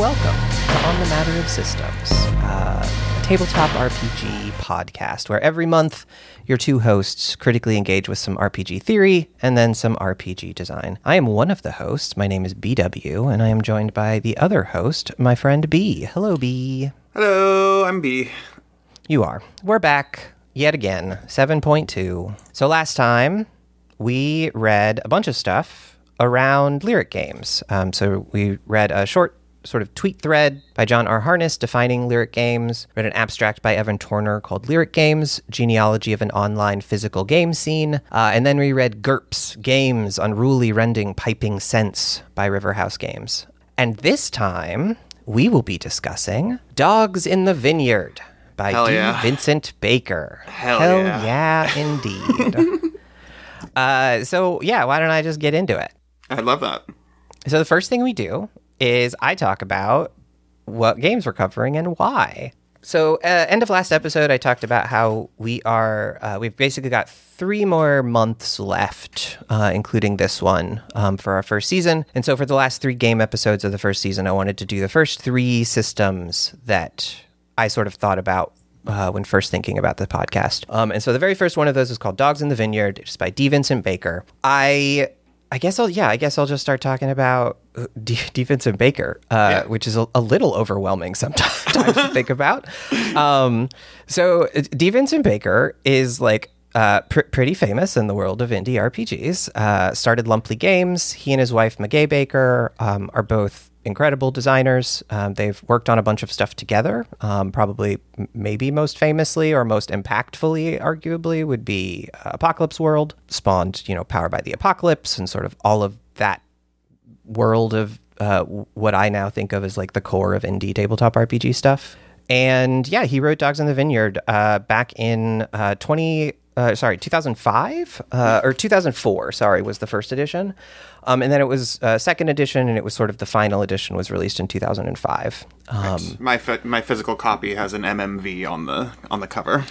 Welcome to On the Matter of Systems, uh, a tabletop RPG podcast where every month your two hosts critically engage with some RPG theory and then some RPG design. I am one of the hosts. My name is BW, and I am joined by the other host, my friend B. Hello, B. Hello, I'm B. You are. We're back yet again, 7.2. So last time we read a bunch of stuff around lyric games. Um, so we read a short sort of tweet thread by John R. Harness defining lyric games, read an abstract by Evan Torner called Lyric Games, Genealogy of an Online Physical Game Scene, uh, and then we read GURPS, Games, Unruly Rending Piping Sense by Riverhouse Games. And this time, we will be discussing Dogs in the Vineyard by Hell D. yeah. Vincent Baker. Hell yeah. yeah. indeed. uh, so, yeah, why don't I just get into it? I love that. So the first thing we do is I talk about what games we're covering and why. So, uh, end of last episode, I talked about how we are, uh, we've basically got three more months left, uh, including this one, um, for our first season. And so, for the last three game episodes of the first season, I wanted to do the first three systems that I sort of thought about uh, when first thinking about the podcast. Um, and so the very first one of those is called Dogs in the Vineyard. It's by D. Vincent Baker. I I guess I'll yeah I guess I'll just start talking about uh, D. D. Vincent Baker, uh, Yeah. which is a, a little overwhelming sometimes to think about. Um, so uh, D. Vincent Baker is like. Uh, pr- pretty famous in the world of indie RPGs. Uh, started Lumpley Games. He and his wife, Meguey Baker, um, are both incredible designers. Um, they've worked on a bunch of stuff together. Um, probably, m- maybe most famously or most impactfully, arguably, would be uh, Apocalypse World. Spawned, you know, Powered by the Apocalypse and sort of all of that world of uh, what I now think of as like the core of indie tabletop RPG stuff. And yeah, he wrote Dogs in the Vineyard uh, back in uh, 20, uh, sorry, 2005 uh, or 2004, sorry, was the first edition. Um, and then it was uh, second edition, and it was sort of the final edition was released in 2005. Um, my phy- my physical copy has an MMV on the on the cover.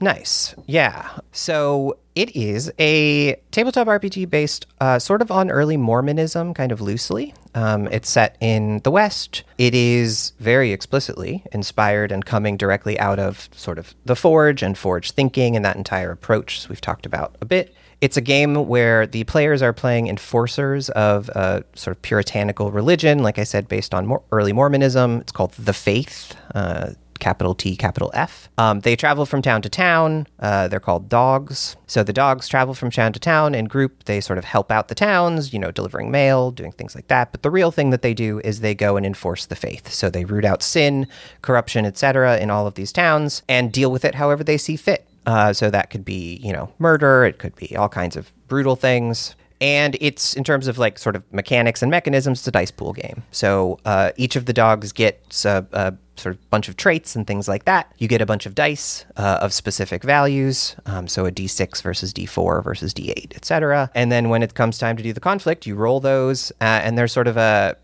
Nice. Yeah. So it is a tabletop RPG based uh, sort of on early Mormonism, kind of loosely. Um, it's set in the West. It is very explicitly inspired and coming directly out of sort of the Forge and Forge thinking and that entire approach we've talked about a bit. It's a game where the players are playing enforcers of a sort of puritanical religion, like I said, based on early Mormonism. It's called The Faith. Uh, capital T, capital F. Um, they travel from town to town. Uh, they're called dogs. So the dogs travel from town to town in group. They sort of help out the towns, you know, delivering mail, doing things like that. But the real thing that they do is they go and enforce the faith. So they root out sin, corruption, etc., in all of these towns and deal with it however they see fit. Uh, so that could be, you know, murder. It could be all kinds of brutal things. And it's in terms of like sort of mechanics and mechanisms, it's a dice pool game. So uh, each of the dogs gets a, a sort of bunch of traits and things like that. You get a bunch of dice uh, of specific values. Um, so a d6 versus d4 versus d8, etc. And then when it comes time to do the conflict, you roll those, uh, and there's sort of a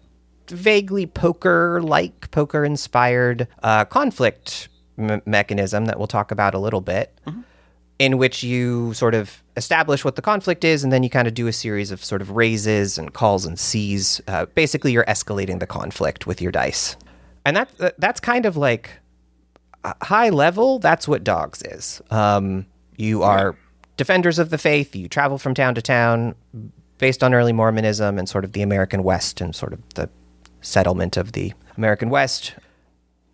vaguely poker like, poker inspired uh, conflict m- mechanism that we'll talk about a little bit in which you sort of establish what the conflict is, and then you kind of do a series of sort of raises and calls and sees. Uh, basically, you're escalating the conflict with your dice, and that that's kind of like uh, high level. That's what Dogs is. Um, you are defenders of the faith. You travel from town to town, based on early Mormonism and sort of the American West and sort of the settlement of the American West.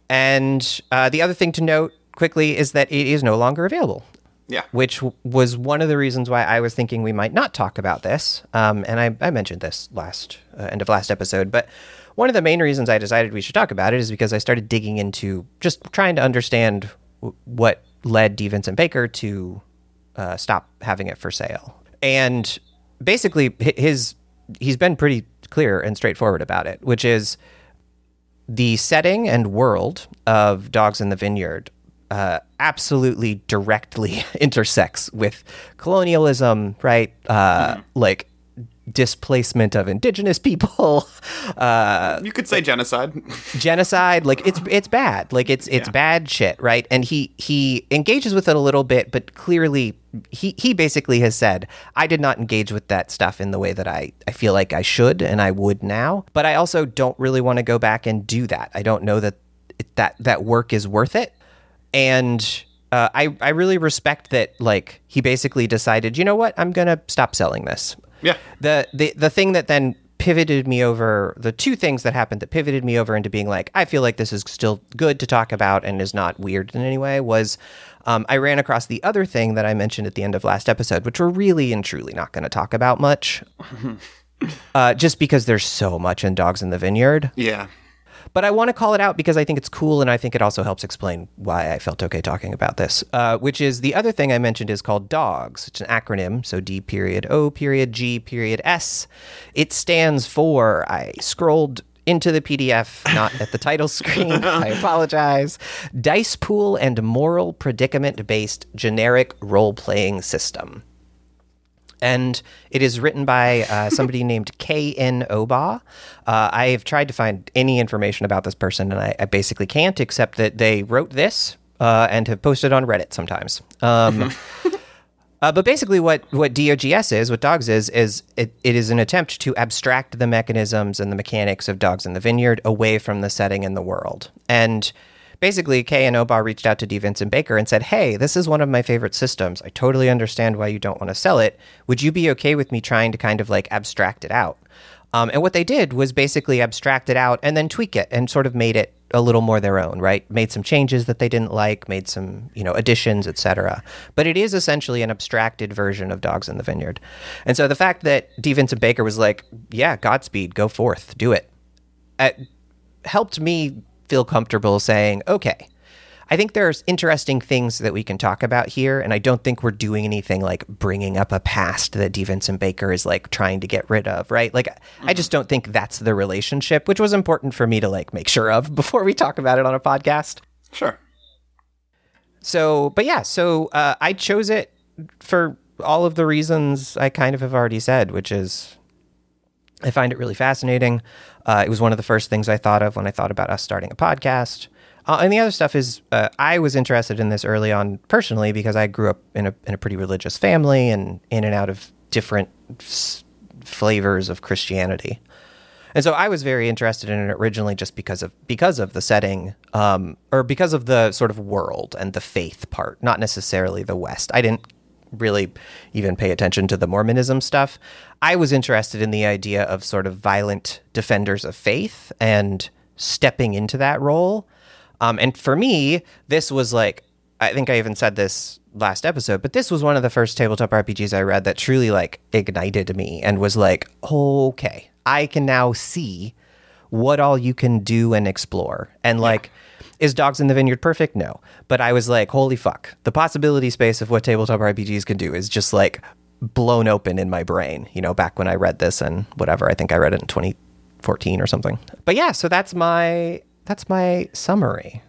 And uh, the other thing to note quickly is that it is no longer available Yeah. which w- was one of the reasons why I was thinking we might not talk about this. Um, and I, I mentioned this last uh, end of last episode, but one of the main reasons I decided we should talk about it is because I started digging into just trying to understand w- what led D. Vincent Baker to uh, stop having it for sale. And basically, his he's been pretty clear and straightforward about it, which is the setting and world of Dogs in the Vineyard uh, absolutely directly intersects with colonialism, right? Uh, Like displacement of indigenous people, uh, You could say genocide. genocide. Like it's it's bad. Like it's it's Yeah. bad shit, right? And he he engages with it a little bit, but clearly he he basically has said, I did not engage with that stuff in the way that I I feel like I should and I would now. But I also don't really want to go back and do that. I don't know that it, that that work is worth it. And uh, I I really respect that. Like he basically decided, you know what, I'm gonna stop selling this. Yeah. The the the thing that then pivoted me over the two things that happened that pivoted me over into being like I feel like this is still good to talk about and is not weird in any way was um, I ran across the other thing that I mentioned at the end of last episode, which we're really and truly not going to talk about much, uh, just because there's so much in Dogs in the Vineyard. Yeah. But I want to call it out because I think it's cool and I think it also helps explain why I felt okay talking about this. Uh, which is the other thing I mentioned is called DOGS. It's an acronym, so D period O period G period S. It stands for, I scrolled into the PDF, not at the title screen. I apologize. Dice Pool and Moral Predicament Based Generic Role Playing System and it is written by uh, somebody named K.N. Oba. Uh, I have tried to find any information about this person, and I, I basically can't, except that they wrote this uh, and have posted on Reddit sometimes. Um, uh, but basically, what what DOGS is, what Dogs is, is it, it is an attempt to abstract the mechanisms and the mechanics of Dogs in the Vineyard away from the setting and the world. And basically, K.N. Oba reached out to D. Vincent Baker and said, Hey, this is one of my favorite systems. I totally understand why you don't want to sell it. Would you be okay with me trying to kind of like abstract it out? Um, and what they did was basically abstract it out and then tweak it and sort of made it a little more their own, right? Made some changes that they didn't like, made some, you know, additions, etc. But it is essentially an abstracted version of Dogs in the Vineyard. And so the fact that D. Vincent Baker was like, yeah, Godspeed, go forth, do it, uh, helped me feel comfortable saying, okay, I think there's interesting things that we can talk about here, and I don't think we're doing anything like bringing up a past that D. Vincent Baker is like trying to get rid of, right? Like, I just don't think that's the relationship, which was important for me to like make sure of before we talk about it on a podcast. Sure. So, but yeah, so uh, I chose it for all of the reasons I kind of have already said, which is I find it really fascinating. Uh, it was one of the first things I thought of when I thought about us starting a podcast. Uh, and the other stuff is, uh, I was interested in this early on personally because I grew up in a in a pretty religious family and in and out of different s- flavors of Christianity. And so I was very interested in it originally just because of because of the setting, um, or because of the sort of world and the faith part, not necessarily the West. I didn't really even pay attention to the Mormonism stuff. I was interested in the idea of sort of violent defenders of faith and stepping into that role. Um, and for me, this was like I think I even said this last episode, but this was one of the first tabletop RPGs I read that truly like ignited me and was like, okay, I can now see what all you can do and explore. And like, is Dogs in the Vineyard perfect? No. But I was like, holy fuck. The possibility space of what tabletop RPGs can do is just like blown open in my brain, you know, back when I read this and whatever. I think I read it in 2014 or something. But yeah, so that's my that's my summary.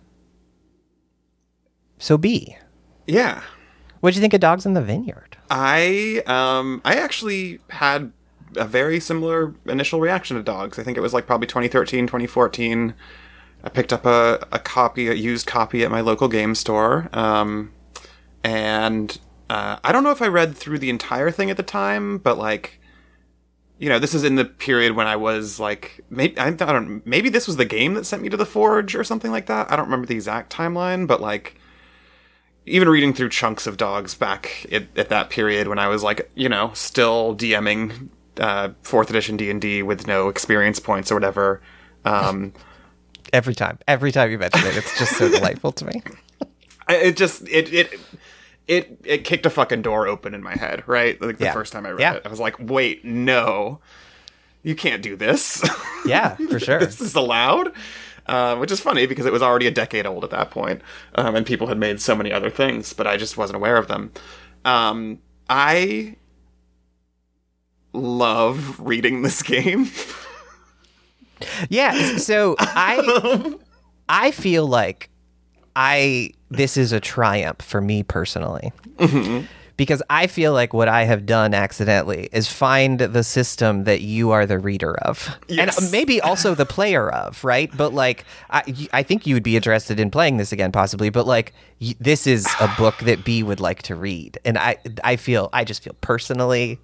So B, Yeah. what do you think of Dogs in the Vineyard? I um I actually had a very similar initial reaction to dogs. I think it was like probably 2013, 2014. I picked up a, a copy, a used copy at my local game store. Um, and uh, I don't know if I read through the entire thing at the time, but like, you know, this is in the period when I was like, maybe I don't, maybe this was the game that sent me to the Forge or something like that. I don't remember the exact timeline, but like, even reading through chunks of dogs back at, at that period when I was like, you know, still DMing uh, fourth edition D and D with no experience points or whatever. Um, Every time, every time you mention it, it's just so delightful to me. It just it it it it kicked a fucking door open in my head, right? Like the Yeah. first time I read Yeah. it, I was like, wait, no, you can't do this. Yeah, for sure. this is allowed. Uh, which is funny because it was already a decade old at that point, um, and people had made so many other things, but I just wasn't aware of them. Um, I love reading this game. Yeah. So I I feel like I this is a triumph for me personally. Mm-hmm. because I feel like what I have done accidentally is find the system that you are the reader of, uh, Yes. and maybe also the player of, right? But like, I, I think you would be interested in playing this again, possibly. But like, y- this is a book that B would like to read, and I, I feel, I just feel personally,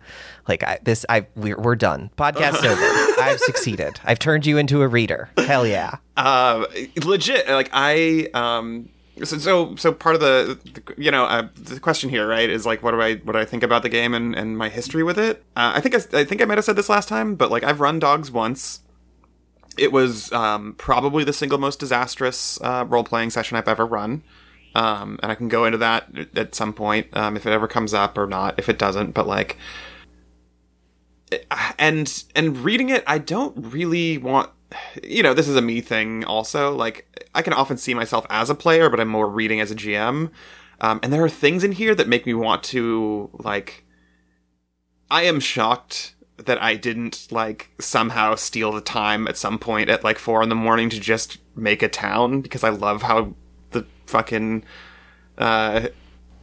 like I, this, I, we're, we're done. Podcast over. I've succeeded. I've turned you into a reader. Hell yeah. uh, legit like i um so so, so part of the, the you know uh, the question here right is like what do i what do i think about the game and, and my history with it uh, i think I, I think i might have said this last time but like i've run dogs once it was um, probably the single most disastrous uh, role-playing session i've ever run um, and i can go into that at some point um, if it ever comes up or not if it doesn't but like and and reading it i don't really want you know this is a me thing also like i can often see myself as a player but i'm more reading as a gm um, and there are things in here that make me want to like i am shocked that i didn't like somehow steal the time at some point at like four in the morning to just make a town because i love how the fucking uh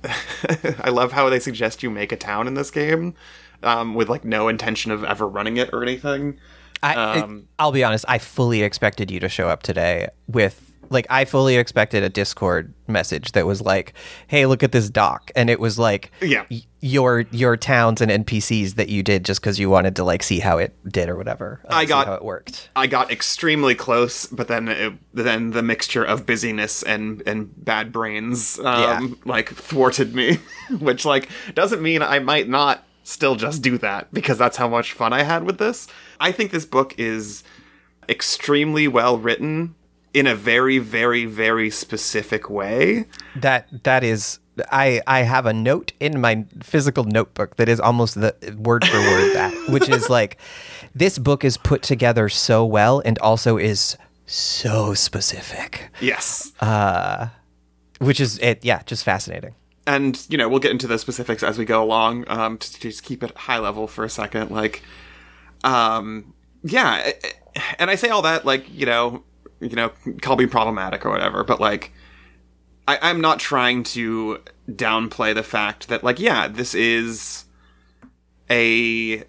I love how they suggest you make a town in this game, um, with like no intention of ever running it or anything. I, Um, I'll be honest. I fully expected you to show up today with like I fully expected a Discord message that was like, "Hey, look at this doc," and it was like, Yeah. y- your your towns and NPCs that you did just because you wanted to like see how it did or whatever. I got- how it worked. I got extremely close, but then it, then the mixture of busyness and and bad brains um, like thwarted me, which like doesn't mean I might not still just do that because that's how much fun I had with this. I think this book is extremely well written in a very very very specific way. That that is. I, I have a note in my physical notebook that is almost the word for word that, which is like, this book is put together so well and also is so specific. Yes. Uh, which is it yeah just fascinating and you know we'll get into the specifics as we go along um to, to just keep it high level for a second like um yeah and i say all that like you know you know call me problematic or whatever but like I, i'm not trying to downplay the fact that like yeah this is a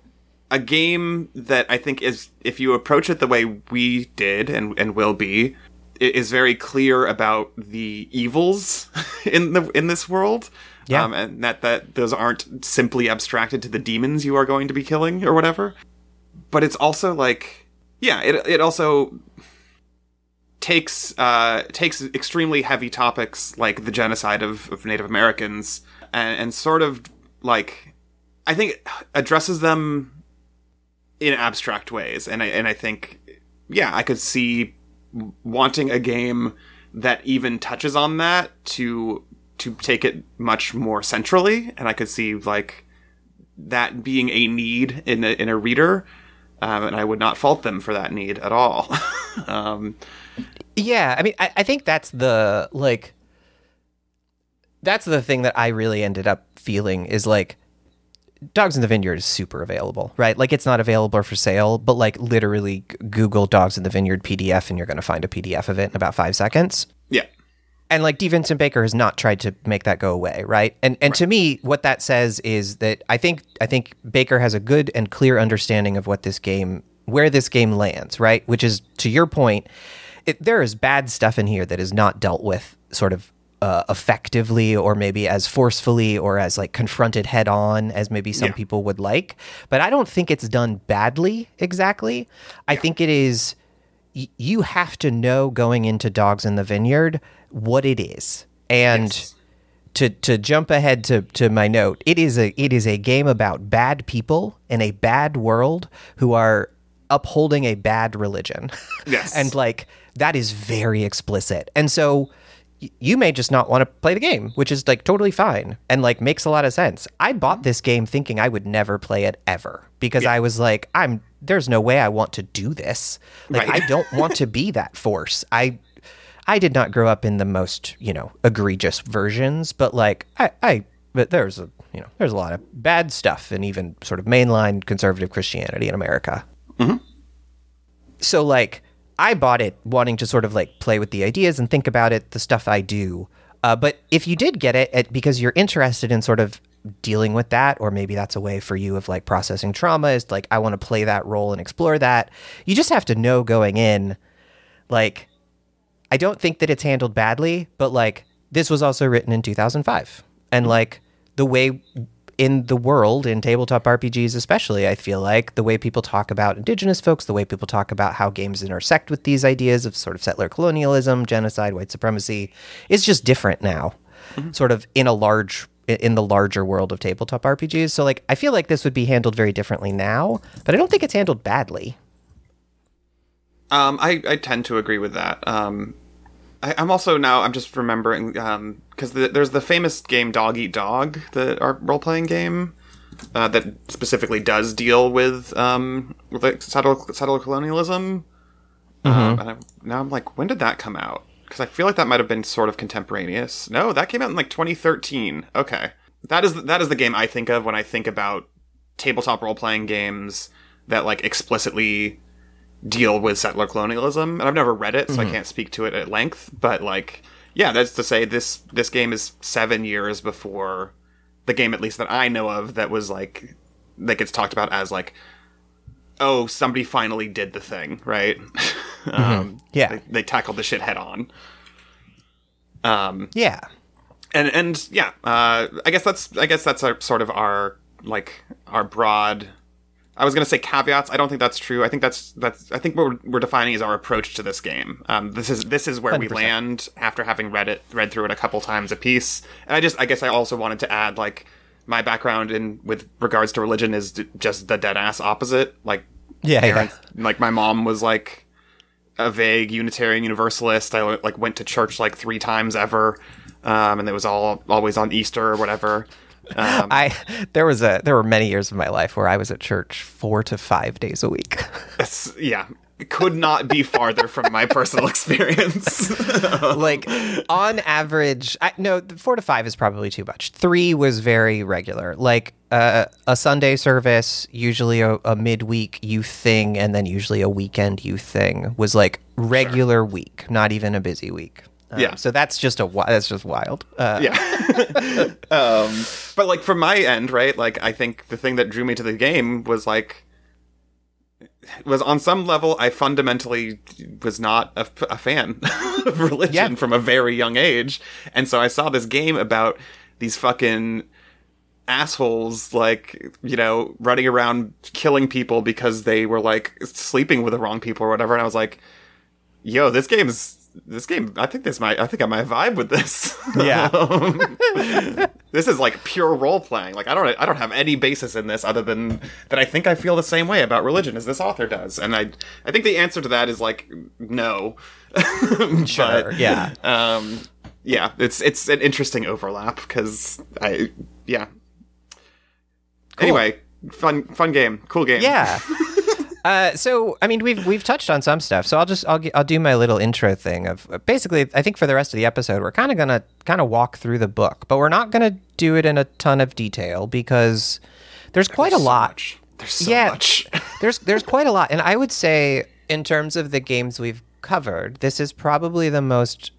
a game that i think is if you approach it the way we did and and will be is very clear about the evils in the in this world. Yeah. Um, and that that those aren't simply abstracted to the demons you are going to be killing or whatever. But it's also like yeah, it it also takes uh takes extremely heavy topics like the genocide of, of Native Americans and, and sort of like I think addresses them in abstract ways and I and I think yeah, I could see wanting a game that even touches on that to to take it much more centrally. And i could see like that being a need in a, in a reader um, and i would not fault them for that need at all. Um, yeah i mean I, I think that's the like that's the thing that i really ended up feeling is like dogs in the vineyard is super available right like it's not available for sale but like literally google dogs in the vineyard pdf and you're going to find a pdf of it in about five seconds yeah and like D. Vincent Baker has not tried to make that go away, right? And and to me, what that says is that I think I think Baker has a good and clear understanding of what this game, where this game lands, right? Which is to your point, it, there is bad stuff in here that is not dealt with sort of uh, effectively or maybe as forcefully or as like confronted head on as maybe some Yeah. people would like. But I don't think it's done badly exactly. I think it is y- you have to know going into Dogs in the Vineyard what it is. And Yes. to to jump ahead to, to my note, it is a it is a game about bad people in a bad world who are upholding a bad religion. Yes. and like that is very explicit. And so you may just not want to play the game, which is like totally fine and like makes a lot of sense. I bought this game thinking I would never play it ever because I was like, I'm there's no way I want to do this. Like Right. I don't want to be that force. I I did not grow up in the most, you know, egregious versions, but like I, I but there's a you know, there's a lot of bad stuff in even sort of mainline conservative Christianity in America. Mm-hmm. So like I bought it wanting to sort of like play with the ideas and think about it, the stuff I do. Uh, but if you did get it at, because you're interested in sort of dealing with that or maybe that's a way for you of like processing trauma is like I want to play that role and explore that. You just have to know going in like I don't think that it's handled badly, but like this was also written in 2005. And like the way in the world, in tabletop RPGs especially, I feel like the way people talk about indigenous folks, the way people talk about how games intersect with these ideas of sort of settler colonialism, genocide, white supremacy is just different now. Mm-hmm. Sort of in a large in the larger world of tabletop RPGs. So like I feel like this would be handled very differently now, but I don't think it's handled badly. Um, I, I tend to agree with that. Um, I, am also now I'm just remembering because um, the, there's the famous game Dog Eat Dog, the our role playing game uh, that specifically does deal with um, with like settler, settler colonialism. Mm-hmm. Um, and I, now I'm like, when did that come out? Because I feel like that might have been sort of contemporaneous. No, that came out in like 2013. Okay, that is that is the game I think of when I think about tabletop role playing games that like explicitly deal with settler colonialism, and I've never read it, so mm-hmm. I can't speak to it at length. But like, yeah, that's to say this this game is seven years before the game, at least that I know of, that was like that gets talked about as like, oh, somebody finally did the thing, right? Mm-hmm. um, yeah, they, they, tackled the shit head on. Um, yeah, and and yeah, uh, I guess that's I guess that's our sort of our like our broad I was going to say caveats. I don't think that's true. I think that's that's. I think what we're, we're defining is our approach to this game. Um, this is this is where 100%. we land after having read it, read through it a couple times a piece. And I just, I guess, I also wanted to add like my background in with regards to religion is just the dead ass opposite. Like, yeah, parents, yeah. like my mom was like a vague Unitarian Universalist. I like went to church like three times ever, um, and it was all always on Easter or whatever. Um, I there was a there were many years of my life where I was at church four to five days a week. yeah, could not be farther from my personal experience. like on average, I, no, four to five is probably too much. Three was very regular. Like uh, a Sunday service, usually a, a midweek youth thing, and then usually a weekend youth thing was like regular sure. week, not even a busy week. Um, yeah. So that's just a that's just wild. Uh, yeah. um, but like from my end, right? Like I think the thing that drew me to the game was like was on some level I fundamentally was not a, a fan of religion yeah. from a very young age, and so I saw this game about these fucking assholes like you know running around killing people because they were like sleeping with the wrong people or whatever and i was like yo this game is this game i think this might i think i might vibe with this. Yeah. Um, this is like pure role playing like i don't i don't have any basis in this other than that i think i feel the same way about religion as this author does. And i i think the answer to that is like no. Sure but, yeah. um yeah it's it's an interesting overlap because i yeah. Cool. anyway fun fun game. Cool game. Yeah uh, so I mean we've we've touched on some stuff. So I'll just I'll I'll do my little intro thing of basically I think for the rest of the episode we're kind of gonna kind of walk through the book, but we're not gonna do it in a ton of detail because there's quite there's a lot. So there's so yeah, much. there's there's quite a lot, and I would say in terms of the games we've covered, this is probably the most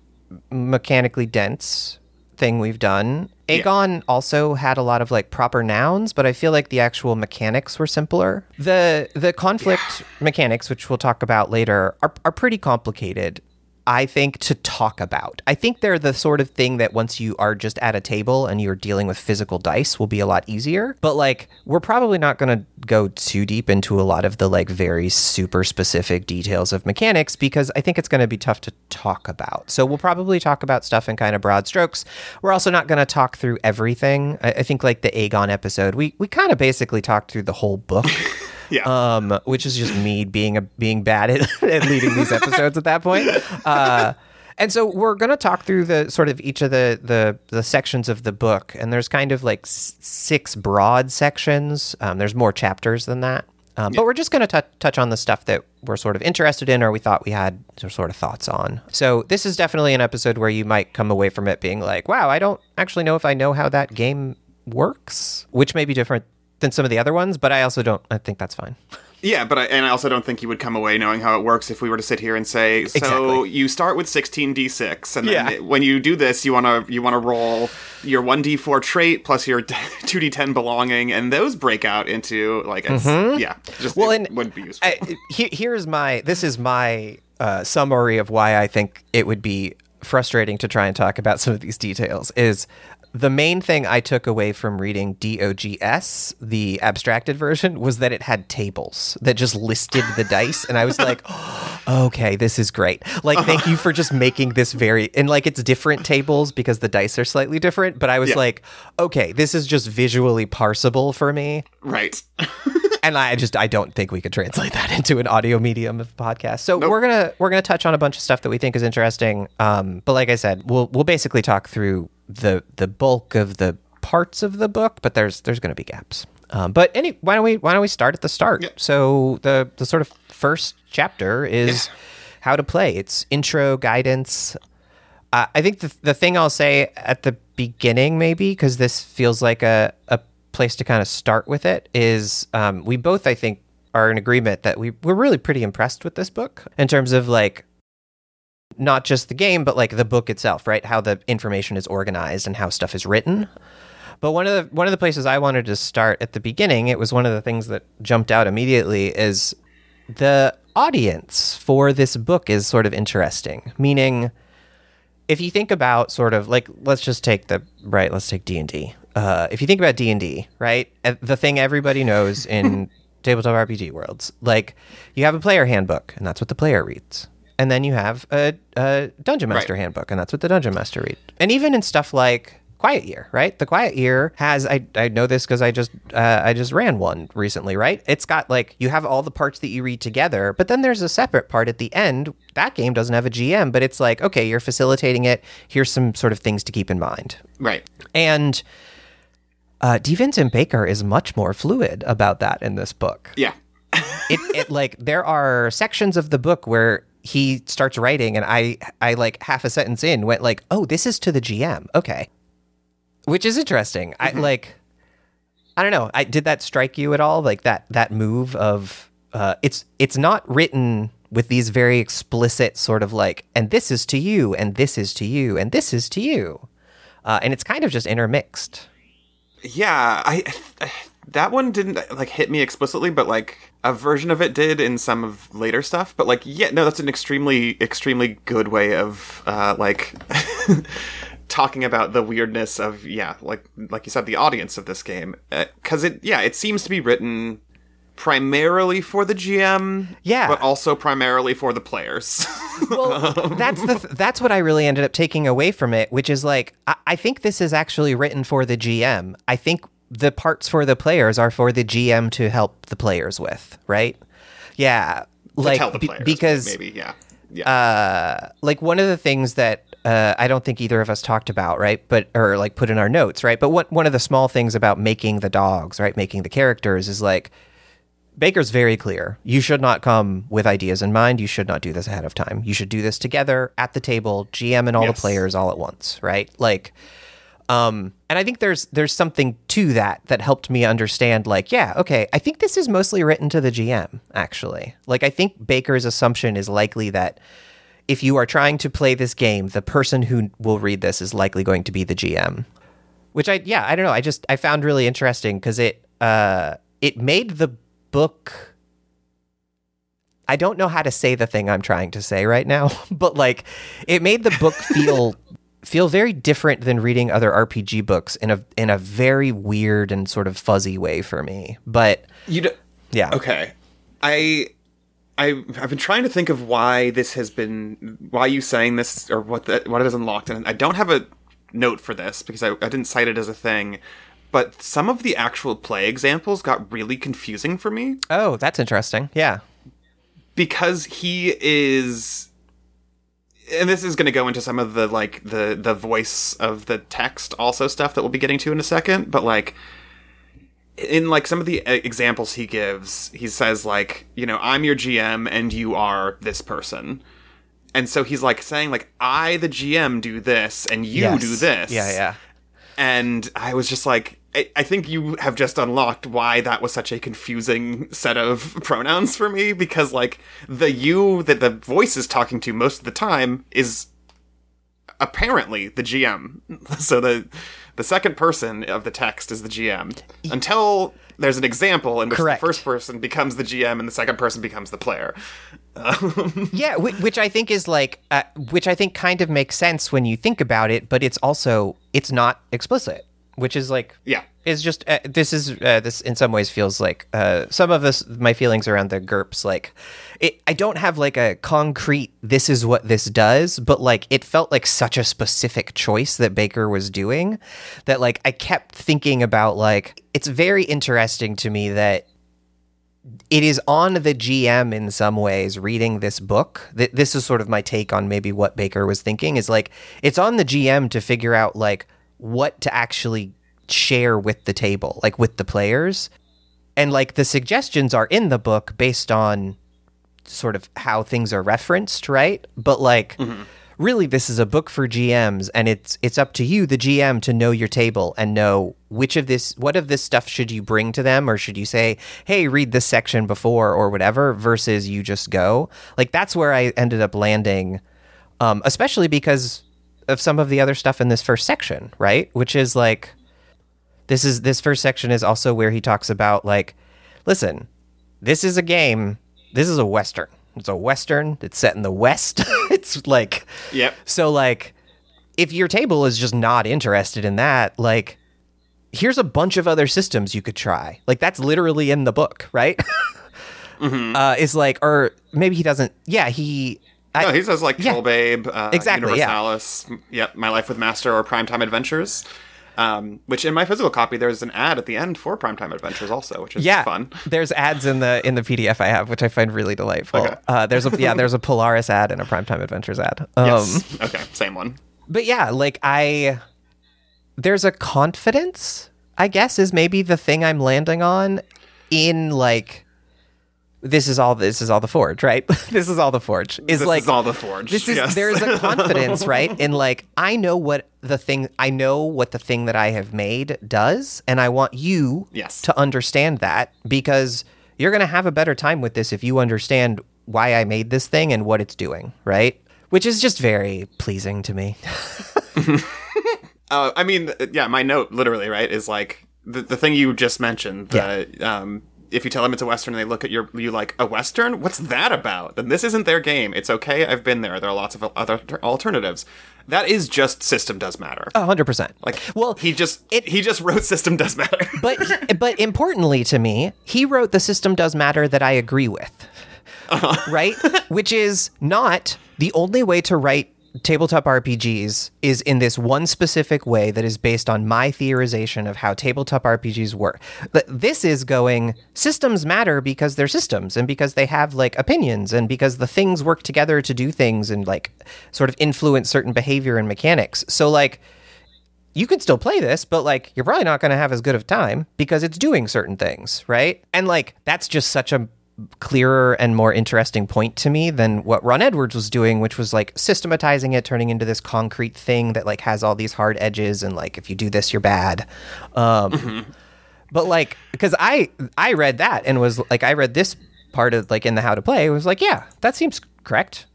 mechanically dense thing we've done. Agon yeah. also had a lot of like proper nouns, but I feel like the actual mechanics were simpler. The the conflict yeah. mechanics, which we'll talk about later, are are pretty complicated. I think, to talk about. I think they're the sort of thing that once you are just at a table and you're dealing with physical dice will be a lot easier. But like, we're probably not going to go too deep into a lot of the like very super specific details of mechanics because I think it's going to be tough to talk about. So we'll probably talk about stuff in kind of broad strokes. We're also not going to talk through everything. I, I think like the Agon episode, we, we kind of basically talked through the whole book. Yeah. Um, which is just me being a being bad at, at leading these episodes at that point. Uh, and so we're going to talk through the sort of each of the, the the sections of the book, and there's kind of like s- six broad sections. Um, there's more chapters than that, um, yeah. but we're just going to t- touch on the stuff that we're sort of interested in, or we thought we had sort of thoughts on. So this is definitely an episode where you might come away from it being like, "Wow, I don't actually know if I know how that game works," which may be different than some of the other ones, but I also don't. I think that's fine. Yeah, but I, and I also don't think you would come away knowing how it works if we were to sit here and say, so Exactly. you start with 16 d6, and then Yeah. it- when you do this, you want to you want to roll your 1d4 trait plus your 2d10 belonging, and those break out into like it's, yeah, just Mm-hmm. Well, it and would be useful. I, he, here's my this is my uh, summary of why I think it would be frustrating to try and talk about some of these details. Is the main thing I took away from reading DOGS, the abstracted version, was that it had tables that just listed the dice, and I was like, okay, this is great. Like, thank you for just making this very and like it's different tables because the dice are slightly different. But I was Yeah. like, okay, this is just visually parsable for me right. and I just I don't think we could translate that into an audio medium of podcast. So we're gonna we're gonna touch on a bunch of stuff that we think is interesting. Um, but like I said, we'll we'll basically talk through the the bulk of the parts of the book, but there's there's gonna be gaps. Um, but any why don't we why don't we start at the start? So the the sort of first chapter is how to play. It's intro guidance. Uh, I think the, the thing I'll say at the beginning, maybe, because this feels like a, a place to kind of start with it, is um, we both, I think, are in agreement that we, we're really pretty impressed with this book in terms of like not just the game, but like the book itself, right? How the information is organized and how stuff is written. But one of the one of the places I wanted to start at the beginning, it was one of the things that jumped out immediately is the audience for this book is sort of interesting. Meaning, if you think about sort of like let's just take the right, let's take D and D. Uh, if you think about D and D, right, uh, the thing everybody knows in tabletop RPG worlds, like you have a player handbook, and that's what the player reads. And then you have a, a dungeon master Right. handbook, and that's what the dungeon master reads. And even in stuff like Quiet Year, right? The Quiet Year has I, I know this because I just uh, I just ran one recently, right? It's got like you have all the parts that you read together, but then there's a separate part at the end. That game doesn't have a GM, but it's like okay, you're facilitating it. Here's some sort of things to keep in mind. Right. And uh. Vincent Baker is much more fluid about that in this book Yeah. it, it like there are sections of the book where he starts writing and I I like half a sentence in went like, "Oh, this is to the GM." Okay. Which is interesting. I like I don't know. I did that strike you at all? Like that that move of uh it's it's not written with these very explicit sort of like and this is to you and this is to you and this is to you. Uh, and it's kind of just intermixed. Yeah, I that one didn't like hit me explicitly, but like a version of it did in some of later stuff. But like, yeah, no, that's an extremely, extremely good way of uh, like talking about the weirdness of yeah, like like you said, the audience of this game, because it yeah, it seems to be written primarily for the GM, Yeah. but also primarily for the players. well, that's the th- that's what I really ended up taking away from it, which is like I, I think this is actually written for the GM. I think the parts for the players are for the GM to help the players with, right? Yeah, like tell the be- players because maybe yeah, yeah. like one of the things that uh, I don't think either of us talked about, right? But or like put in our notes, right? But what one of the small things about making the dogs, right? Making the characters is like Baker's very clear. You should not come with ideas in mind. You should not do this ahead of time. You should do this together at the table, GM and all Yes. the players all at once, right? Like um and I think there's there's something to that that helped me understand like, yeah, okay, I think this is mostly written to the GM actually. Like I think Baker's assumption is likely that if you are trying to play this game, the person who will read this is likely going to be the GM. Which I yeah, I don't know. I just I found really interesting cuz it uh it made the book I don't know how to say the thing I'm trying to say right now, but like it made the book feel feel very different than reading other RPG books in a in a very weird and sort of fuzzy way for me. But You d- yeah. Okay. I I I've been trying to think of why this has been why you saying this or what that what it is unlocked and I don't have a note for this because I, I didn't cite it as a thing. But some of the actual play examples got really confusing for me Oh, that's interesting. Yeah. because he is and this is going to go into some of the like the the voice of the text also stuff that we'll be getting to in a second but like in like some of the uh, examples he gives he says like you know i'm your gm and you are this person and so he's like saying like i the gm do this and you Yes. do this Yeah, yeah. and I was just like, I, I think you have just unlocked why that was such a confusing set of pronouns for me because like the you that the voice is talking to most of the time is apparently the GM. So the the second person of the text is the GM until there's an example in which Correct. the first person becomes the GM and the second person becomes the player. Yeah, whi- which I think is like, uh, which I think kind of makes sense when you think about it, but it's also it's not explicit, which is like, Yeah. is just uh, this is uh, this in some ways feels like uh, some of this my feelings around the GURPS like, it, I don't have like a concrete this is what this does, but like it felt like such a specific choice that Baker was doing that like I kept thinking about like it's very interesting to me that it is on the GM in some ways reading this book. Th- this is sort of my take on maybe what Baker was thinking is like it's on the GM to figure out like what to actually share with the table, like with the players. And like the suggestions are in the book based on sort of how things are referenced, right? But like really this is a book for GMs and it's it's up to you the GM to know your table and know which of this what of this stuff should you bring to them or should you say, "Hey, read this section before" or whatever versus you just go. Like that's where I ended up landing um especially because of some of the other stuff in this first section, right? Which is like this is this first section is also where he talks about like listen, this is a game. This is a western. It's a western. It's set in the west. it's like Yep. so like if your table is just not interested in that, like here's a bunch of other systems you could try. Like that's literally in the book, right? Uh is like or maybe he doesn't yeah, he I, No, he says like yeah. Trollbabe, uh, Exactly, yeah. Universalis, yep, My Life with Master or Primetime Adventures. Um, which in my physical copy, there's an ad at the end for Primetime Adventures also, which is yeah, fun. There's ads in the in the PDF I have, which I find really delightful. Okay. Uh, there's a yeah, there's a Polaris ad and a Primetime Adventures ad. Um, Yes. okay, same one. but yeah, like I there's a confidence, I guess, is maybe the thing I'm landing on in like this is all this is all the forge, right? this is all the forge. Is This like is all the forge. this is yes. there's a confidence, right? In like I know what the thing I know what the thing that I have made does, and I want you Yes. to understand that because you're gonna have a better time with this if you understand why I made this thing and what it's doing, right? Which is just very pleasing to me. Uh, I mean, yeah, my note literally right is like the the thing you just mentioned. The, um, if you tell them it's a western and they look at your you like a western, what's that about? Then this isn't their game. It's okay. I've been there. There are lots of other alternatives. That is just system does matter. A hundred percent. Like, well, he just he just wrote system does matter. but but importantly to me, he wrote the system does matter that I agree with. Uh-huh. Right? Which is not the only way to write tabletop RPGs is in this one specific way that is based on my theorization of how tabletop RPGs work. Th- This is going systems matter because they're systems and because they have like opinions and because the things work together to do things and like sort of influence certain behavior and mechanics. So like you can still play this, but like you're probably not going to have as good of time because it's doing certain things, right? And like that's just such a clearer and more interesting point to me than what Ron Edwards was doing, which was like systematizing it, turning into this concrete thing that like has all these hard edges and like if you do this, you're bad. Um, But like, because I I read that and was like, I read this part of like in the how to play was like, yeah, that seems correct.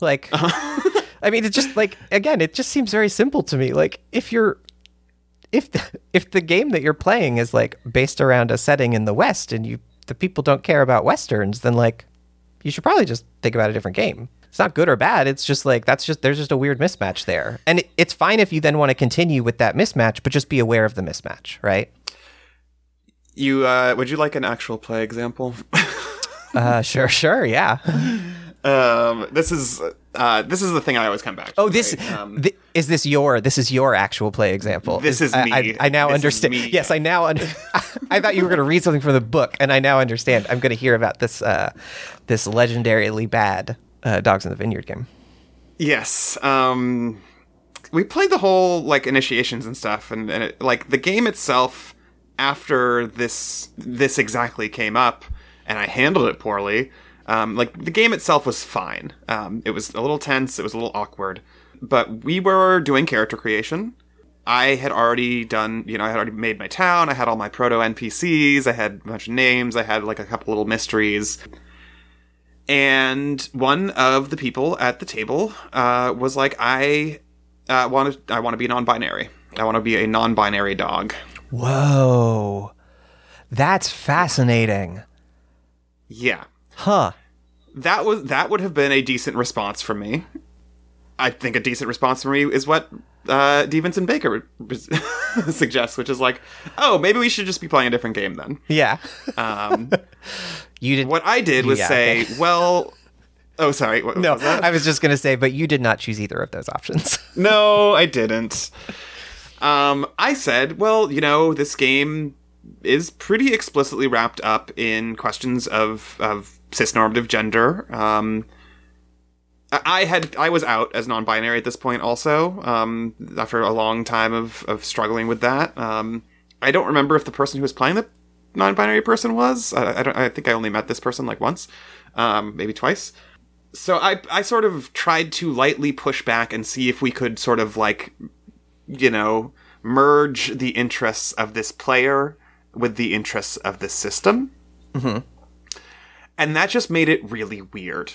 Like, I mean, it's just like again, it just seems very simple to me. Like, if you're if the, if the game that you're playing is like based around a setting in the West and you the people don't care about westerns, then like you should probably just think about a different game. It's not good or bad. It's just like that's just there's just a weird mismatch there, and it, it's fine if you then want to continue with that mismatch, but just be aware of the mismatch, right? you uh, would you like an actual play example? Uh, sure, sure, yeah. um, this is uh, this is the thing I always come back. to. Oh, this right? Um, thi- is this your this is your actual play example. This is I, me. I, I now This is understand. Yes, I now. Un- I thought you were going to read something from the book, and I now understand. I'm going to hear about this uh, this legendarily bad uh, Dogs in the Vineyard game. Yes. Um, we played the whole like initiations and stuff, and, and it, like the game itself. After this, this exactly came up, and I handled it poorly. Um, like the game itself was fine. Um, it was a little tense. It was a little awkward, but we were doing character creation, I had already done, you know, I had already made my town. I had all my proto NPCs. I had a bunch of names. I had like a couple little mysteries. And one of the people at the table uh, was like, "I uh, want to, I want to be non-binary. I want to be a non-binary dog." Whoa. That's fascinating. Yeah, Huh. That was that would have been a decent response from me. I think a decent response from me is what uh. Vincent Baker suggests, which is like, "Oh, maybe we should just be playing a different game then." Yeah. Um, You did what I did was Yeah, say, okay. "Well." Oh, sorry. What, No, was? I was just going to say, but you did not choose either of those options. No, I didn't. Um, I said, well, you know, this game is pretty explicitly wrapped up in questions of of cisnormative gender. Um, I had I was out as non-binary at this point, also um, after a long time of of struggling with that. Um, I don't remember if the person who was playing the non-binary person was. I, I don't. I think I only met this person like once, um, maybe twice so I I sort of tried to lightly push back and see if we could sort of like you know merge the interests of this player with the interests of this system. And that just made it really weird.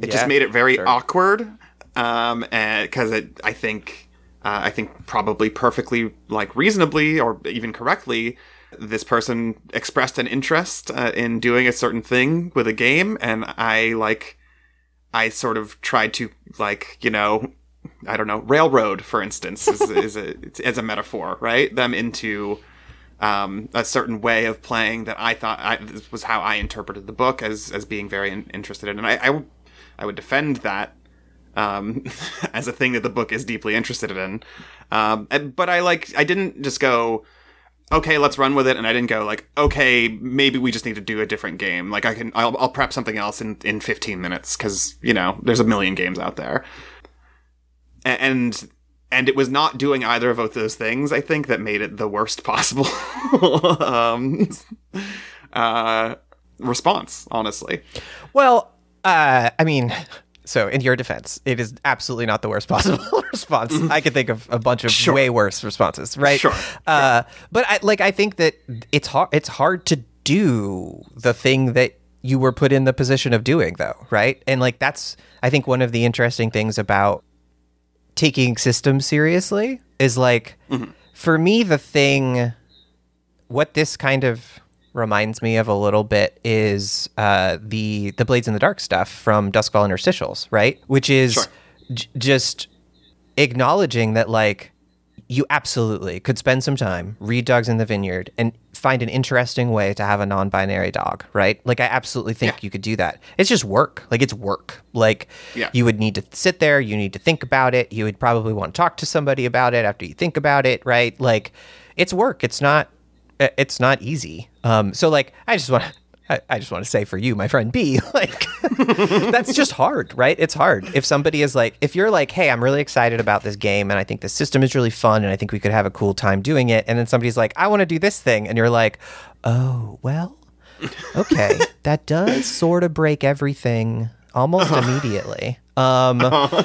It Yeah, just made it very sure. awkward. Um, because it, I think, uh, I think probably perfectly, like reasonably or even correctly, this person expressed an interest uh, in doing a certain thing with a game, and I like, I sort of tried to like, you know, I don't know, railroad, for instance, is, is a as a metaphor, right? Them into um, a certain way of playing that I thought I, this was how I interpreted the book as as being very in, interested in, and I, I w- I would defend that um, as a thing that the book is deeply interested in. Um, but I like I didn't just go. Okay, let's run with it, and I didn't go like, okay, maybe we just need to do a different game. Like I can, I'll, I'll prep something else in in 15 minutes because you know there's a million games out there and and it was not doing either of both those things i think that made it the worst possible um uh response honestly Well, uh, I mean, so in your defense, it is absolutely not the worst possible response. I could think of a bunch of way worse responses, right? Sure, Uh, but I, like, I think that it's hard. It's hard to do the thing that you were put in the position of doing, though, right? And like, that's I think one of the interesting things about taking systems seriously is like, for me, the thing what this kind of reminds me of a little bit is uh, the the Blades in the Dark stuff from Duskfall Interstitials, right? Which is Sure. j- just acknowledging that like you absolutely could spend some time read Dogs in the Vineyard and find an interesting way to have a non-binary dog, right? Like I absolutely think Yeah. you could do that. It's just work. Like it's work. Like Yeah. you would need to sit there, you need to think about it, you would probably want to talk to somebody about it after you think about it, right? Like it's work. It's not it's not easy. Um so like I just want to I, I just want to say for you, my friend Bee, like that's just hard, right? It's hard. If somebody is like, if you're like, hey, I'm really excited about this game and I think the system is really fun and I think we could have a cool time doing it. And then somebody's like, I want to do this thing. And you're like, oh, well, okay. that does sort of break everything almost immediately. Um,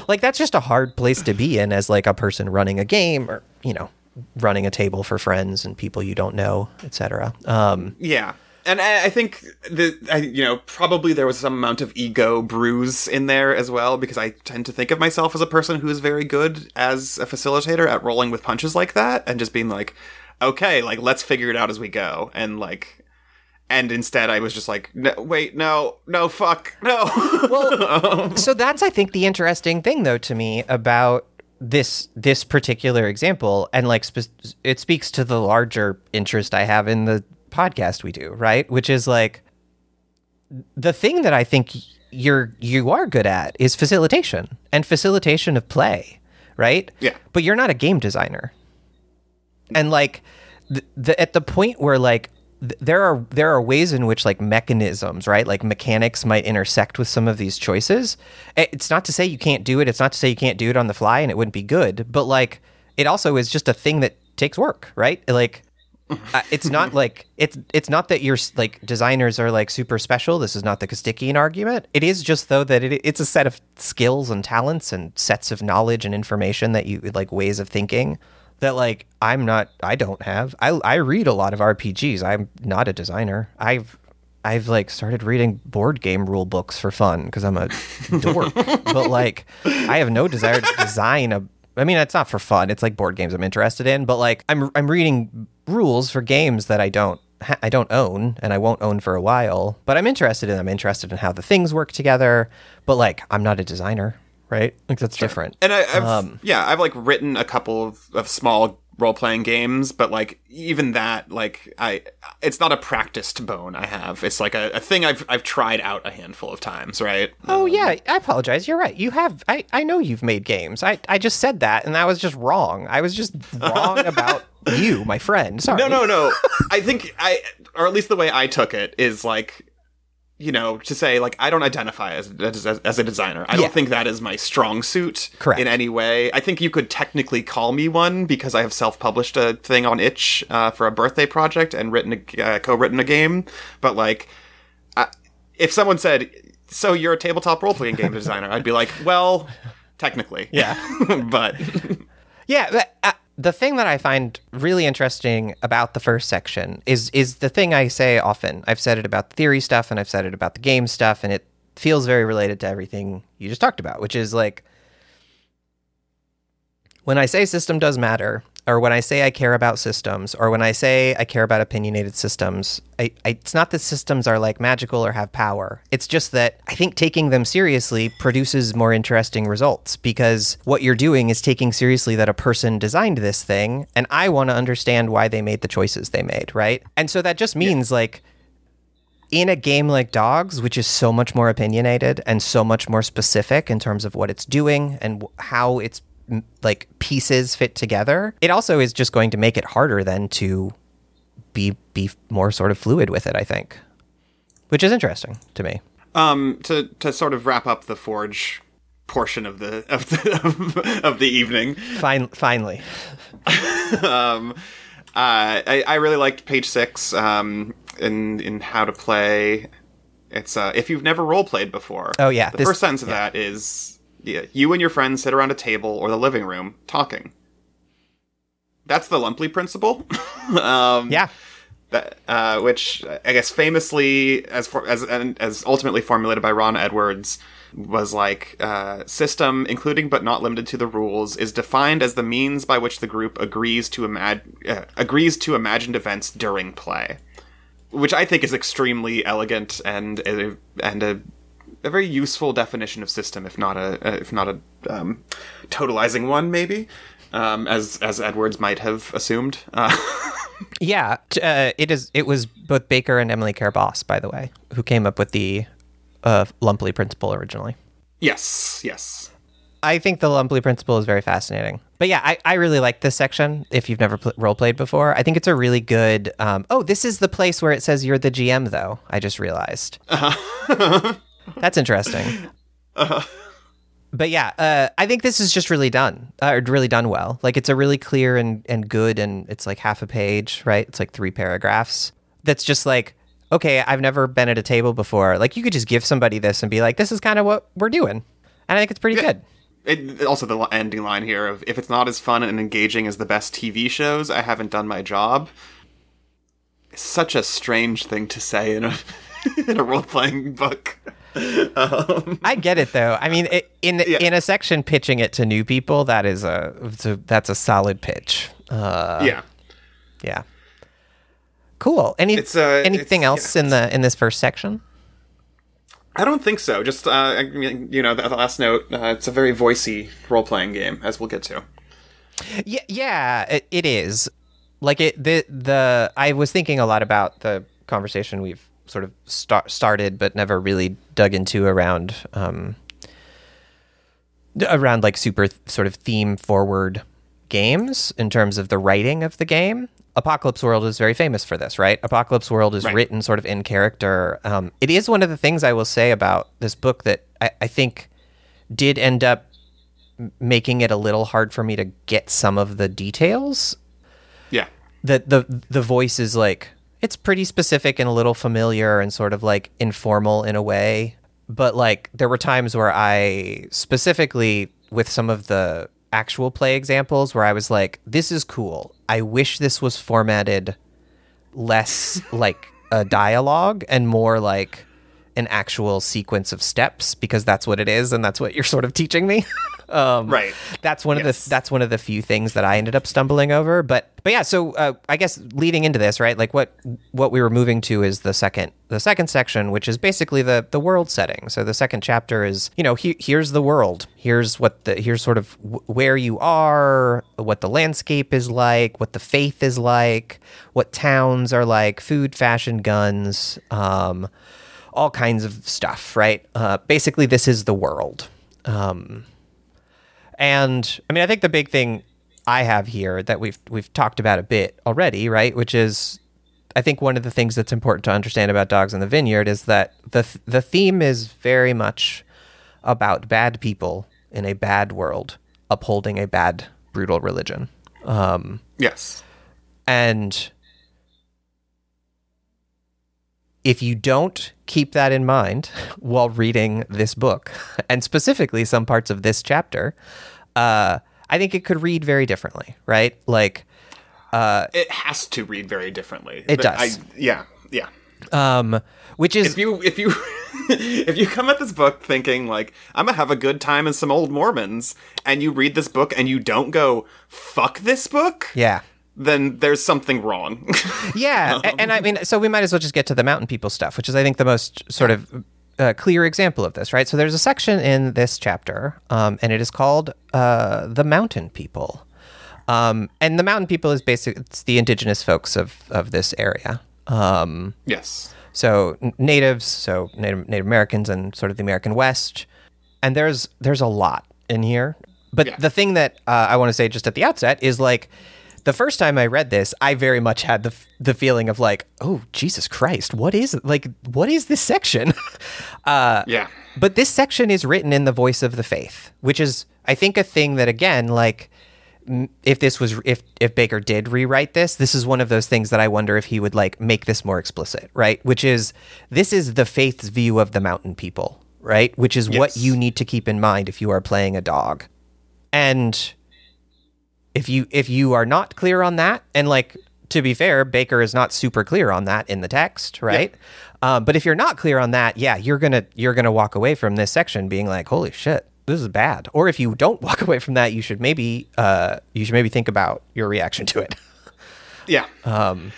like that's just a hard place to be in as like a person running a game or, you know, running a table for friends and people you don't know, etc. Um, yeah and I, I think that I, you know probably there was some amount of ego bruise in there as well because I tend to think of myself as a person who is very good as a facilitator at rolling with punches like that and just being like, okay, like let's figure it out as we go and like. And instead, I was just like, no, "Wait, no, no, fuck, no." Well, so that's I think the interesting thing though to me about this this particular example and like spe- it speaks to the larger interest I have in the podcast we do, right? Which is like the thing that I think you're you are good at is facilitation and facilitation of play, right? Yeah. But you're not a game designer. And like the, the at the point where like th- there are there are ways in which like mechanisms, right? Like mechanics might intersect with some of these choices. It's not to say you can't do it. It's not to say you can't do it on the fly and it wouldn't be good, but like it also is just a thing that takes work, right? Like uh, it's not like it's it's not that you're like designers are like super special. This is not the Costikyan argument. It is just though that it, it's a set of skills and talents and sets of knowledge and information that you like ways of thinking that like I'm not I don't have. I I read a lot of RPGs. I'm not a designer. I've I've like started reading board game rule books for fun because I'm a dork. but like I have no desire to design a I mean it's not for fun. It's like board games I'm interested in, but like I'm I'm reading rules for games that I don't ha- I don't own and I won't own for a while, but I'm interested in I'm interested in how the things work together, but like I'm not a designer, right? Like that's different. And I, I've Um, yeah, I've like written a couple of, of small role playing games, but like even that, like I, it's not a practiced bone I have. It's like a, a thing I've I've tried out a handful of times, right? Oh um, yeah, I apologize. You're right. You have. I, I know you've made games. I, I just said that, and that was just wrong. I was just wrong about you, my friend. Sorry. No, no, no. I think I, or at least the way I took it is like, you know, to say like I don't identify as as, as a designer. I Yeah. don't think that is my strong suit Correct. in any way. I think you could technically call me one because I have self-published a thing on itch uh, for a birthday project and written a, uh, co-written a game. But like, I, if someone said, "So you're a tabletop role-playing game designer," I'd be like, "Well." Technically, Yeah. but Yeah. but, uh, the thing that I find really interesting about the first section is is the thing I say often. I've said it about the theory stuff, and I've said it about the game stuff, and it feels very related to everything you just talked about, which is like when I say system does matter, or when I say I care about systems, or when I say I care about opinionated systems, I, I, it's not that systems are like magical or have power. It's just that I think taking them seriously produces more interesting results because what you're doing is taking seriously that a person designed this thing, and I want to understand why they made the choices they made, right? And so that just means like in a game like Dogs, which is so much more opinionated and so much more specific in terms of what it's doing and how its like pieces fit together, it also is just going to make it harder then to be be more sort of fluid with it. I think, which is interesting to me. Um, to to sort of wrap up the forge portion of the of the of the evening. Fine, finally, Um, uh, I I really liked page six. Um, in in how to play. It's uh, if you've never role played before. Oh, yeah, The this- first sentence of that is yeah, you and your friends sit around a table or the living room talking. That's the Lumpley principle. um, yeah, that, uh, which I guess famously, as for, as and as ultimately formulated by Ron Edwards, was like uh, system, including but not limited to the rules, is defined as the means by which the group agrees to imag- uh, agrees to imagined events during play, which I think is extremely elegant and a, and a a very useful definition of system, if not a if not a um, totalizing one, maybe. Um, as as Edwards might have assumed. Uh, yeah. Uh, it is. It was both Baker and Emily Care Boss, by the way, who came up with the uh, Lumpley principle originally. yes, yes. I think the Lumpley principle is very fascinating. But yeah, I, I really like this section. If you've never pl- role played before, I think it's a really good. Um, oh, this is the place where it says you're the GM, though. I just realized. That's interesting. But yeah, uh, I think this is just really done, uh, really done well. Like it's a really clear and, and good, and it's like half a page, right? It's like three paragraphs. That's just like, okay, I've never been at a table before. Like you could just give somebody this and be like, this is kind of what we're doing. And I think it's pretty good. It, also, the ending line here of if it's not as fun and engaging as the best TV shows, I haven't done my job. It's such a strange thing to say in a in a role playing book. Um, I get it though. I mean, it, in Yeah. in a section pitching it to new people, that is a, a that's a solid pitch. Uh, yeah, yeah. Cool. Any uh, anything else in the in this first section? I don't think so. Just uh, I mean, you know, the, the last note. Uh, it's a very voicey role playing game, as we'll get to. Yeah, yeah, it, it is. Like it the the I was thinking a lot about the conversation we've sort of start, started but never really dug into around um around like super th- sort of theme forward games in terms of the writing of the game. Apocalypse World is very famous for this, right? Apocalypse World is Right. written sort of in character. Um, it is one of the things I will say about this book that I, I think did end up making it a little hard for me to get some of the details. Yeah, The the the voice is like it's pretty specific and a little familiar and sort of like informal in a way. But like there were times where I specifically with some of the actual play examples where I was like, this is cool. I wish this was formatted less like a dialogue and more like an actual sequence of steps because that's what it is and that's what you're sort of teaching me. um, Right. That's one Yes. of the that's one of the few things that I ended up stumbling over. But but yeah, so uh, I guess leading into this, right? Like what what we were moving to is the second the second section, which is basically the the world setting. So the second chapter is you know he, here's the world. Here's what the here's sort of w- where you are, what the landscape is like, what the faith is like, what towns are like, food, fashion, guns. Um, all kinds of stuff, right? Uh, basically, this is the world. Um, and I mean, I think the big thing I have here that we've we've talked about a bit already, right? Which is, I think one of the things that's important to understand about Dogs in the Vineyard is that the th- the theme is very much about bad people in a bad world upholding a bad, brutal religion. Um, Yes. and if you don't keep that in mind while reading this book, and specifically some parts of this chapter, uh, I think it could read very differently, right? Like, uh, It has to read very differently. It does. I, yeah. Yeah. um, which is If you if you if you come at this book thinking like I'm gonna have a good time in some old Mormons, and you read this book and you don't go fuck this book, yeah. then there's something wrong. Yeah, a- and I mean, so we might as well just get to the mountain people stuff, which is, I think, the most sort of uh, clear example of this, right? So there's a section in this chapter, um, and it is called uh, the mountain people, um, and the mountain people is basically it's the indigenous folks of of this area. Um, yes. so n- natives, so Native, Native Americans, and sort of the American West, and there's there's a lot in here. But Yeah. the thing that uh, I want to say just at the outset is like the first time I read this, I very much had the f- the feeling of like, oh Jesus Christ, what is like what is this section? uh, Yeah. but this section is written in the voice of the faith, which is, I think, a thing that again, like, if this was, if if Baker did rewrite this, this is one of those things that I wonder if he would like make this more explicit, right? Which is, this is the faith's view of the mountain people, right? Which is what you need to keep in mind if you are playing a dog, and if you if you are not clear on that, and like to be fair, Baker is not super clear on that in the text, right? Um, but if you're not clear on that, yeah, you're gonna you're gonna walk away from this section being like, holy shit, this is bad. Or if you don't walk away from that, you should maybe uh, you should maybe think about your reaction to it. Yeah. Um,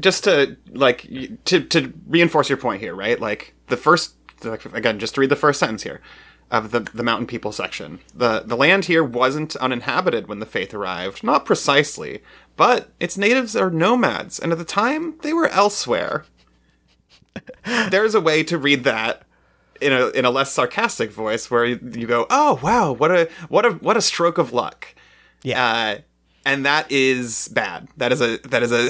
just to like to to reinforce your point here, right? Like the first, like, again, just to read the first sentence here of the the mountain people section. the The land here wasn't uninhabited when the faith arrived, not precisely, but its natives are nomads, and at the time they were elsewhere. There's a way to read that in a in a less sarcastic voice, where you, you go, "Oh wow, what a what a what a stroke of luck." Yeah. uh, and that is bad. That is a that is a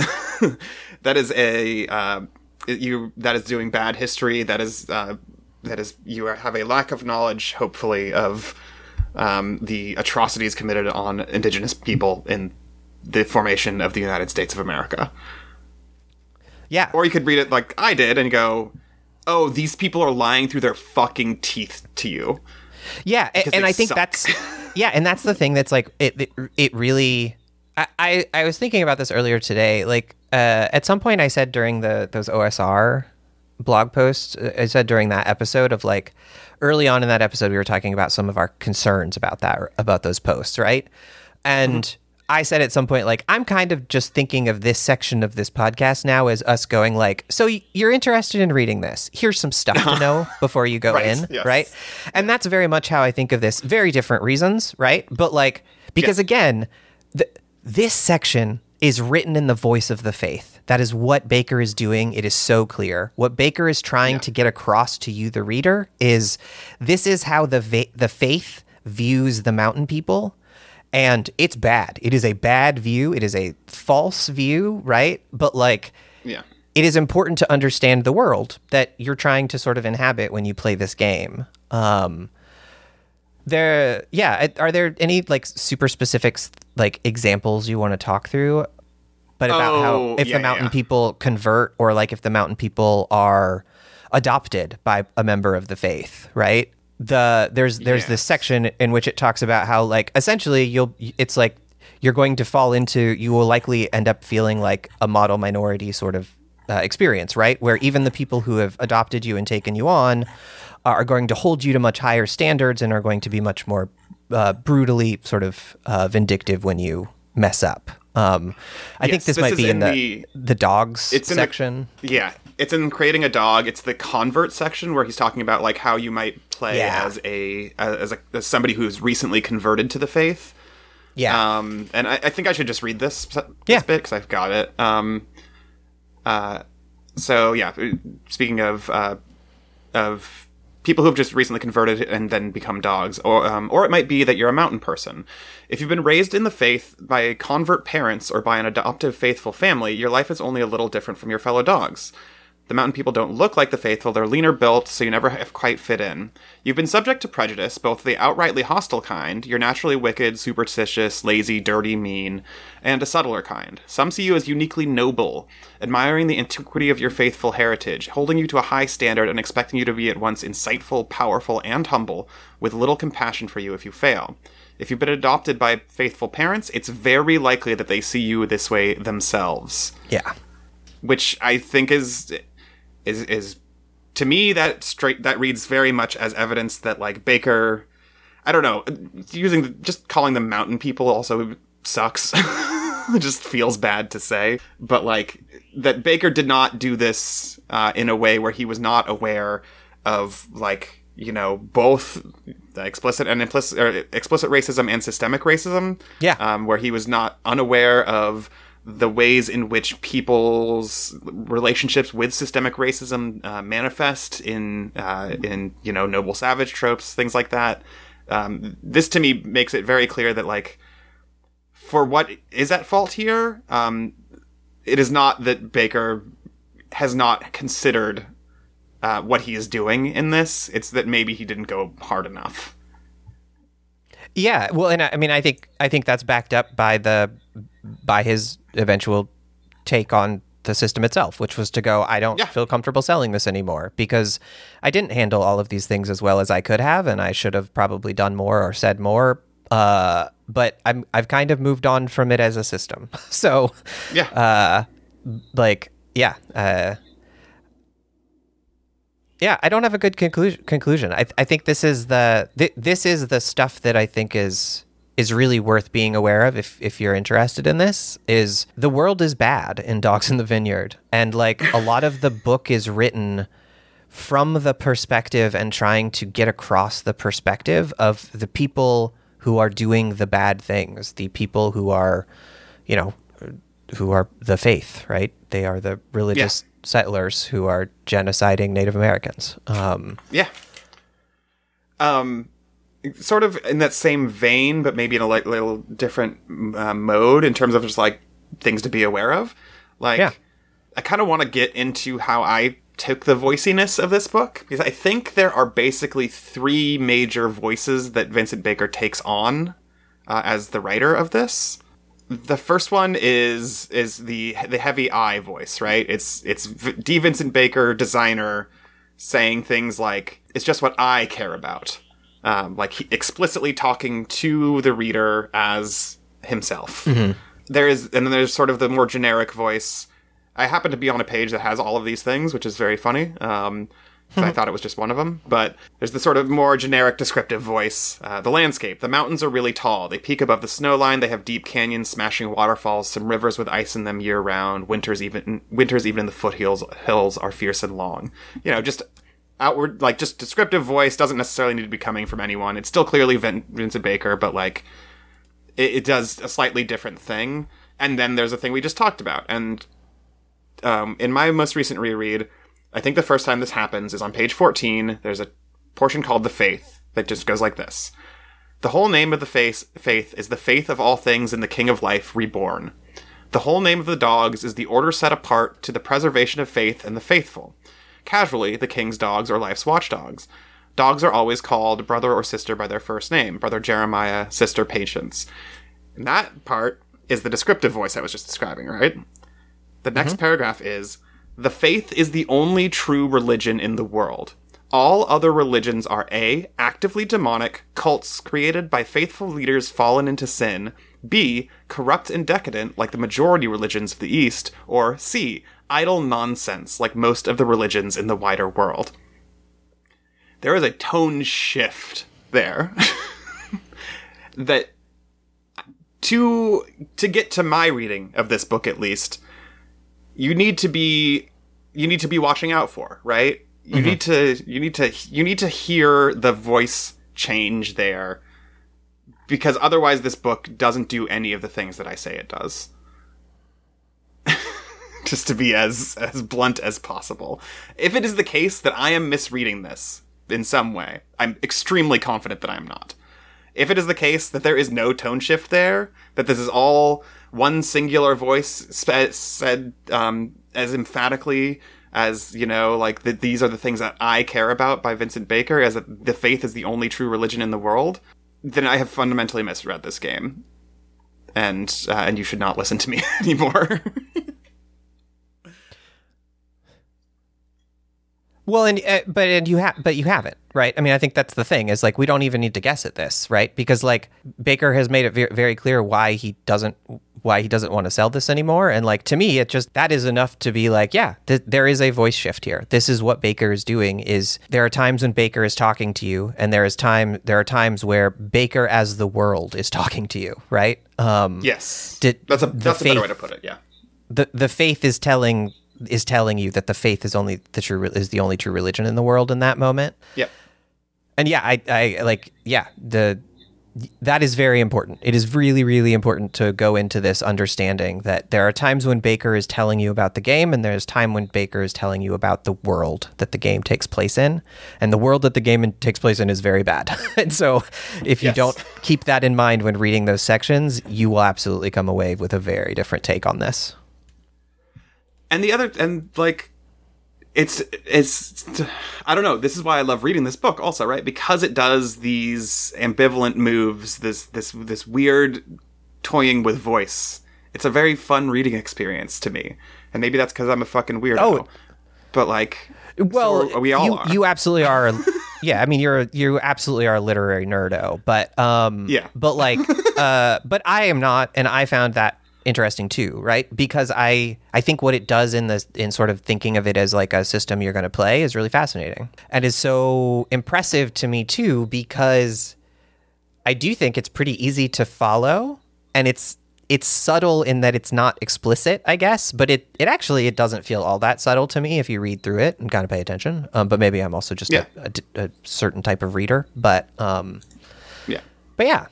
that is a uh, you that is doing bad history. That is uh, that is you have a lack of knowledge, hopefully, of um, the atrocities committed on indigenous people in the formation of the United States of America. Yeah. Or you could read it like I did and go, "Oh, these people are lying through their fucking teeth to you." Yeah, a- and I think suck. that's yeah, and that's the thing that's like it. It, it really. I, I I was thinking about this earlier today. Like uh, at some point, I said during the those OSR blog posts, uh, I said during that episode of like early on in that episode, we were talking about some of our concerns about that about those posts, right? And I said at some point, like, I'm kind of just thinking of this section of this podcast now as us going like, so you're interested in reading this? Here's some stuff to know before you go Right, in, yes. right? And that's very much how I think of this. Very different reasons, right? But like, because Yeah. again, th- this section is written in the voice of the faith. That is what Baker is doing. It is so clear. What Baker is trying to get across to you, the reader, is this is how the va- the faith views the mountain people, and it's bad. It is a bad view. It is a false view, right? But like, Yeah. it is important to understand the world that you're trying to sort of inhabit when you play this game. Um, there, yeah. Are there any like super specific like examples you want to talk through? But about Oh, how if yeah, the mountain yeah. people convert, or like if the mountain people are adopted by a member of the faith, right? the there's there's Yes. this section in which it talks about how like essentially you'll it's like you're going to fall into you will likely end up feeling like a model minority sort of uh, experience, right? Where even the people who have adopted you and taken you on are going to hold you to much higher standards and are going to be much more uh, brutally sort of uh, vindictive when you mess up. Um, I think this, this might be in in the the- the dogs It's in the- section. Yeah, it's in creating a dog. It's the convert section where he's talking about like how you might play Yeah. as a as a as somebody who's recently converted to the faith. yeah, Um, and I, I think I should just read this, this Yeah. bit because I've got it. Um, uh, so yeah, speaking of uh, of people who've just recently converted and then become dogs, or um, or it might be that you're a mountain person. If you've been raised in the faith by convert parents or by an adoptive faithful family, your life is only a little different from your fellow dogs. The mountain people don't look like the faithful, they're leaner built, so you never have quite fit in. You've been subject to prejudice, both the outrightly hostile kind, you're naturally wicked, superstitious, lazy, dirty, mean, and a subtler kind. Some see you as uniquely noble, admiring the antiquity of your faithful heritage, holding you to a high standard and expecting you to be at once insightful, powerful, and humble, with little compassion for you if you fail. If you've been adopted by faithful parents, it's very likely that they see you this way themselves yeah. which I think is is is to me that straight that reads very much as evidence that like Baker, I don't know, using the, just calling them mountain people also sucks. just feels bad to say, but like that Baker did not do this uh, in a way where he was not aware of like you know both the explicit and implicit or explicit racism and systemic racism. Yeah. um, where he was not unaware of the ways in which people's relationships with systemic racism uh, manifest in uh, in you know noble savage tropes, things like that. Um, this to me makes it very clear that like for what is at fault here, um, it is not that Baker has not considered uh, what he is doing in this. It's that maybe he didn't go hard enough. Yeah, well, and I I mean, I think I think that's backed up by the by his eventual take on the system itself, which was to go, I don't Yeah. feel comfortable selling this anymore because I didn't handle all of these things as well as I could have, and I should have probably done more or said more. Uh, but I'm I've kind of moved on from it as a system, so Yeah. uh, like yeah, uh, yeah. I don't have a good conclusion. Conclusion. I I think this is the th- this is the stuff that I think is is really worth being aware of if if you're interested in this. Is the world is bad in Dogs in the Vineyard, and like a lot of the book is written from the perspective and trying to get across the perspective of the people who are doing the bad things, the people who are, you know, who are the faith, right? They are the religious settlers who are genociding Native Americans. Um, Yeah. Um, sort of in that same vein, but maybe in a like, little different uh, mode in terms of just like things to be aware of. Like, Yeah. I kind of want to get into how I took the voiciness of this book because I think there are basically three major voices that Vincent Baker takes on uh, as the writer of this. The first one is is the the heavy I voice, right? It's it's D. Vincent Baker, designer, saying things like "It's just what I care about," um, like he, explicitly talking to the reader as himself. There is, and then there's sort of the more generic voice. I happen to be on a page that has all of these things, which is very funny. Um, I thought it was just one of them. But there's the sort of more generic descriptive voice. Uh, the landscape. The mountains are really tall. They peak above the snow line. They have deep canyons, smashing waterfalls, some rivers with ice in them year round. Winters even winters even in the foothills hills are fierce and long. You know, just outward like just descriptive voice doesn't necessarily need to be coming from anyone. It's still clearly Vin- Vincent Baker, but like it, it does a slightly different thing. And then there's a thing we just talked about. And um, in my most recent reread, I think the first time this happens is on page 14. There's a portion called The Faith that just goes like this The whole name of the faith, faith is the faith of all things in the King of Life reborn. The whole name of the dogs is the order set apart to the preservation of faith and the faithful. Casually, the king's dogs are life's watchdogs. Dogs are always called brother or sister by their first name brother Jeremiah, sister Patience. And that part is the descriptive voice I was just describing, right? The next mm-hmm. paragraph is The faith is the only true religion in the world. All other religions are A. Actively demonic, cults created by faithful leaders fallen into sin, B. Corrupt and decadent, like the majority religions of the East, or C. Idle nonsense, like most of the religions in the wider world. There is a tone shift there that to to get to my reading of this book at least you need to be you need to be watching out for right? You mm-hmm. need to you need to you need to hear the voice change there because otherwise this book doesn't do any of the things that I say it does. Just to be as as blunt as possible. If it is the case that I am misreading this in some way I'm extremely confident that I'm not. If it is the case that there is no tone shift there, that this is all one singular voice spe- said um, as emphatically as you know, like these are the things that I care about by Vincent Baker, as that the faith is the only true religion in the world, then I have fundamentally misread this game, and uh, and you should not listen to me anymore. Well, and uh, but and you have but you haven't, right? I mean, I think that's the thing is like we don't even need to guess at this, right? Because like Baker has made it ve- very clear why he doesn't why he doesn't want to sell this anymore, and like to me, it just that is enough to be like, yeah, th- there is a voice shift here. This is what Baker is doing. Is there are times when Baker is talking to you, and there is time there are times where Baker as the world is talking to you, right? Um, yes, Did- that's a the that's a better way to put it. Yeah. the the faith is telling is telling you that the faith is only the true is the only true religion in the world in that moment. Yep. And yeah, I I like yeah, the that is very important. It is really really important to go into this understanding that there are times when Baker is telling you about the game and there's time when Baker is telling you about the world that the game takes place in. And the world that the game takes place in is very bad. and so if you Yes. don't keep that in mind when reading those sections, you will absolutely come away with a very different take on this. and the other and like it's it's i don't know. This is why i love reading this book also right? Because it does these ambivalent moves this this this weird toying with voice. It's a very fun reading experience to me. And maybe that's because i'm a fucking weirdo. Oh. but like Well, so we all you, are. you absolutely are. yeah, I mean, you're you absolutely are a literary nerdo, but um, Yeah. but like, uh, but I am not, and I found that interesting too, right? Because I I think what it does in the in sort of thinking of it as like a system you're going to play is really fascinating and is so impressive to me too because I do think it's pretty easy to follow and it's it's subtle in that it's not explicit, I guess, but it, it actually it doesn't feel all that subtle to me if you read through it and kind of pay attention. Um, but maybe I'm also just Yeah. a, a a certain type of reader. But um, yeah but yeah.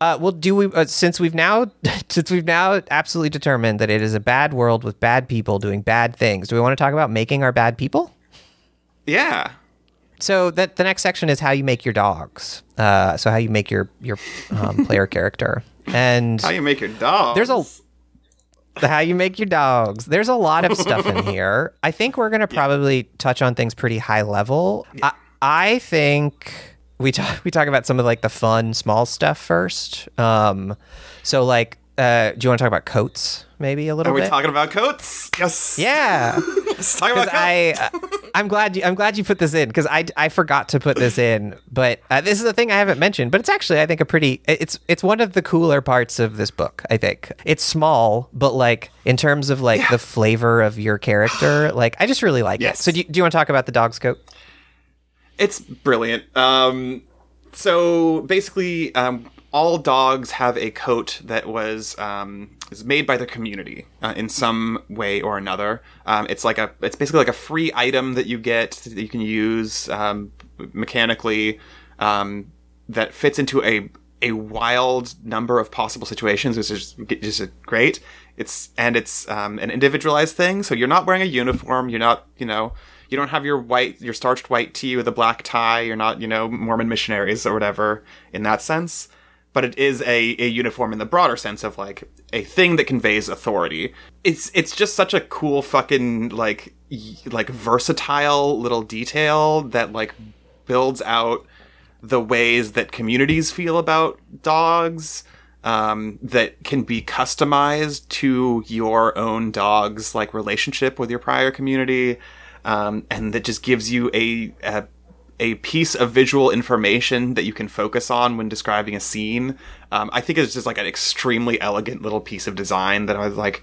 Uh, well, do we? Uh, since we've now, since we've now absolutely determined that it is a bad world with bad people doing bad things, do we want to talk about making our bad people? yeah So that the next section is how you make your dogs. Uh, so how you make your your um, player character, and how you make your dogs. there's a how you make your dogs. There's a lot of stuff in here. I think we're gonna probably touch on things pretty high level. I, I think we talk we talk about some of like the fun small stuff first. Um, so like, uh, do you want to talk about coats maybe a little are we bit? talking about coats yes yeah. let's talk about coats I, uh, I'm glad you, I'm glad you put this in because I, I forgot to put this in, but uh, this is a thing I haven't mentioned. But it's actually I think a pretty it's it's one of the cooler parts of this book. I think it's small, but like in terms of like the flavor of your character, like I just really like Yes. it. So do you, do you want to talk about the dog's coat? It's brilliant. Um, so basically, um, all dogs have a coat that was um, is made by the community uh, in some way or another. Um, it's like a it's basically like a free item that you get that you can use um, mechanically um, that fits into a a wild number of possible situations, which is just great. It's and it's um, an individualized thing, so you're not wearing a uniform. You're not, you know, you don't have your white, your starched white tee with a black tie. You're not, you know, Mormon missionaries or whatever in that sense. But it is a, a uniform in the broader sense of like a thing that conveys authority. It's it's just such a cool fucking like y- like versatile little detail that like builds out the ways that communities feel about dogs um, that can be customized to your own dog's like relationship with your prior community um, and that just gives you a, a a piece of visual information that you can focus on when describing a scene. Um, I think it's just like an extremely elegant little piece of design that I was like,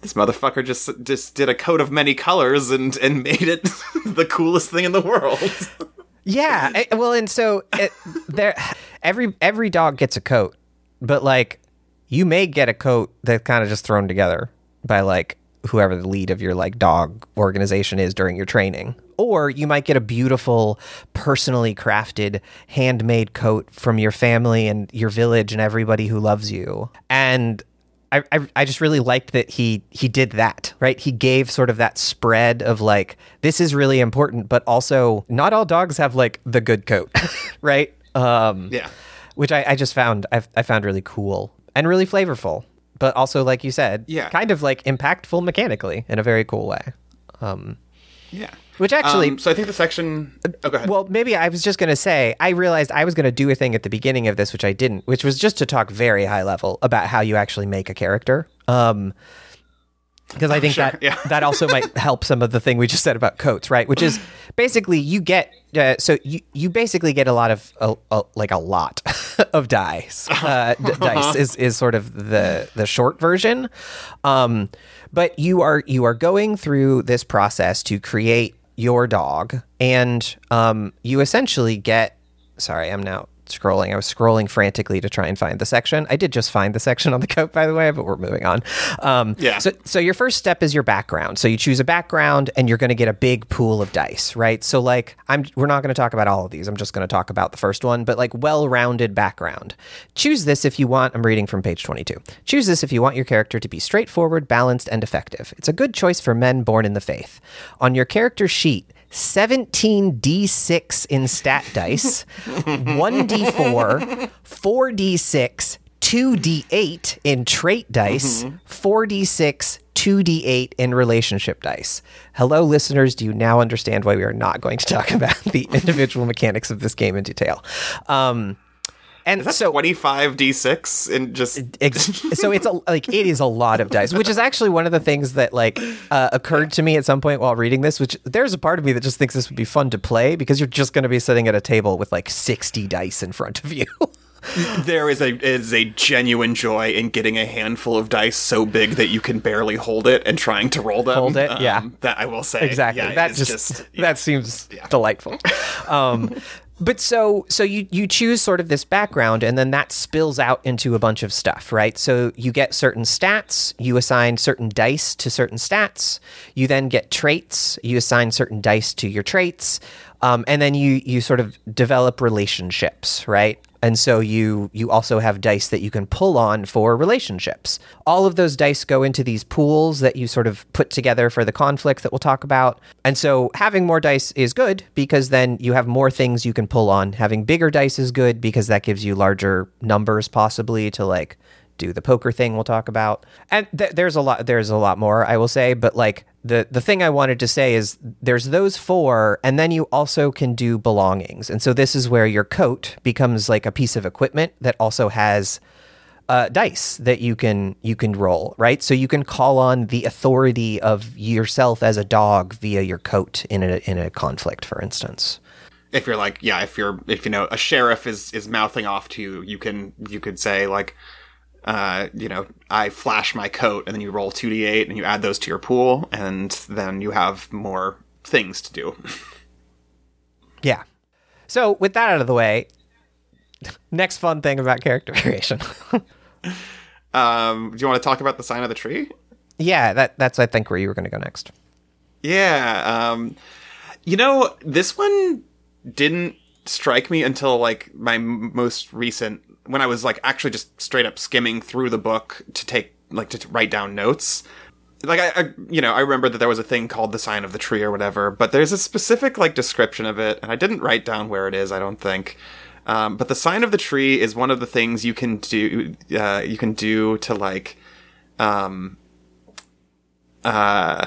this motherfucker just just did a coat of many colors and and made it the coolest thing in the world. Yeah. eh, well, and so it, there, every every dog gets a coat, but like you may get a coat that's kind of just thrown together by like whoever the lead of your like dog organization is during your training. Or you might get a beautiful, personally crafted, handmade coat from your family and your village and everybody who loves you. And I, I, I just really liked that he he did that right he gave sort of that spread of like this is really important but also not all dogs have like the good coat right um yeah. which I, I just found I, I found really cool and really flavorful but also like you said Yeah. kind of like impactful mechanically in a very cool way um Yeah. which actually Um, so I think the section. Oh, go ahead. well, maybe I was just going to say, I realized I was going to do a thing at the beginning of this, which I didn't, which was just to talk very high level about how you actually make a character. Um, because I think sure, that yeah. that also might help some of the thing we just said about coats, right? Which is basically you get uh, so you you basically get a lot of a, a, like a lot of dice. Uh, d- dice is is sort of the the short version, um, but you are you are going through this process to create your dog, and um, you essentially get. Sorry, I'm now scrolling. I was scrolling frantically to try and find the section. I did just find the section on the coat, by the way, but we're moving on. Um, Yeah. So, so your first step is your background. So you choose a background, and you're going to get a big pool of dice, right? So like, I'm we're not going to talk about all of these. I'm just going to talk about the first one, but like well-rounded background. Choose this if you want. I'm reading from page 22. Choose this if you want your character to be straightforward, balanced, and effective. It's a good choice for men born in the faith. On your character sheet. 17d6 in stat dice, 1d4, 4d6, 2d8 in trait dice, 4d6, 2d8 in relationship dice. Hello, listeners. Do you now understand why we are not going to talk about the individual mechanics of this game in detail? Um, and so twenty-five d six and just so it's a, like it is a lot of dice, which is actually one of the things that like uh, occurred to me at some point while reading this. Which there's a part of me that just thinks this would be fun to play because you're just going to be sitting at a table with like 60 dice in front of you. there is a is a genuine joy in getting a handful of dice so big that you can barely hold it and trying to roll them. Hold it, Um, yeah. That I will say exactly. Yeah, that it's just, yeah. that seems delightful. Um, but so so you you choose sort of this background and then that spills out into a bunch of stuff, right? So you get certain stats, you assign certain dice to certain stats, you then get traits, you assign certain dice to your traits, um, and then you you sort of develop relationships, right? And so you you also have dice that you can pull on for relationships. All of those dice go into these pools that you sort of put together for the conflict that we'll talk about. And so having more dice is good because then you have more things you can pull on. Having bigger dice is good because that gives you larger numbers possibly to like do the poker thing we'll talk about. And th- there's a lot there's a lot more I will say, but like the the thing I wanted to say is there's those four and then you also can do belongings. And so this is where your coat becomes like a piece of equipment that also has uh, dice that you can you can roll, right? So you can call on the authority of yourself as a dog via your coat in a in a conflict, for instance. if you're like yeah if you're if you know a sheriff is is mouthing off to you you can you could say like uh you know i flash my coat and then you roll 2d8 and you add those to your pool and then you have more things to do Yeah. So with that out of the way, next fun thing about character creation. um do you want to talk about the sign of the tree yeah, that that's I think where you were going to go next. yeah um you know this one didn't strike me until like my m- most recent when i was like actually just straight up skimming through the book to take like to, write down notes like I, I you know i remember that there was a thing called the sign of the tree or whatever but there's a specific like description of it and i didn't write down where it is i don't think. Um, but the sign of the tree is one of the things you can do uh, you can do to like um uh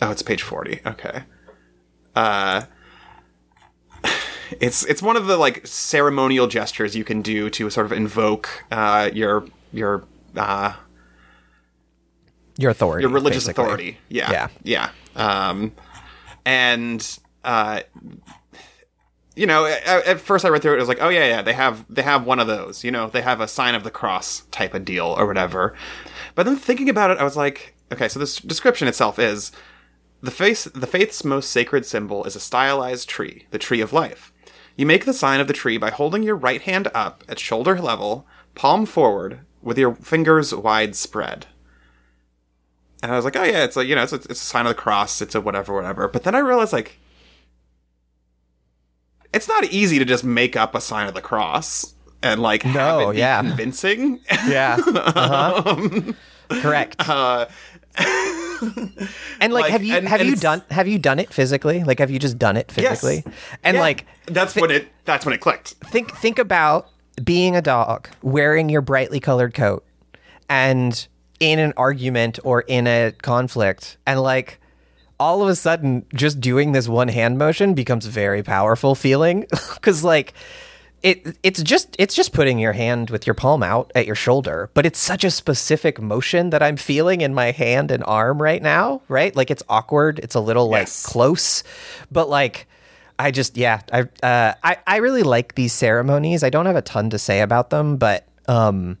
oh it's page 40 okay. Uh it's it's one of the like ceremonial gestures you can do to sort of invoke uh your your uh Your authority. your religious basically. authority. Yeah. Yeah. Yeah. Um, and uh, you know, at, at first I read through it, it was like, oh yeah, yeah, they have they have one of those. You know, they have a sign of the cross type of deal or whatever. But then thinking about it, I was like, okay, so this description itself is the face the faith's most sacred symbol is a stylized tree, the tree of life. You make the sign of the tree by holding your right hand up at shoulder level, palm forward, with your fingers wide spread. And I was like, oh yeah, it's like you know, it's a, it's a sign of the cross, it's a whatever, whatever. But then I realized like it's not easy to just make up a sign of the cross and like have No, yeah. convincing. Yeah. Uh-huh. Correct. uh, and like, like, have you and- have and you done have you done it physically? Like, have you just done it Yes. physically? And yeah, like, that's when it that's when it clicked. think think about being a dog wearing your brightly colored coat and in an argument or in a conflict and like all of a sudden just doing this one hand motion becomes a very powerful feeling cuz like it it's just it's just putting your hand with your palm out at your shoulder but it's such a specific motion that I'm feeling in my hand and arm right now right like it's awkward it's a little Yes. like close but like I just yeah, I uh, I I really like these ceremonies. I don't have a ton to say about them, but um,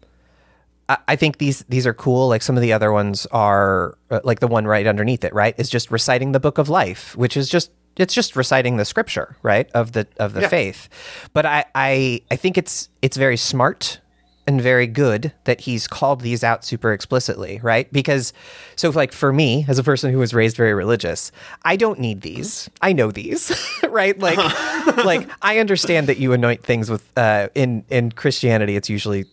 I, I think these these are cool. Like some of the other ones are uh, like the one right underneath it, right? Is just reciting the book of life, which is just it's just reciting the scripture, right, of the of the Yeah. faith. But I I I think it's it's very smart and very good that he's called these out super explicitly, right? Because so like for me as a person who was raised very religious, I don't need these. I know these, right? Like like I understand that you anoint things with uh in in Christianity it's usually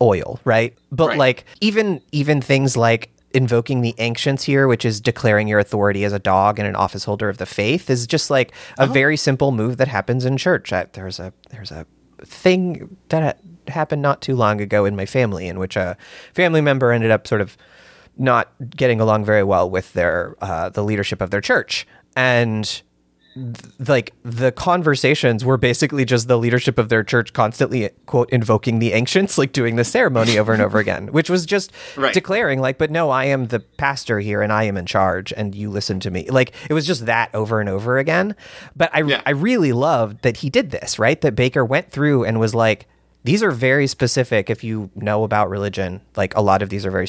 oil, right? But Right. like even even things like invoking the ancients here which is declaring your authority as a dog and an office holder of the faith is just like a very simple move that happens in church. I, there's a there's a thing that happened not too long ago in my family in which a family member ended up sort of not getting along very well with their uh, the leadership of their church. And like the conversations were basically just the leadership of their church constantly quote invoking the ancients like doing the ceremony over and over again which was just Right. declaring like but no i am the pastor here and i am in charge and you listen to me. Like it was just that over and over again. But i Yeah. i really loved that he did this right? That baker went through and was like these are very specific if you know about religion. Like a lot of these are very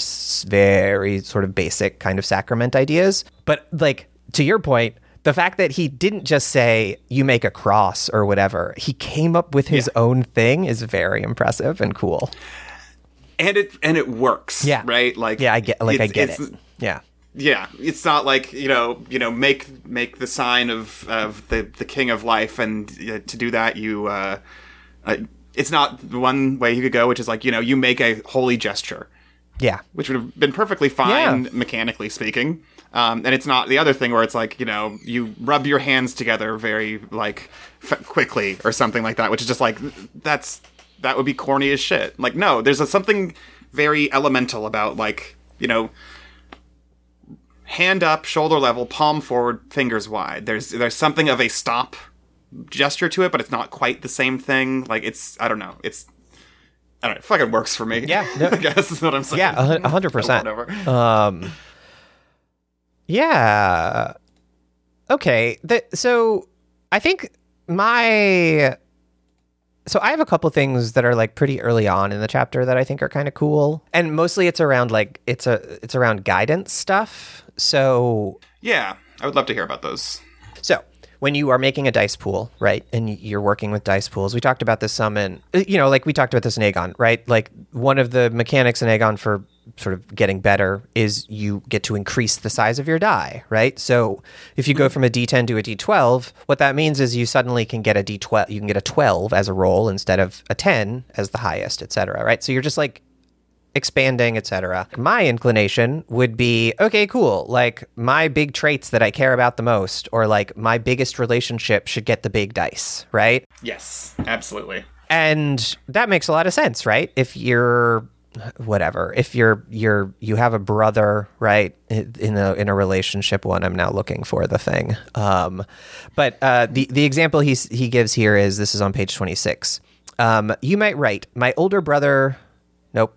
very sort of basic kind of sacrament ideas. But like to your point the fact that he didn't just say you make a cross or whatever he came up with his own thing is very impressive and cool And it and it works. yeah Right? Like yeah i get like i get it yeah Yeah, it's not like you know, you know, make make the sign of of the the king of life, and uh, to do that, you, uh, uh, it's not the one way you could go, which is like you know, you make a holy gesture, yeah which would have been perfectly fine Yeah. mechanically speaking. Um, and it's not the other thing where it's like you know, you rub your hands together very like f- quickly or something like that, which is just like that's that would be corny as shit. Like no, there's a, something very elemental about like you know hand up, shoulder level, palm forward, fingers wide. There's there's something of a stop gesture to it, but it's not quite the same thing. Like it's I don't know. It's I don't know. It fucking works for me. Yeah, no- I guess is what I'm saying. yeah a hundred percent Whatever. Um, yeah. Okay. The, so I think my. So I have a couple things that are like pretty early on in the chapter that I think are kind of cool, and mostly it's around like it's a it's around guidance stuff. So Yeah, I would love to hear about those. so when you are making a dice pool, right, and you're working with dice pools, we talked about this some in, you know, like we talked about this in Agon, right? Like one of the mechanics in Agon for sort of getting better is you get to increase the size of your die, right? So if you go from a D10 to a D12, what that means is you suddenly can get a D12, you can get a 12 as a roll instead of a 10 as the highest, et cetera, right? So you're just like expanding, etc. My inclination would be okay, cool. Like my big traits that I care about the most, or like my biggest relationship should get the big dice, right? Yes, absolutely. And that makes a lot of sense, right? If you're whatever, if you're you're you have a brother, right, in a in a relationship one, I'm now looking for the thing. Um, but uh, the the example he he gives here is this is on page 26. Um, you might write, my older brother. Nope,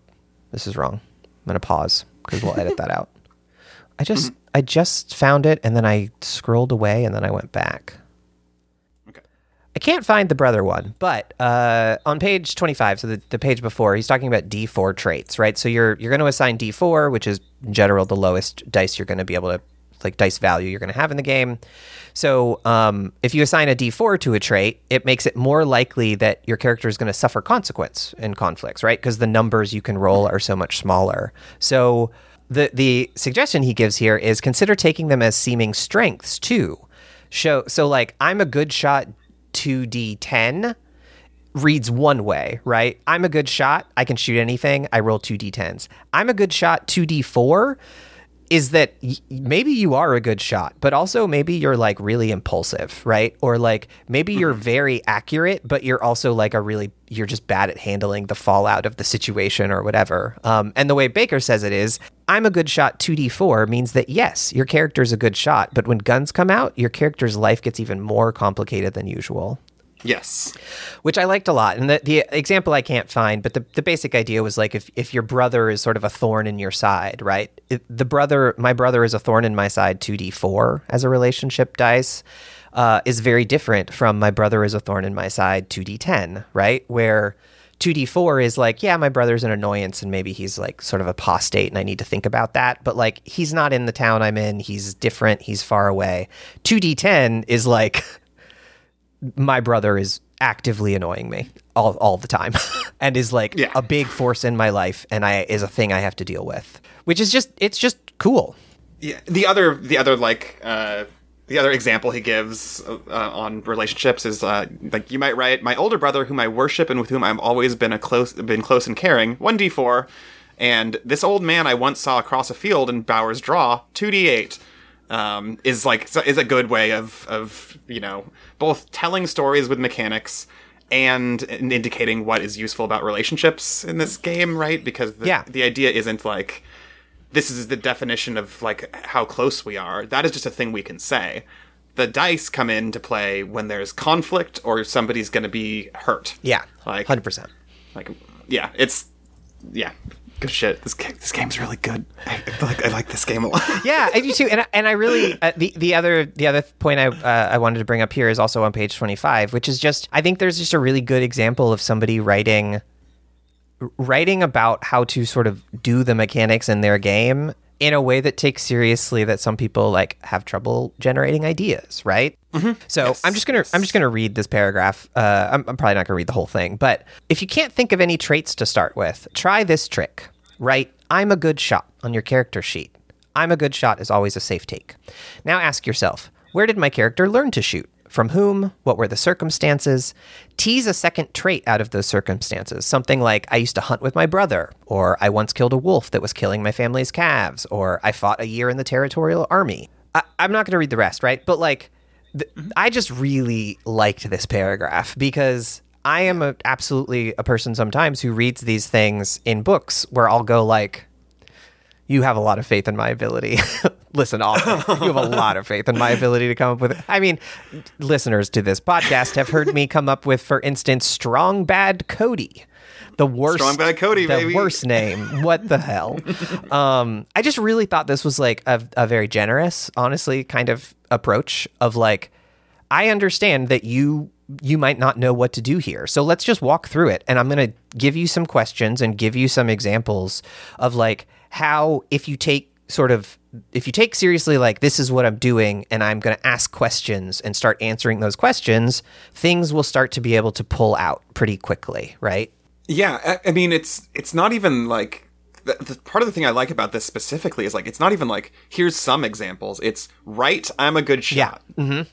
this is wrong. I'm gonna pause because we'll edit that out. I just I just found it and then I scrolled away and then I went back. I can't find the brother one, but uh, on page 25, so the, the page before, he's talking about D4 traits, right? So you're you're going to assign D4, which is in general the lowest dice you're going to be able to like dice value you're going to have in the game. So um, if you assign a D4 to a trait, it makes it more likely that your character is going to suffer consequence in conflicts, right? Because the numbers you can roll are so much smaller. So the the suggestion he gives here is consider taking them as seeming strengths too. Show so like I'm a good shot 2d10 reads one way, right? I'm a good shot, I can shoot anything, I roll 2d10s. I'm a good shot 2d4 is that y- maybe you are a good shot, but also maybe you're like really impulsive, right? Or like maybe you're very accurate, but you're also like a really you're just bad at handling the fallout of the situation or whatever. Um, and the way Baker says it is, I'm a good shot 2d4 means that yes, your character's a good shot, but when guns come out, your character's life gets even more complicated than usual Yes. which I liked a lot. And the, the example I can't find, but the, the basic idea was like if, if your brother is sort of a thorn in your side, right? If the brother, my brother is a thorn in my side, 2d4 as a relationship dice, uh, is very different from my brother is a thorn in my side, 2d10, right? Where 2d4 is like, yeah, my brother's an annoyance and maybe he's like sort of apostate and I need to think about that. But like, he's not in the town I'm in. He's different. He's far away. 2d10 is like, my brother is actively annoying me all, all the time and is like Yeah. a big force in my life and I is a thing I have to deal with. Which is just it's just cool. Yeah. The other, the other like, uh, the other example he gives uh, on relationships is uh, like you might write my older brother, whom I worship and with whom I've always been a close, been close and caring, one d four, and this old man I once saw across a field in Bowers Draw, two d eight. Um, is like is a good way of of you know both telling stories with mechanics and indicating what is useful about relationships in this game, right? Because the, Yeah. the idea isn't like this is the definition of like how close we are. That is just a thing we can say. The dice come into play when there's conflict or somebody's going to be hurt. Yeah. Like- hundred percent. Like, yeah, it's yeah, good shit. This game, this game's really good. I, like I like this game a lot. Yeah, I do too. And I, and I really uh, the the other the other point I uh, I wanted to bring up here is also on page twenty five, which is just I think there's just a really good example of somebody writing writing about how to sort of do the mechanics in their game in a way that takes seriously that some people like have trouble generating ideas, right? So I'm just gonna I'm just gonna read this paragraph. Uh, I'm, I'm probably not gonna read the whole thing, but if you can't think of any traits to start with, try this trick. Write "I'm a good shot" on your character sheet. I'm a good shot is always a safe take. Now ask yourself, where did my character learn to shoot? From whom? What were the circumstances? Tease a second trait out of those circumstances. Something like, I used to hunt with my brother, or I once killed a wolf that was killing my family's calves, or I fought a year in the territorial army. I, I'm not going to read the rest, right? But like, th- I just really liked this paragraph because I am a, absolutely a person sometimes who reads these things in books where I'll go like, you have a lot of faith in my ability. Listen, author, you have a lot of faith in my ability to come up with. I mean, listeners to this podcast have heard me come up with, for instance, strong bad Cody, the worst, Strong Bad Cody, the baby. worst name. What the hell? um, I just really thought this was like a, a very generous, honestly, kind of approach of like, I understand that you you might not know what to do here. So let's just walk through it and I'm going to give you some questions and give you some examples of like how if you take sort of if you take seriously like this is what I'm doing and I'm going to ask questions and start answering those questions, things will start to be able to pull out pretty quickly, right? Yeah, I, I mean it's it's not even like the, the part of the thing I like about this specifically is like it's not even like here's some examples. It's right. I'm a good shot. Yeah.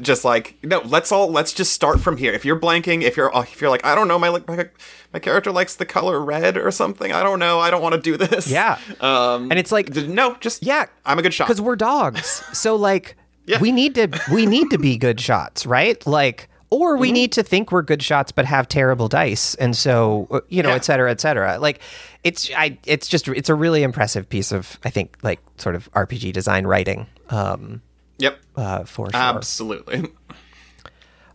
Just like no, let's all let's just start from here. If you're blanking, if you're if you're like I don't know, my my, my character likes the color red or something. I don't know. I don't want to do this. Yeah. Um, And it's like no, just Yeah, I'm a good shot. because we're dogs. So like, Yeah. we need to we need to be good shots, right? Like, or Mm-hmm. we need to think we're good shots but have terrible dice, and so uh, you know, Yeah. et cetera, et cetera. Like, it's I it's just it's a really impressive piece of I think like sort of RPG design writing. Um, Yep. uh, for sure. Absolutely.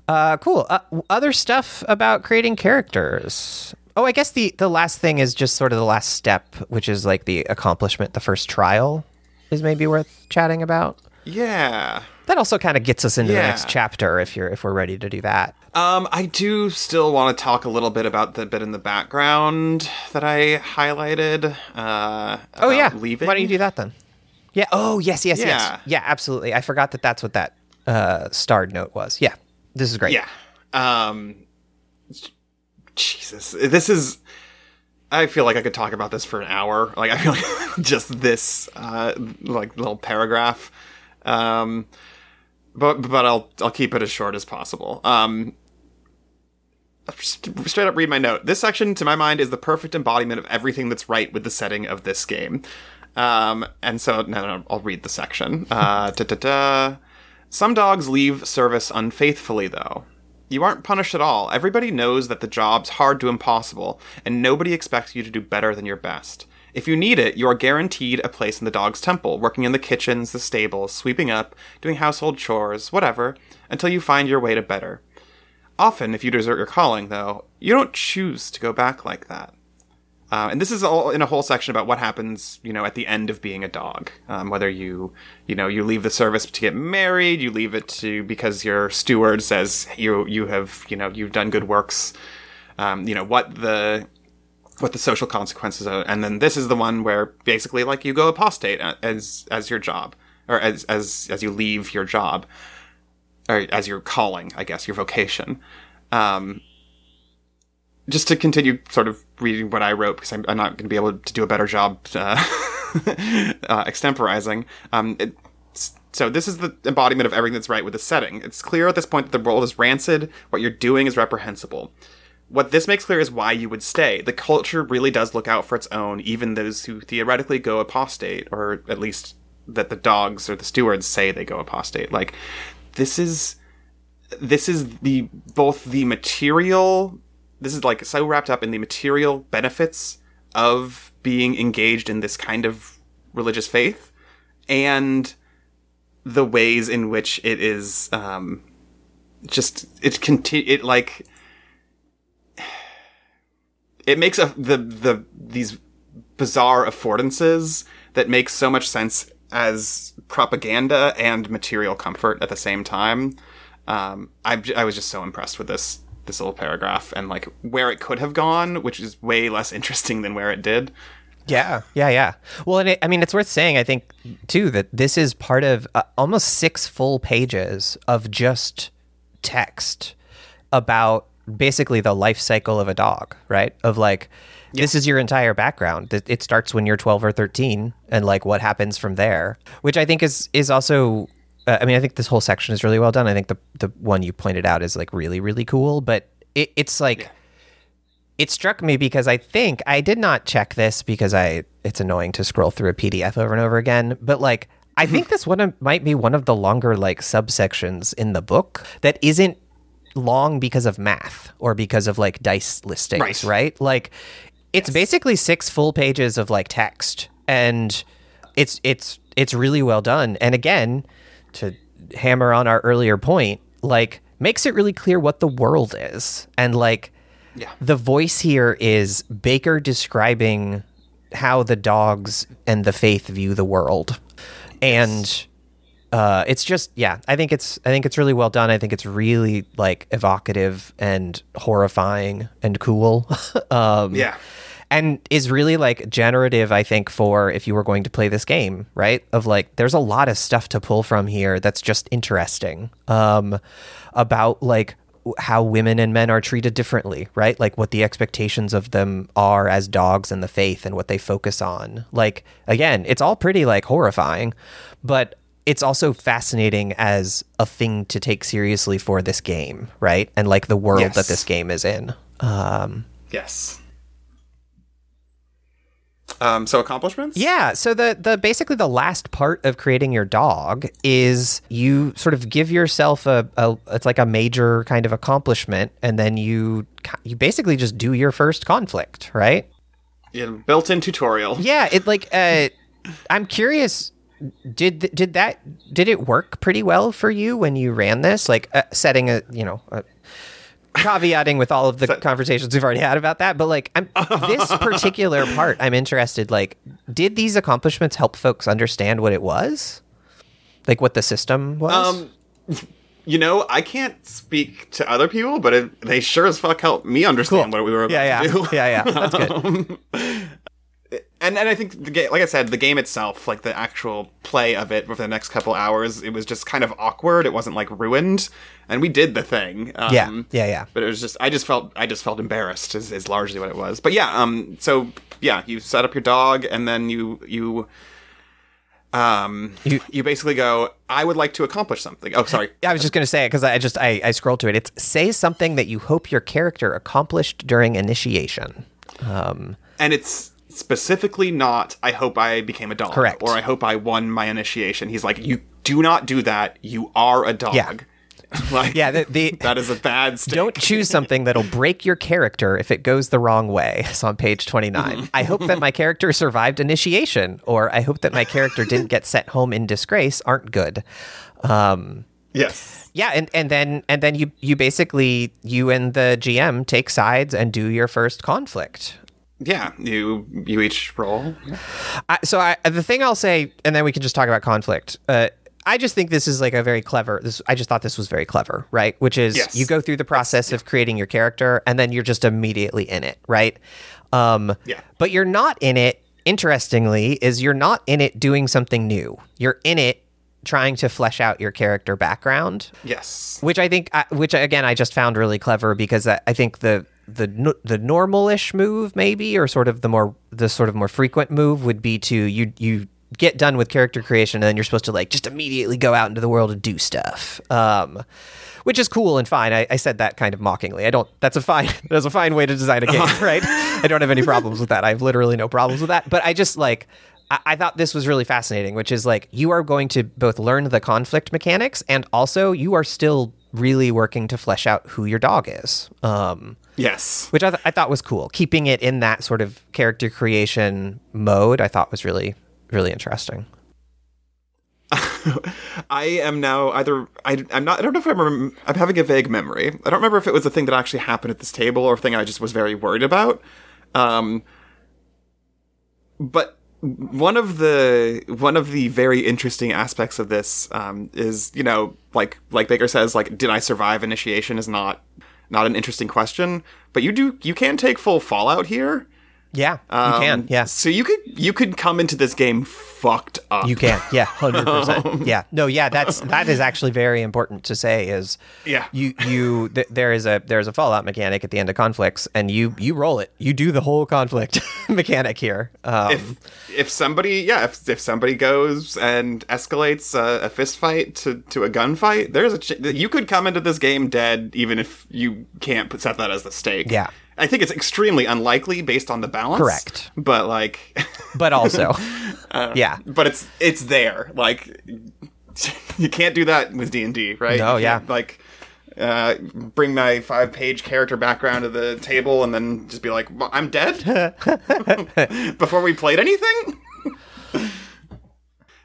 Uh, cool. Uh, other stuff about creating characters. Oh, I guess the the last thing is just sort of the last step, which is like the accomplishment, the first trial, is maybe worth chatting about. Yeah. that also kind of gets us into the next chapter if you're if we're ready to do that. Um, I do still want to talk a little bit about the bit in the background that I highlighted. Uh, Oh yeah, leaving. why don't you do that then? Yeah. Oh yes, yes, yes. Yeah. Yeah, absolutely. I forgot that that's what that uh, starred note was. Yeah, this is great. Yeah. Um, Jesus, this is. I feel like I could talk about this for an hour. Like I feel like just this, uh, like little paragraph. Um, but but I'll I'll keep it as short as possible. Um, straight up read my note. This section, to my mind, is the perfect embodiment of everything that's right with the setting of this game. Um, and so, no, no, I'll read the section. Uh. Some dogs leave service unfaithfully, though. You aren't punished at all. Everybody knows that the job's hard to impossible, and nobody expects you to do better than your best. If you need it, you are guaranteed a place in the dog's temple, working in the kitchens, the stables, sweeping up, doing household chores, whatever, until you find your way to better. Often, if you desert your calling, though, you don't choose to go back like that. Uh, and this is all in a whole section about what happens, you know, at the end of being a dog. Um, whether you, you know, you leave the service to get married, you leave it to because your steward says you you have, you know, you've done good works. Um, you know what the what the social consequences are, and then this is the one where basically like you go apostate as as your job or as as as you leave your job or as your calling, I guess, your vocation. Um, just to continue sort of reading what I wrote because I'm, I'm not going to be able to do a better job uh, uh, extemporizing. Um, it, so this is the embodiment of everything that's right with the setting. It's clear at this point that the world is rancid. What you're doing is reprehensible. What this makes clear is why you would stay. The culture really does look out for its own, even those who theoretically go apostate, or at least that the dogs or the stewards say they go apostate. Like, this is this is the both the material this is like so wrapped up in the material benefits of being engaged in this kind of religious faith and the ways in which it is um just it conti- it like it makes a the the these bizarre affordances that make so much sense as propaganda and material comfort at the same time. Um, I I was just so impressed with this this little paragraph and like where it could have gone, which is way less interesting than where it did. Yeah, yeah, yeah. Well, and it, I mean, it's worth saying, I think, too, that this is part of uh, almost six full pages of just text about basically the life cycle of a dog, right? Of like, this is your entire background. It starts when you're 12 or 13, and like what happens from there, which I think is is also. Uh, I mean, I think this whole section is really well done. I think the the one you pointed out is like really really cool, but it, it's like it struck me because I think I did not check this because I it's annoying to scroll through a PDF over and over again, but like I think this one might be one of the longer like subsections in the book that isn't long because of math or because of like dice listings, Right. right? Like it's basically six full pages of like text and it's it's it's really well done. And again, to hammer on our earlier point, like makes it really clear what the world is and like Yeah. the voice here is Baker describing how the dogs and the faith view the world. And uh, it's just yeah, I think it's I think it's really well done. I think it's really like evocative and horrifying and cool. um, Yeah. And is really like generative i think for if you were going to play this game right? Of like there's a lot of stuff to pull from here that's just interesting um about like how women and men are treated differently right? Like what the expectations of them are as dogs in the faith and what they focus on. Like again it's all pretty like horrifying but it's also fascinating as a thing to take seriously for this game right? And like the world Yes. that this game is in. Um Yes. Um, so accomplishments? Yeah, so the the basically the last part of creating your dog is you sort of give yourself a, a it's like a major kind of accomplishment and then you you basically just do your first conflict, right? Yeah, built-in tutorial. Yeah, it like uh I'm curious did did that did it work pretty well for you when you ran this like uh, setting a, you know, a, caveating with all of the conversations we've already had about that, but like I'm this particular part I'm interested like did these accomplishments help folks understand what it was? Like what the system was? Um, you know, I can't speak to other people, but it, they sure as fuck helped me understand Cool. what we were about yeah, yeah, to do. yeah, yeah. That's good. and and I think the game, like I said, the game itself, like the actual play of it, for the next couple hours, it was just kind of awkward. It wasn't like ruined, and we did the thing. Um, Yeah, yeah, yeah. But it was just, I just felt, I just felt embarrassed. Is, is largely what it was. But yeah, um, so yeah, you set up your dog, and then you you. Um, You- you, basically go. I would like to accomplish something. Oh, sorry. I was just going to say it because I just I, I scrolled to it. It's say something that you hope your character accomplished during initiation. Um, and it's specifically not i hope i became a dog Correct. or i hope i won my initiation he's like you do not do that you are a dog Yeah. like yeah, the, the that is a bad stake. don't choose something that'll break your character if it goes the wrong way. It's on page 29. I hope that my character survived initiation, or I hope that my character didn't get sent home in disgrace aren't good. Um, yes yeah, and, and then and then you you basically you and the GM take sides and do your first conflict. Yeah you you each roll I, so I, the thing I'll say, and then we can just talk about conflict. Uh, I just think this is like a very clever. This I just thought this was very clever, right? Which is Yes. you go through the process of creating your character, and then you're just immediately in it, right? Um, Yeah. But you're not in it. Interestingly, is you're not in it doing something new. You're in it trying to flesh out your character background yes which I think, which again, I just found really clever because I I think the the the normalish move maybe, or sort of the more the sort of more frequent move would be to you you get done with character creation and then you're supposed to like just immediately go out into the world and do stuff. Um, which is cool and fine. I, I said that kind of mockingly. I don't. That's a fine. That's a fine way to design a game, right? I don't have any problems with that. I have literally no problems with that. But I just like. I, I thought this was really fascinating, which is like you are going to both learn the conflict mechanics and also you are still really working to flesh out who your dog is. Um, yes which I, th- I thought was cool. Keeping it in that sort of character creation mode, I thought was really, really interesting. i am now either I, i'm not i don't know if i'm rem- i'm having a vague memory i don't remember if it was a thing that actually happened at this table or a thing i just was very worried about um but one of the one of the very interesting aspects of this um, is you know like like Baker says like did I survive initiation is not not an interesting question but you do you can take full fallout here Yeah, you can. Um, Yeah, so you could you could come into this game fucked up you can. Yeah, hundred percent. Yeah, no, yeah, that's that is actually very important to say. Is Yeah. you you th- there is a there's a fallout mechanic at the end of conflicts, and you you roll it. You do the whole conflict mechanic here. Um, if if somebody yeah if, if somebody goes and escalates a, a fist fight to, to a gunfight there's a ch- you could come into this game dead even if you can't put, set that as the stake Yeah. I think it's extremely unlikely based on the balance Correct. but like but also, yeah, but it's it's there like you can't do that with d&d right No, yeah. like uh, bring my five page character background to the table and then just be like, well, I'm dead before we played anything.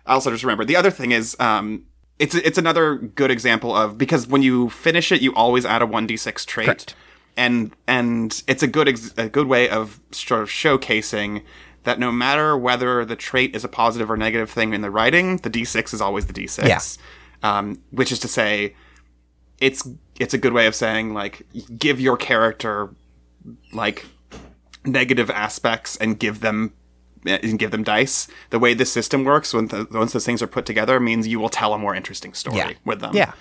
I also just remember the other thing is um, it's it's another good example of because when you finish it, you always add a one d six trait, Correct. And and it's a good ex- a good way of sort of showcasing that no matter whether the trait is a positive or negative thing in the writing, the d six is always the d six. Yeah. Um, which is to say, it's it's a good way of saying like give your character like negative aspects and give them and give them dice. The way this system works, when th- once those things are put together, means you will tell a more interesting story yeah, with them. yeah.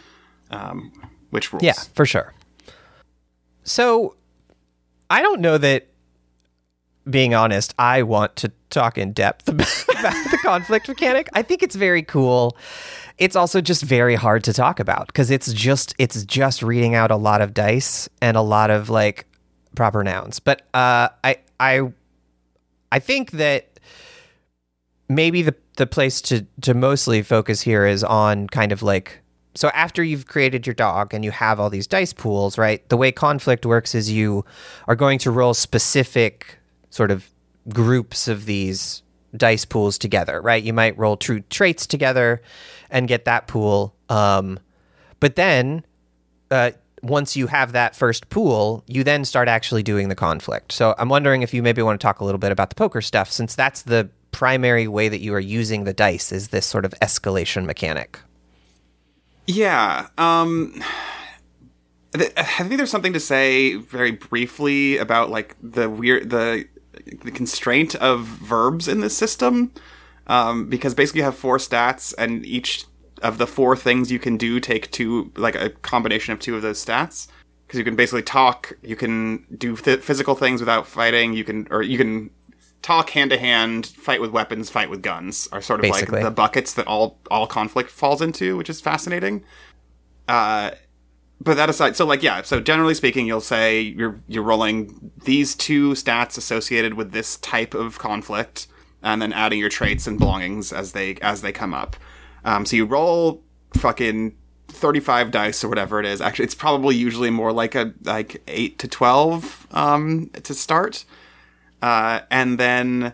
which rules. Yeah, for sure. So, I don't know that, being honest, I want to talk in depth about the conflict mechanic. I think it's very cool. It's also just very hard to talk about because it's just it's just reading out a lot of dice and a lot of like proper nouns. But uh, I I I think that maybe the the place to to mostly focus here is on kind of like so after you've created your dog and you have all these dice pools, right? The way conflict works is you are going to roll specific sort of groups of these dice pools together, right? You might roll true traits together and get that pool. Um, but then uh, once you have that first pool, you then start actually doing the conflict. So I'm wondering if you maybe want to talk a little bit about the poker stuff, since that's the primary way that you are using the dice is this sort of escalation mechanic. Yeah. Um I think there's something to say very briefly about like the weird the the constraint of verbs in this system. Um, because basically you have four stats and each of the four things you can do take two like a combination of two of those stats because you can basically talk, you can do th- physical things without fighting, you can or you can talk hand to hand, fight with weapons, fight with guns are sort of Basically. like the buckets that all all conflict falls into, which is fascinating. Uh, but that aside, so like yeah, so generally speaking, you'll say you're you're rolling these two stats associated with this type of conflict, and then adding your traits and belongings as they as they come up. Um, so you roll fucking thirty five dice or whatever it is. Actually, it's probably usually more like a like eight to twelve um, to start, uh, and then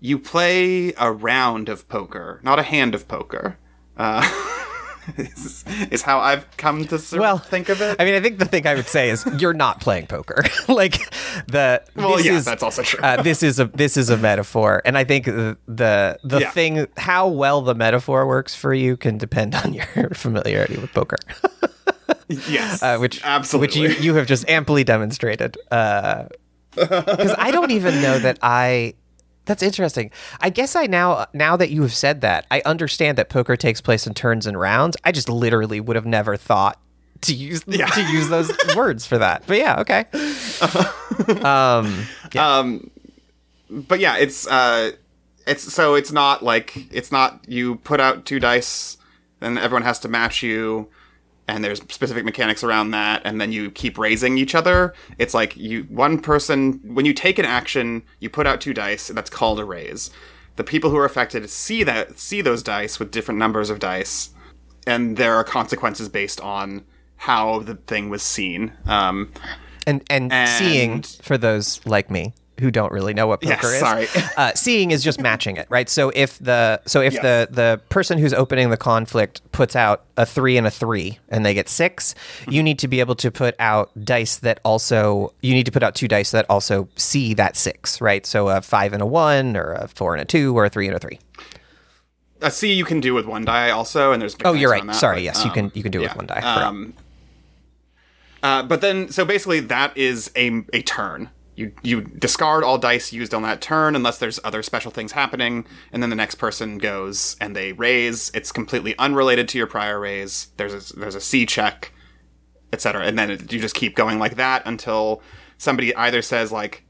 you play a round of poker, not a hand of poker. Uh, is, is how I've come to sort Well, think of it. I mean, I think the thing I would say is you're not playing poker. like the Well, this yeah, is, that's also true. uh, this is a this is a metaphor, and I think the the, the Yeah. thing how well the metaphor works for you can depend on your familiarity with poker, yes, uh, which absolutely. which you you have just amply demonstrated. Because I don't even know that I. That's interesting. I guess I now now that you have said that, I understand that poker takes place in turns and rounds. I just literally would have never thought to use Yeah. to use those words for that. But yeah, okay. um, yeah. um, but yeah, it's uh, it's so it's not like it's not you put out two dice, and everyone has to match you, and there's specific mechanics around that, and then you keep raising each other. It's like you one person when you take an action, you put out two dice, and that's called a raise. The people who are affected see that see those dice with different numbers of dice, and there are consequences based on how the thing was seen. Um, and, and and- seeing for those like me who don't really know what Yes, poker is. sorry. uh, seeing is just matching it, right? So if the so if Yes. the the person who's opening the conflict puts out a three and a three, and they get 6 Mm-hmm. you need to be able to put out dice that also you need to put out two dice that also see that six, right? So a five and a one, or a four and a two, or a three and a three. a see you can do with one die also, and there's Oh, you're right. that, Sorry, but, yes, you um, can you can do it yeah, with one die. Um, uh, but then, so basically, that is a a turn. You you discard all dice used on that turn unless there's other special things happening, and then the next person goes and they raise. It's completely unrelated to your prior raise. There's a, there's a see check, etc. And then it, you just keep going like that until somebody either says like,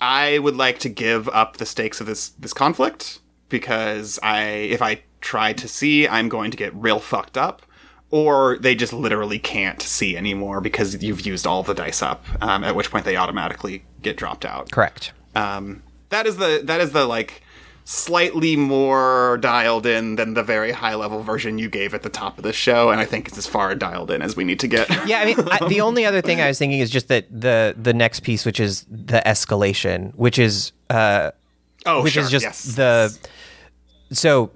I would like to give up the stakes of this this conflict because I if I try to see, I'm going to get real fucked up. Or they just literally can't see anymore because you've used all the dice up. Um, at which point they automatically get dropped out. Correct. Um, that is the that is the like slightly more dialed in than the very high level version you gave at the top of the show, and I think it's as far dialed in as we need to get. Yeah, I mean, I, the only other thing I was thinking is just that the the next piece, which is the escalation, which is uh, oh, which sure, is just yes. the so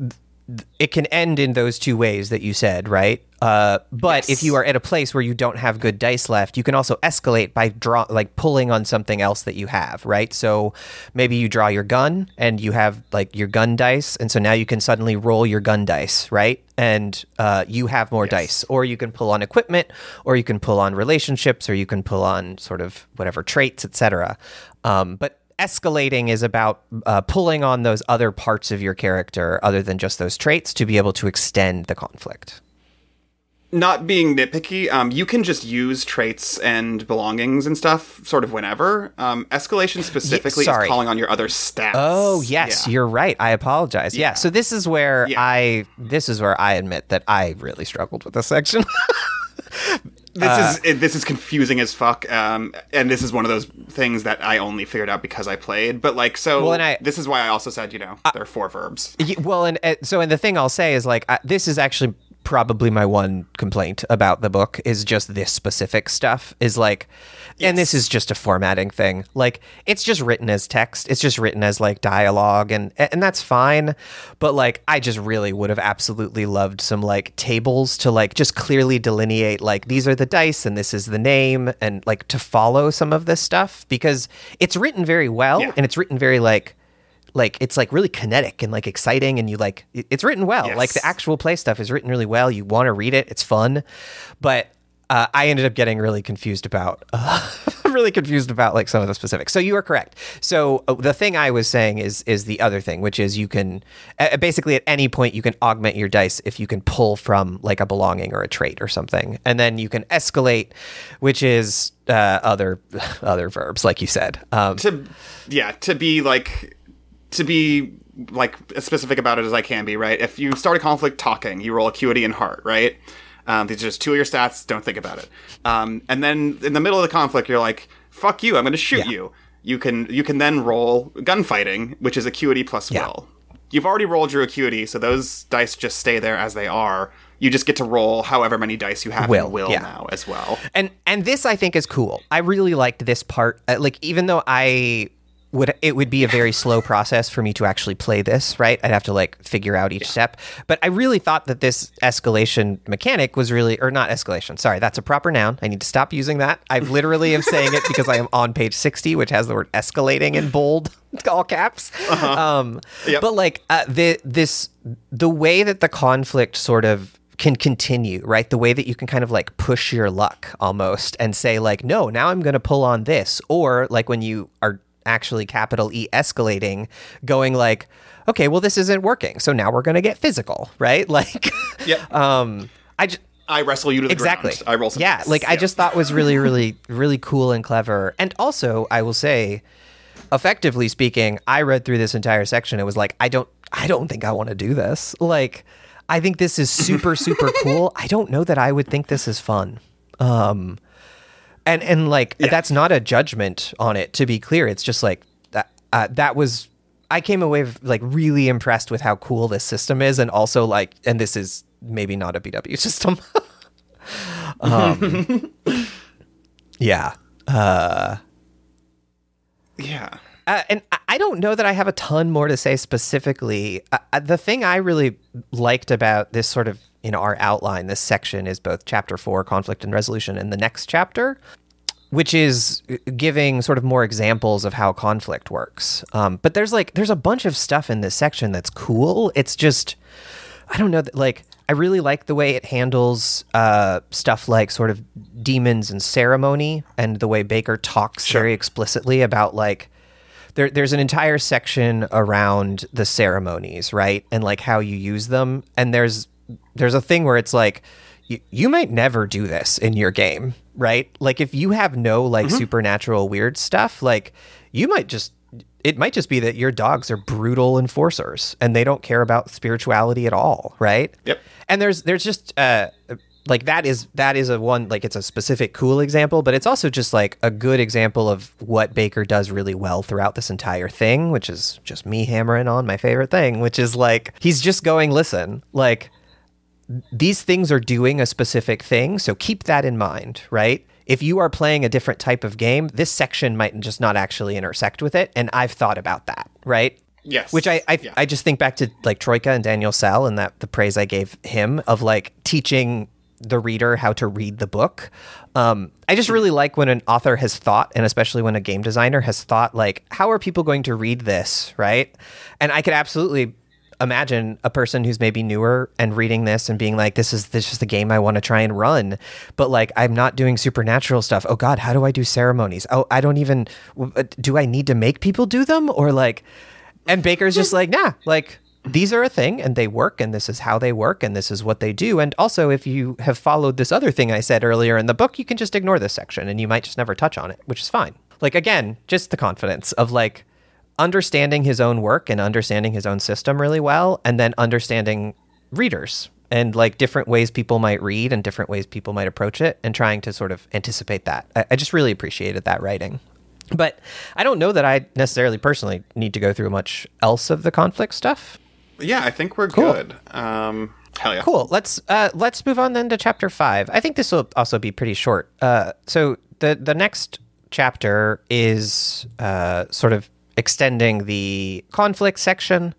th- it can end in those two ways that you said, right? Uh, but Yes. if you are at a place where you don't have good dice left, you can also escalate by draw like pulling on something else that you have, right? So maybe you draw your gun and you have like your gun dice, and so now you can suddenly roll your gun dice, right? And uh, you have more dice, or you can pull on equipment, or you can pull on relationships, or you can pull on sort of whatever traits, etc. Um, but escalating is about uh, pulling on those other parts of your character other than just those traits to be able to extend the conflict. Not being nitpicky, um, you can just use traits and belongings and stuff sort of whenever. Um, escalation specifically sorry. is calling on your other stats. Oh yes, Yeah. you're right. I apologize. Yeah. Yeah. So this is where Yeah. I this is where I admit that I really struggled with this section. This Uh, is this is confusing as fuck, um, and this is one of those things that I only figured out because I played. But like, so Well, and I- this is why I also said, you know, there are four verbs. Well, and uh, so and the thing I'll say is like I, this is actually probably my one complaint about the book is just this specific stuff is like and this is just a formatting thing. Like it's just written as text. It's just written as like dialogue and and that's fine. But like i just really would have absolutely loved some like tables to like just clearly delineate like these are the dice and this is the name and like to follow some of this stuff because it's written very well Yeah. and it's written very like like it's like really kinetic and like exciting and you like it's written well Yes. like the actual play stuff is written really well you want to read it it's fun but uh, I ended up getting really confused about uh, really confused about like some of the specifics. So you are correct. So uh, the thing I was saying is is the other thing, which is you can uh, basically at any point you can augment your dice if you can pull from like a belonging or a trait or something, and then you can escalate, which is uh, other other verbs like you said. Um, to yeah to be like to be like as specific about it as I can be. Right. If you start a conflict talking, you roll acuity and heart. Right. Um, these are just two of your stats. Don't think about it. Um, and then in the middle of the conflict, you're like, "Fuck you! I'm going to shoot Yeah. you." You can you can then roll gunfighting, which is acuity plus Yeah. will. You've already rolled your acuity, so those dice just stay there as they are. You just get to roll however many dice you have Will, in will yeah. now as well. and and this I think is cool. I really liked this part. Uh, like even though I would it would be a very slow process for me to actually play this, right? I'd have to like figure out each step. But I really thought that this escalation mechanic was really or not escalation. Sorry, that's a proper noun. I need to stop using that. I literally am saying it because I am on page 60, which has the word escalating in bold all caps. Um Yep. but like uh, the this the way that the conflict sort of can continue, right? The way that you can kind of like push your luck almost and say like, no, now I'm going to pull on this, or like when you are actually capital E escalating, going like, okay, well this isn't working, so now we're going to get physical, right? Like, Yep. um, I just I wrestle you to the exactly. ground. I roll some yeah, like I just thought was really, really, really cool and clever. And also, I will say, effectively speaking, I read through this entire section. It was like, I don't, I don't think I want to do this. Like, I think this is super, super cool. I don't know that I would think this is fun. Um, and and like that's not a judgment on it. To be clear, it's just like that. Uh, that was. I came away like really impressed with how cool this system is, and also like, and this is maybe not a BW system. um, yeah. yeah. Uh, and I- I don't know that I have a ton more to say specifically. Uh, uh, the thing I really liked about this sort of, know, our outline, this section is both chapter four, conflict and resolution, and the next chapter, which is giving sort of more examples of how conflict works. Um, but there's like, there's a bunch of stuff in this section that's cool. It's just, I don't know that like I really like the way it handles uh, stuff like sort of demons and ceremony, and the way Baker talks very explicitly about like there, there's an entire section around the ceremonies, right, and like how you use them, and there's there's a thing where it's like you, you might never do this in your game, right? Like if you have no like supernatural weird stuff, like you might just it might just be that your dogs are brutal enforcers and they don't care about spirituality at all, right? Yep. And there's there's just uh like that is that is a one like it's a specific cool example, but it's also just like a good example of what Baker does really well throughout this entire thing, which is just me hammering on my favorite thing, which is like he's just going, listen, like these things are doing a specific thing, so keep that in mind, right? If you are playing a different type of game, this section might just not actually intersect with it, and I've thought about that, right? Yes. Which I I, Yeah. I just think back to like Troika and Daniel Sell and that the praise I gave him of like teaching the reader how to read the book. Um, I just really like when an author has thought, and especially when a game designer has thought, like, how are people going to read this, right? And I could absolutely imagine a person who's maybe newer and reading this and being like, this is this is the game I want to try and run, but like I'm not doing supernatural stuff. Oh God, how do I do ceremonies? Oh, I don't even. Uh, do I need to make people do them or like? And Baker's just like, nah, like these are a thing and they work and this is how they work and this is what they do. And also, if you have followed this other thing I said earlier in the book, you can just ignore this section and you might just never touch on it, which is fine. Like, again, just the confidence of like understanding his own work and understanding his own system really well and then understanding readers and like different ways people might read and different ways people might approach it and trying to sort of anticipate that. I, I just really appreciated that writing. But I don't know that I necessarily personally need to go through much else of the conflict stuff. Yeah, I think we're Cool. good. Um, hell yeah. Cool. Let's uh, let's move on then to chapter five. I think this will also be pretty short. Uh, so the the next chapter is uh, sort of extending the conflict section,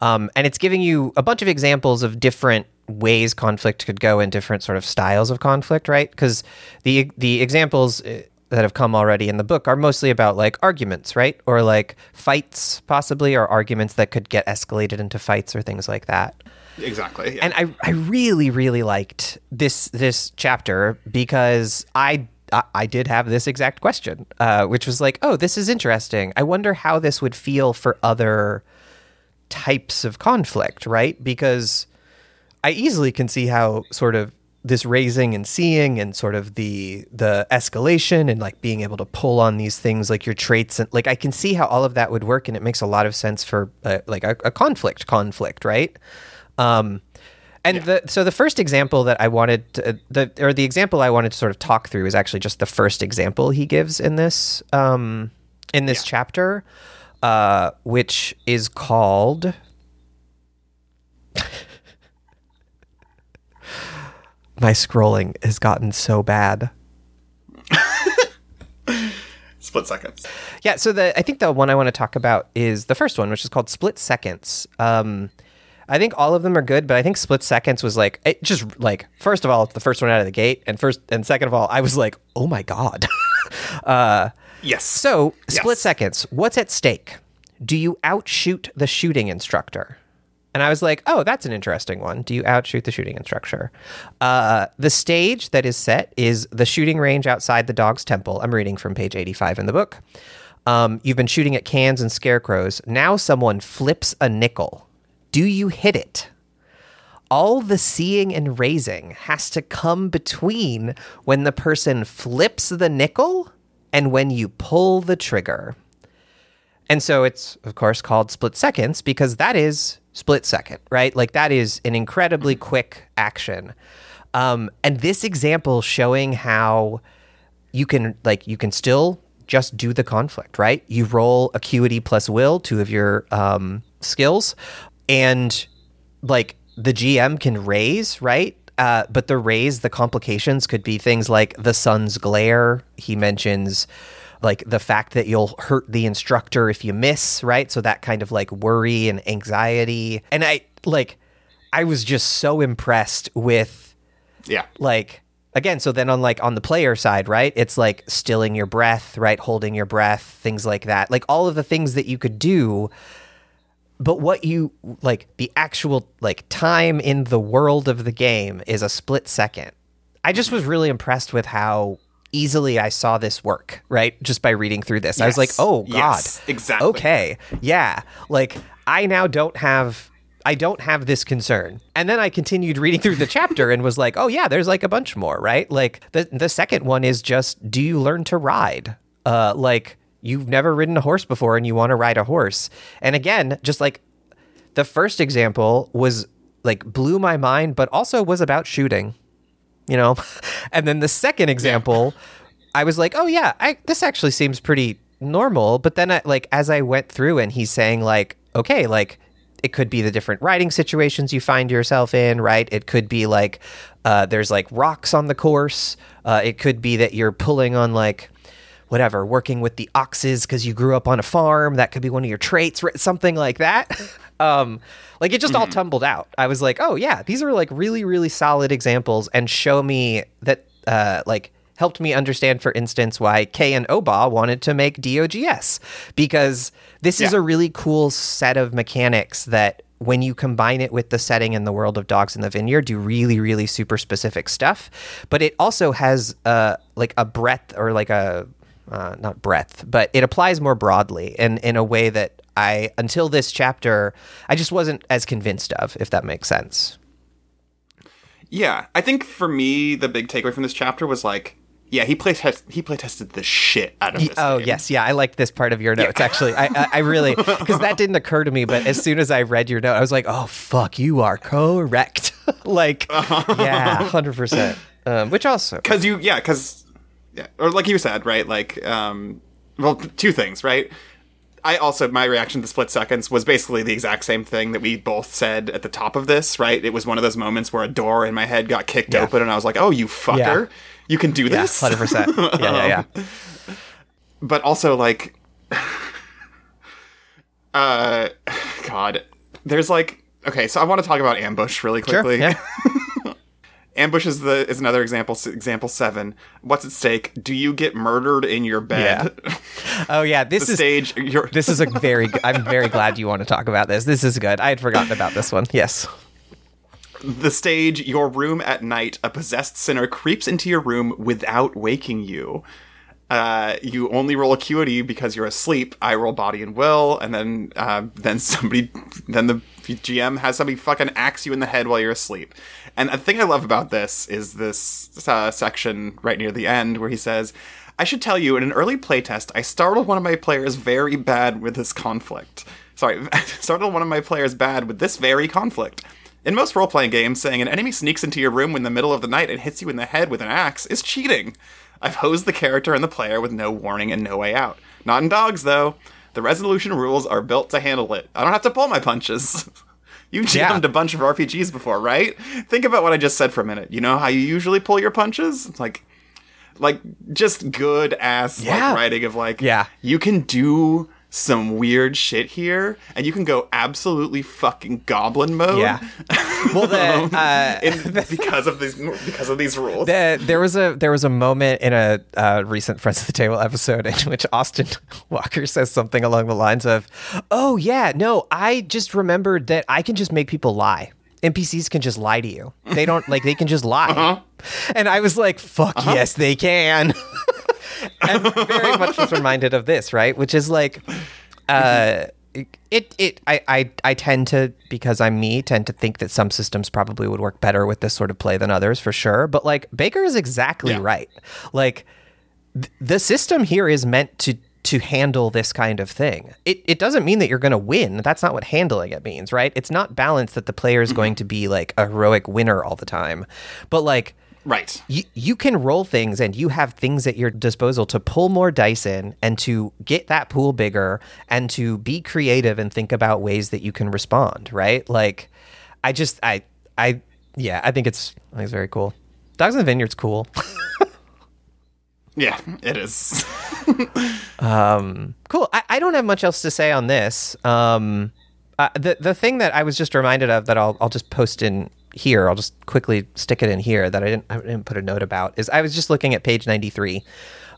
um, and it's giving you a bunch of examples of different ways conflict could go in different sort of styles of conflict, right? Because the the examples uh, that have come already in the book are mostly about like arguments, right? Or like fights, possibly, or arguments that could get escalated into fights or things like that. Exactly. yeah. And I, I really, really liked this this chapter because I I- did have this exact question, uh, which was like, oh, this is interesting. I wonder how this would feel for other types of conflict, right? Because I easily can see how sort of this raising and seeing and sort of the the escalation and like being able to pull on these things like your traits and like I can see how all of that would work and it makes a lot of sense for uh, like a, a conflict conflict right um and the so the first example that I wanted to, the or the example I wanted to sort of talk through is actually just the first example he gives in this um in this chapter uh which is called my scrolling has gotten so bad. Split seconds. Yeah, so the I think the one I want to talk about is the first one, which is called Split Seconds. Um, I think all of them are good, but I think Split Seconds was like it just like first of all, it's the first one out of the gate, and first and second of all, I was like, oh my god. uh, Yes. so Split Yes. Seconds, what's at stake? Do you outshoot the shooting instructor? And I was like, oh, that's an interesting one. Do you outshoot the shooting instructor? Uh, the stage that is set is the shooting range outside the dog's temple. I'm reading from page 85 in the book. Um, you've been shooting at cans and scarecrows. Now someone flips a nickel. Do you hit it? all the seeing and raising has to come between when the person flips the nickel and when you pull the trigger. And so it's, of course, called split seconds because that is split second, right? Like that is an incredibly quick action. Um, and this example showing how you can, like, you can still just do the conflict, right? You roll acuity plus will, two of your um, skills, and like the GM can raise, right? Uh, but the raise, the complications could be things like the sun's glare. He mentions like the fact that you'll hurt the instructor if you miss, right? So that kind of like worry and anxiety. And I like, I was just so impressed with Yeah. like again so then on like on the player side right it's like stilling your breath right holding your breath things like that like all of the things that you could do but what you like the actual like time in the world of the game is a split second i just was really impressed with how easily i saw this work right just by reading through this i was like oh god Yes, exactly. okay yeah like i now don't have I don't have this concern. And then I continued reading through the chapter and was like, oh yeah, there's like a bunch more, right? Like the the second one is just do you learn to ride? Uh like you've never ridden a horse before and you want to ride a horse. And again, just like the first example was like blew my mind but also was about shooting, you know. and then the second example I was like, "Oh yeah, I this actually seems pretty normal." But then I like as I went through and he's saying like, "Okay, like it could be the different riding situations you find yourself in, right? It could be like uh, there's like rocks on the course. Uh, it could be that you're pulling on like whatever, working with the oxes because you grew up on a farm. That could be one of your traits, something like that. um, like it just all tumbled out. I was like, oh yeah, these are like really, really solid examples and show me that uh, like helped me understand, for instance, why K.N. Oba wanted to make DOGS because this is a really cool set of mechanics that when you combine it with the setting in the world of dogs in the vineyard do really really super specific stuff but it also has uh like a breadth or like a uh, not breadth but it applies more broadly and in a way that i until this chapter i just wasn't as convinced of if that makes sense Yeah, I think for me the big takeaway from this chapter was like, yeah, he play test he play tested the shit out of this. Oh game. yes, yeah, I liked this part of your notes actually. I, I, I really because that didn't occur to me, but as soon as I read your note, I was like, oh fuck, you are correct. like, yeah, hundred percent. Um, which also, because you yeah because yeah or like you said right like um well two things right i also my reaction to split seconds was basically the exact same thing that we both said at the top of this right it was one of those moments where a door in my head got kicked Yeah. open and i was like oh you fucker Yeah. you can do yeah, this hundred percent. Yeah, yeah, yeah. but also like uh god there's like okay so i want to talk about ambush really Sure. quickly Yeah. Ambush is the is another example. Example seven. What's at stake? Do you get murdered in your bed? Oh yeah, this the is stage. You're, this is a very. I'm very glad you want to talk about this. This is good. I had forgotten about this one. Yes. the stage. Your room at night. A possessed sinner creeps into your room without waking you. Uh, you only roll acuity because you're asleep. I roll body and will, and then uh, then somebody, then the GM has somebody fucking axe you in the head while you're asleep. And the thing I love about this is this uh, section right near the end where he says, "I should tell you, in an early playtest, I startled one of my players very bad with this conflict. Sorry, startled one of my players bad with this very conflict." In most role playing games, saying an enemy sneaks into your room in the middle of the night and hits you in the head with an axe is cheating. I've hosed the character and the player with no warning and no way out. Not in dogs, though. The resolution rules are built to handle it. I don't have to pull my punches. you Yeah. GM'd a bunch of RPGs before, right? Think about what I just said for a minute. You know how you usually pull your punches? It's like, like just good ass Yeah. like writing of like, Yeah. you can do some weird shit here, and you can go absolutely fucking goblin mode. Yeah. Well, the, uh, in, because of these because of these rules. the, there was a there was a moment in a uh, recent Friends at the Table episode in which Austin Walker says something along the lines of, "Oh yeah, no, I just remembered that I can just make people lie." NPCs can just lie to you. They don't like they can just lie. Uh-huh. And I was like, fuck yes, they can. And very much was reminded of this, right? Which is like uh it it I, I I tend to because I'm me tend to think that some systems probably would work better with this sort of play than others for sure. But like Baker is exactly Yeah. right. Like th- the system here is meant to to handle this kind of thing. It it doesn't mean that you're going to win. That's not what handling it means, right? It's not balanced that the player is going to be like a heroic winner all the time. But like right. you, you can roll things and you have things at your disposal to pull more dice in and to get that pool bigger and to be creative and think about ways that you can respond, right? Like I just I I yeah, I think it's I think it's very cool. Dogs in the Vineyard's cool. Yeah, it is. um cool. I, I don't have much else to say on this. Um, uh, the the thing that I was just reminded of that I'll I'll just post in here. I'll just quickly stick it in here that I didn't I didn't put a note about is I was just looking at page 93.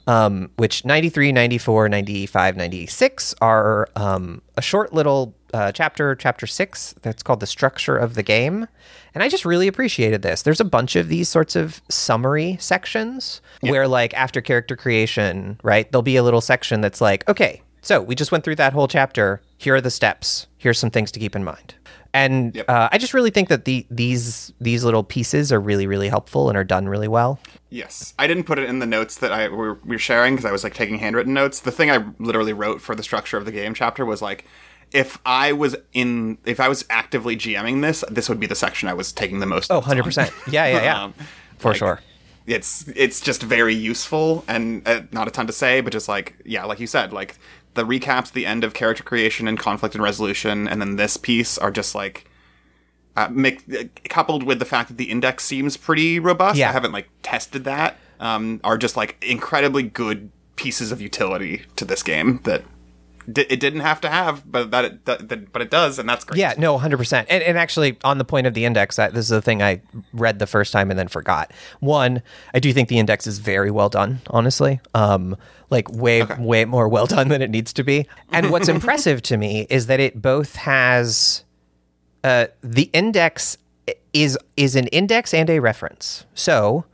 Um, which 93, 94, 95, 96 are um, a short little uh, chapter, chapter six, that's called The Structure of the Game. And I just really appreciated this. There's a bunch of these sorts of summary sections where, like, after character creation, right, there'll be a little section that's like, okay, so we just went through that whole chapter. Here are the steps. Here's some things to keep in mind. And Yep. uh, I just really think that the these these little pieces are really really helpful and are done really well. Yes, I didn't put it in the notes that I were, we were sharing because I was like taking handwritten notes. The thing I literally wrote for the structure of the game chapter was like, if I was in, if I was actively GMing this, this would be the section I was taking the most. Oh, 100%. Yeah, yeah, yeah. Um, For like, sure. It's it's just very useful and uh, not a ton to say, but just like yeah, like you said, like the recaps, the end of character creation and conflict and resolution, and then this piece are just like. Uh, mix, uh, coupled with the fact that the index seems pretty robust, Yeah. I haven't like tested that. Um, are just like incredibly good pieces of utility to this game that it didn't have to have, but that it but it does, and that's great. Yeah, no, 100%. And, and actually, on the point of the index, I, this is the thing I read the first time and then forgot. One, I do think the index is very well done, honestly. Um, like, way, way more well done than it needs to be. And what's impressive to me is that it both has uh, the index is is an index and a reference. So,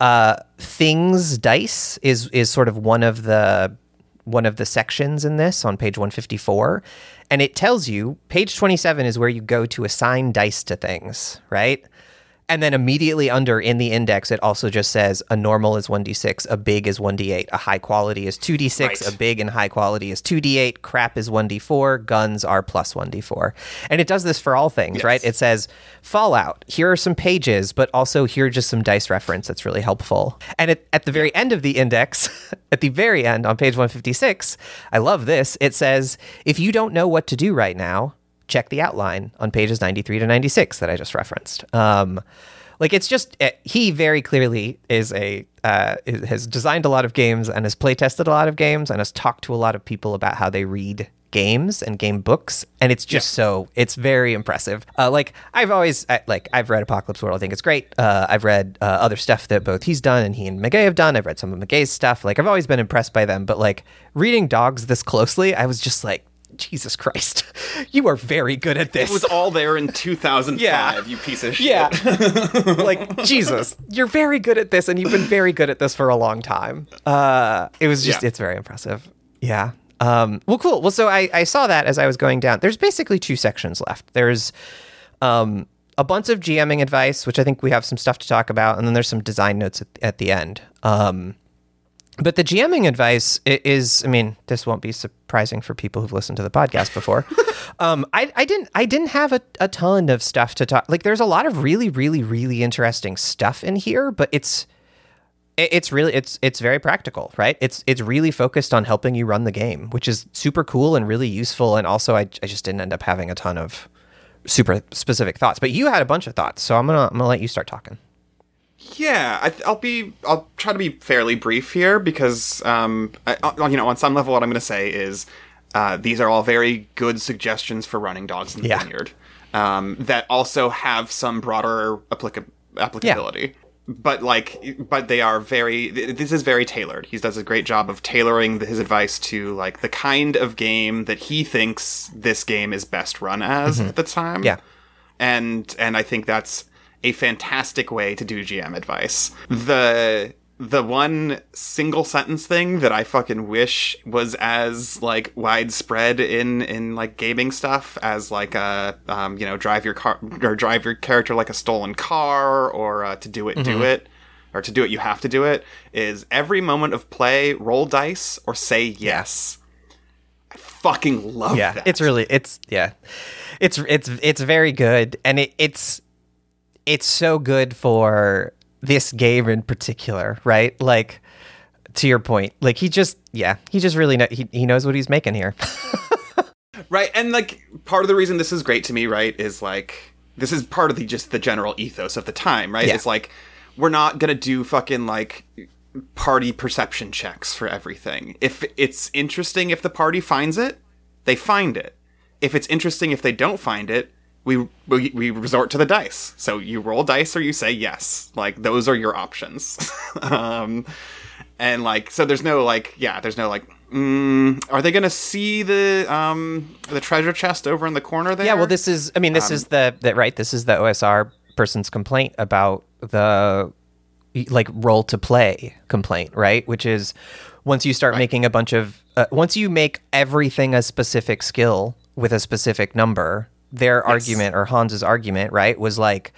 uh, things dice is is sort of one of the one of the sections in this on page 154 and it tells you page 27 is where you go to assign dice to things right and then immediately under in the index it also just says a normal is 1d6 a big is 1d8 a high quality is 2d6 Right. a big and high quality is 2d8 crap is 1d4 guns are plus 1d4 and it does this for all things right? It says fallout here are some pages but also here are just some dice reference that's really helpful. And at, at the very end of the index at the very end on page 156 i love this it says if you don't know what to do right now check the outline on pages 93 to 96 that i just referenced um, like it's just uh, he very clearly is a uh, is- has designed a lot of games and has play tested a lot of games and has talked to a lot of people about how they read games and game books, and it's just so it's very impressive. Uh, like I've always I, like I've read Apocalypse World. I think it's great. Uh, I've read uh, other stuff that both he's done and he and Meguey have done. I've read some of Meguey's stuff. Like I've always been impressed by them, but like reading Dogs this closely, I was just like. Jesus Christ, you are very good at this. It was all there in 2005, Yeah. you piece of shit. Yeah. like, Jesus, you're very good at this, and you've been very good at this for a long time. Uh, it was just, Yeah. it's very impressive. Yeah. Um, well, cool. Well, so I, I saw that as I was going down. There's basically two sections left. There's um, a bunch of GMing advice, which I think we have some stuff to talk about, and then there's some design notes at, at the end. Um, but the GMing advice is, I mean, this won't be surprising for people who've listened to the podcast before. um, I, I didn't, I didn't have a, a ton of stuff to talk. Like, there's a lot of really, really, really interesting stuff in here, but it's, it's really, it's, it's very practical, right? It's, it's really focused on helping you run the game, which is super cool and really useful. And also, I, I just didn't end up having a ton of super specific thoughts. But you had a bunch of thoughts, so I'm gonna, I'm gonna let you start talking. Yeah, I, I'll be. I'll try to be fairly brief here because, um, I, uh, you know, on some level, what I'm going to say is uh, these are all very good suggestions for running dogs in the Yeah. vineyard um, that also have some broader applica- applicability. But like, but they are very. This is very tailored. He does a great job of tailoring his advice to like the kind of game that he thinks this game is best run as at the time Mm-hmm. Yeah. and and I think that's a fantastic way to do GM advice. The the one single sentence thing that I fucking wish was as like widespread in in like gaming stuff as like a um, you know drive your car or drive your character like a stolen car or uh, to do it do it or to do it you have to do it is every moment of play roll dice or say yes. I fucking love yeah that. it's really it's yeah it's it's it's very good and it, it's it's so good for this game in particular right like to your point like he just yeah he just really know, he, he knows what he's making here Right, and like part of the reason this is great to me, right, is like this is part of the just the general ethos of the time, right? Yeah. It's like we're not gonna do fucking like party perception checks for everything. If it's interesting if the party finds it, they find it. If it's interesting if they don't find it, we we, we resort to the dice. So you roll dice or you say yes. Like those are your options. um and like so there's no like yeah there's no like mm, are they gonna see the um the treasure chest over in the corner there yeah well this is i mean this is the that right this is the osr person's complaint about the like role to play complaint right which is once you start making a bunch of uh, once you make everything a specific skill with a specific number their argument or hans's argument right was like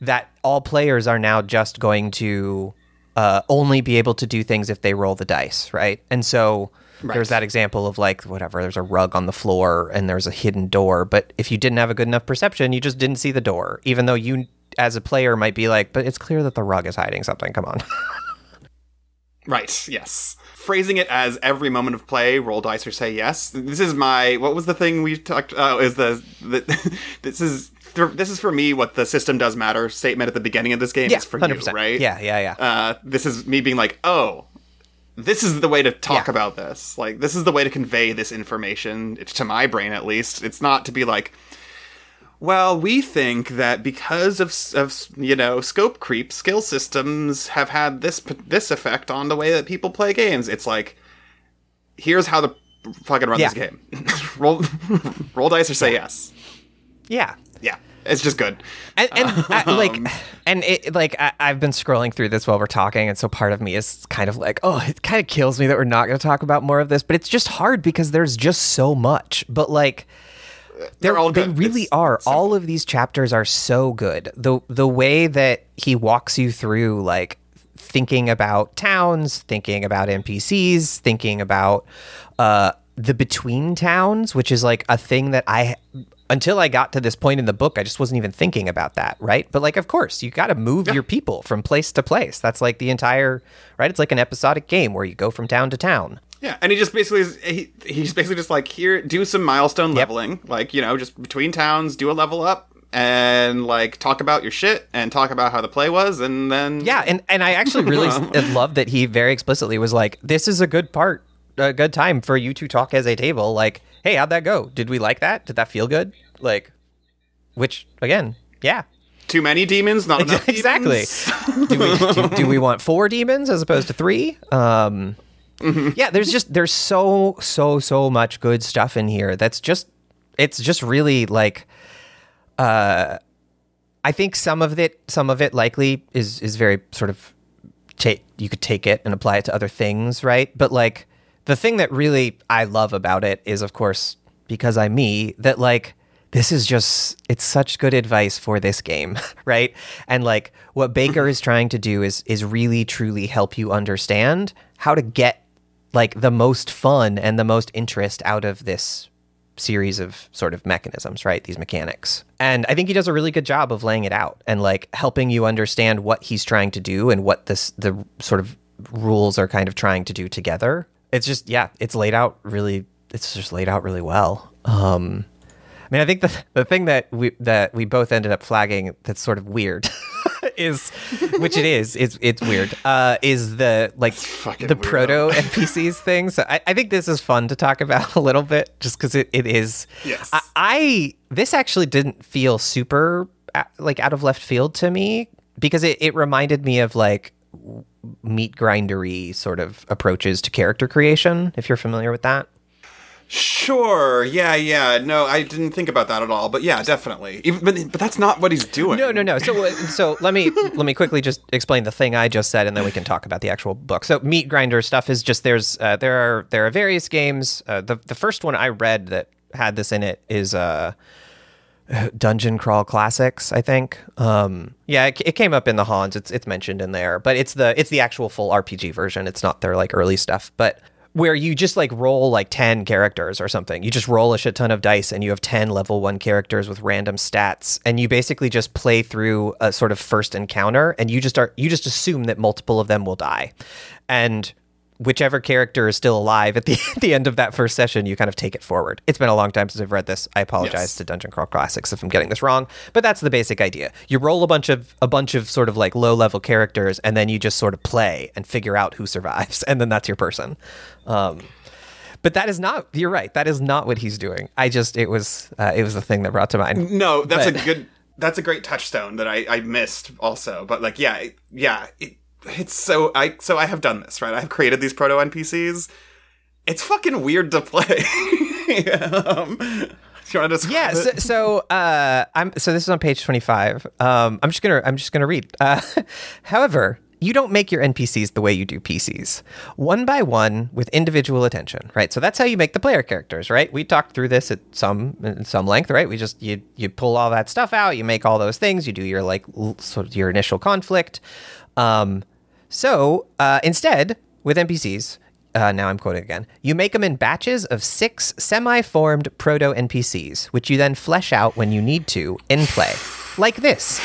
that all players are now just going to uh, only be able to do things if they roll the dice right? And so there's that example of like whatever there's a rug on the floor and there's a hidden door but if you didn't have a good enough perception you just didn't see the door even though you as a player might be like but it's clear that the rug is hiding something come on. Right yes phrasing it as every moment of play roll dice or say yes this is my what was the thing we talked oh is the, the this is this is for me what the system does matter statement at the beginning of this game yeah is for 100% you right yeah yeah yeah uh, this is me being like, oh, this is the way to talk Yeah. about this. Like, this is the way to convey this information it's to my brain, at least. It's not to be like, well, we think that because of, of you know scope creep, skill systems have had this this effect on the way that people play games. It's like, here's how to fucking run this game. roll roll dice or say yes. yeah Yeah, it's just good. and, and I, like Um, and it like I, i've been scrolling through this while we're talking and so part of me is kind of like oh it kind of kills me that we're not going to talk about more of this but it's just hard because there's just so much but like They're all they really It's are. all of these chapters are so good. The the way that he walks you through like thinking about towns thinking about npcs thinking about uh the between towns which is like a thing that i until i got to this point in the book i just wasn't even thinking about that right? But like of course you got to move your people from place to place. That's like the entire right? It's like an episodic game where you go from town to town Yeah, and he just basically is, he he's basically just like here do some milestone leveling, like you know, just between towns, do a level up and like talk about your shit and talk about how the play was and then Yeah, and and I actually really love that he very explicitly was like, "This is a good part a good time for you to talk as a table. Like, hey, how'd that go? Did we like that? Did that feel good? Like, which again, yeah, Too many demons, not enough exactly. do, we, do, do we want four demons as opposed to three? Um, Mm-hmm. Yeah, there's just there's so so so much good stuff in here. That's just it's just really like. Uh, I think some of it some of it likely is is very sort of take you could take it and apply it to other things, right? But like the thing that really I love about it is of course because I'm me that like this is just it's such good advice for this game, right? And like what Baker is trying to do is is really truly help you understand how to get like the most fun and the most interest out of this series of sort of mechanisms, right? These mechanics. And I think he does a really good job of laying it out and like helping you understand what he's trying to do and what this the sort of rules are kind of trying to do together. It's just yeah, it's laid out really it's just laid out really well. Um I mean, I think the the thing that we that we both ended up flagging that's sort of weird is, which it is, it's it's weird. Uh, is the like the proto NPCs thing? So I, I think this is fun to talk about a little bit, just because it, it is. Yes. I, I this actually didn't feel super uh, like out of left field to me because it, it reminded me of like meat grindery sort of approaches to character creation. If you're familiar with that. Sure. Yeah. Yeah. No, I didn't think about that at all. But yeah, definitely. Even, but but that's not what he's doing. No, no, no. So, uh, so let me let me quickly just explain the thing I just said, and then we can talk about the actual book. So, meat grinder stuff is just there's uh, there are there are various games. Uh, the the first one I read that had this in it is uh, Dungeon Crawl Classics. I think. Um, yeah, it, it came up in the Hans. It's it's mentioned in there, but it's the it's the actual full RPG version. It's not their like early stuff, but where you just like roll like 10 characters or something. You just roll a shit ton of dice and you have 10 level 1 characters with random stats and you basically just play through a sort of first encounter and you just are you just assume that multiple of them will die. And whichever character is still alive at the, at the end of that first session, you kind of take it forward. It's been a long time since I've read this. I apologize Yes. to Dungeon Crawl Classics if I'm getting this wrong, but that's the basic idea. You roll a bunch of a bunch of sort of like low level characters, and then you just sort of play and figure out who survives, and then that's your person. Um, but that is not. You're right. That is not what he's doing. I just it was uh, it was the thing that brought to mind. No, that's But- a good. That's a great touchstone that I, I missed also. But like, yeah, yeah, it, it's so I so I have done this right. I've created these proto NPCs. It's fucking weird to play. um, do you want to describe Yeah. it? So, so uh, I'm so this is on page 25. Um, I'm just gonna I'm just gonna read. Uh, however. You don't make your NPCs the way you do PCs, one by one with individual attention, right? So that's how you make the player characters, right? We talked through this at some some length, right? We just you you pull all that stuff out, you make all those things, you do your like sort of your initial conflict. Um, so uh, instead, with NPCs, uh, now I'm quoting again, you make them in batches of six semi formed proto NPCs, which you then flesh out when you need to in play. Like this.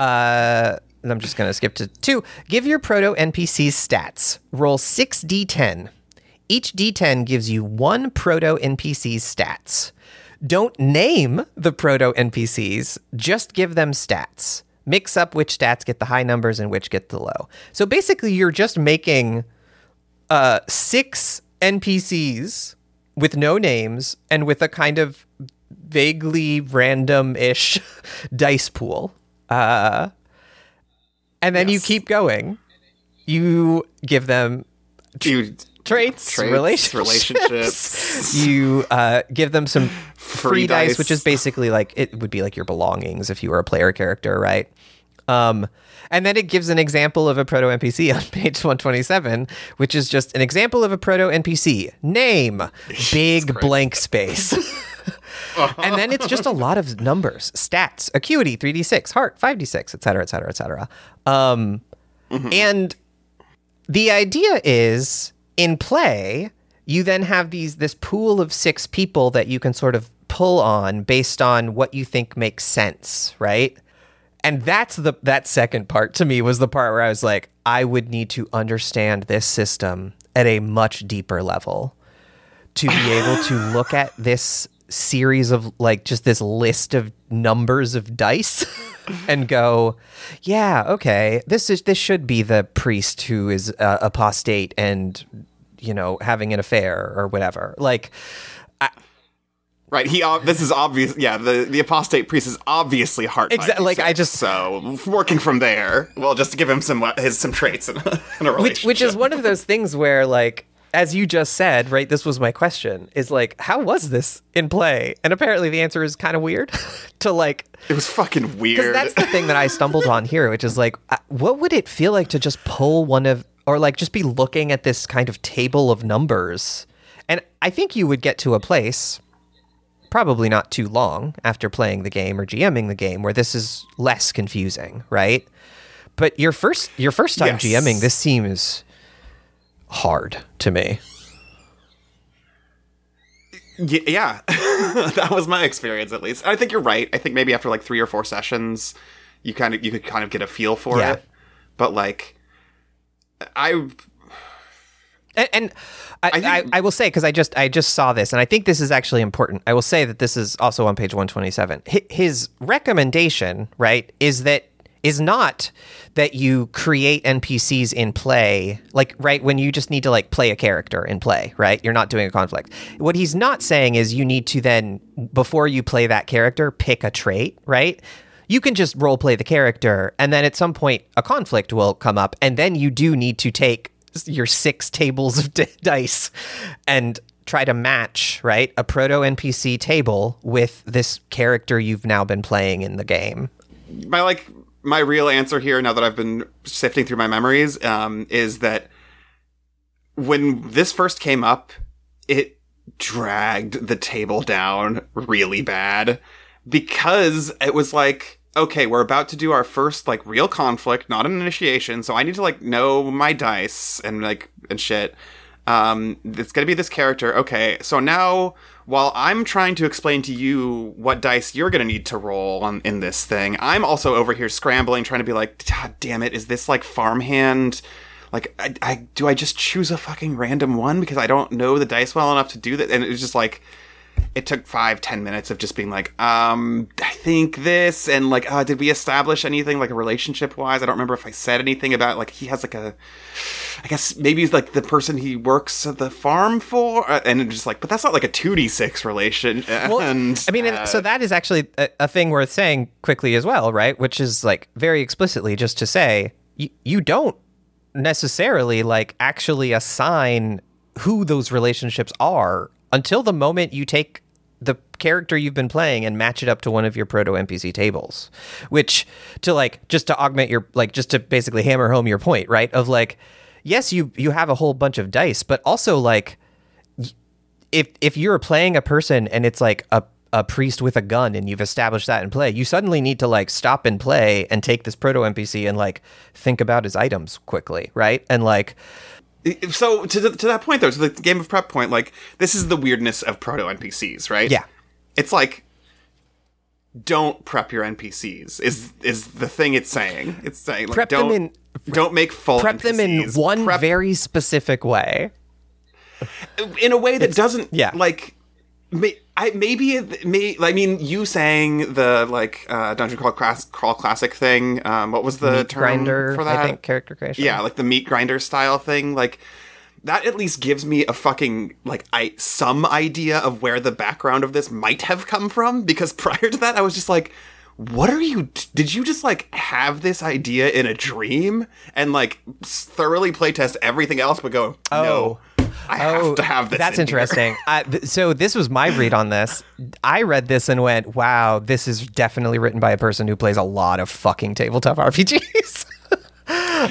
Uh, and I'm just going to skip to two. Give your proto NPCs stats. Roll 6d10. Each d10 gives you one proto NPC's stats. Don't name the proto NPCs, just give them stats. Mix up which stats get the high numbers and which get the low. So basically, you're just making uh, six NPCs with no names and with a kind of vaguely random ish dice pool. Uh, and then you keep going. You give them You traits, Traits, relationships. relationships. you uh, give them some free, Free dice, dice. which is basically like it would be like your belongings if you were a player character, right? Um, and then it gives an example of a proto NPC on page 127, which is just an example of a proto NPC. Name, big blank space. and then it's just a lot of numbers, stats, acuity, 3d6, heart, 5d6, et cetera, et cetera, et cetera. Um, And the idea is in play, you then have these this pool of six people that you can sort of pull on based on what you think makes sense, right? And that's the that second part to me was the part where I was like, I would need to understand this system at a much deeper level to be able to look at this series of like just this list of numbers of dice and go yeah okay this is this should be the priest who is uh, apostate and you know, having an affair or whatever. Like, Right. He. ob- This is obvious. Yeah. The the apostate priest is obviously heart. Exactly. like, I just- so working from there. Well, just to give him some his some traits in a relationship. which which is one of those things where like as you just said, right? This was my question: is like, how was this in play? And apparently, the answer is kind of weird. to like, it was fucking because weird. that's the thing that I stumbled on here, which is like, uh, what would it feel like to just pull one of, or like just be looking at this kind of table of numbers? And I think you would get to a place, probably not too long after playing the game or GMing the game, where this is less confusing, right? But your first your first time Yes. GMing, this seems hard to me. Y- yeah, that was my experience at least. I think you're right. I think maybe after like three or four sessions, you kind of you could kind of get a feel for Yeah. it. But like, I And, and I, I, think- I, will say because I just I just saw this, and I think this is actually important. I will say that this is also on page one twenty seven. His recommendation, right, is that is not that you create NPCs in play, like right when you just need to like play a character in play, right? You're not doing a conflict. What he's not saying is you need to then before you play that character pick a trait, right? you can just role play the character and then at some point a conflict will come up and then you do need to take your six tables of d- dice and try to match right a proto npc table with this character you've now been playing in the game my like my real answer here now that I've been sifting through my memories um, is that when this first came up, it dragged the table down really bad because it was like, okay, we're about to do our first like real conflict, not an initiation, so I need to like know my dice and like and shit. Um, it's gonna be this character. Okay, so now while I'm trying to explain to you what dice you're gonna need to roll on in this thing, I'm also over here scrambling, trying to be like, God damn it, is this like farmhand? Like, I, I do I just choose a fucking random one because I don't know the dice well enough to do that? And it was just like, it took five ten minutes of just being like um i think this and like uh did we establish anything like a relationship wise i don't remember if i said anything about like he has like a i guess maybe he's like the person he works at the farm for uh, and it's just like but that's not like a 2d6 relation and I mean, uh, so that is actually a, a thing worth saying quickly as well, right? Which is like very explicitly just to say you, you don't necessarily like actually assign who those relationships are until the moment you take the character you've been playing and match it up to one of your proto NPC tables. Which to like just to augment your like just to basically hammer home your point, right? Of like yes, you you have a whole bunch of dice, but also like if if you're playing a person and it's like a a priest with a gun and you've established that in play, you suddenly need to like stop and play and take this proto NPC and like think about his items quickly, right? And like so to, to that point though to the game of prep point like this is the weirdness of proto npcs right Yeah. it's like don't prep your npcs is is the thing it's saying it's saying like Prep them don't in- don't make full prep them in one Prep very specific way. in a way that doesn't yeah. like may, I, maybe it may I mean you saying the like uh, dungeon crawl class crawl classic thing um what was the Meat term grinder, for that? I think, character creation. yeah like the meat grinder style thing like that at least gives me a fucking like I some idea of where the background of this might have come from because prior to that I was just like what are you did you just like have this idea in a dream and like thoroughly playtest everything else but go no I have to have this Oh, That's in here." interesting. Uh, th- so this was my read on this. I read this and went, "Wow, this is definitely written by a person who plays a lot of fucking tabletop RPGs."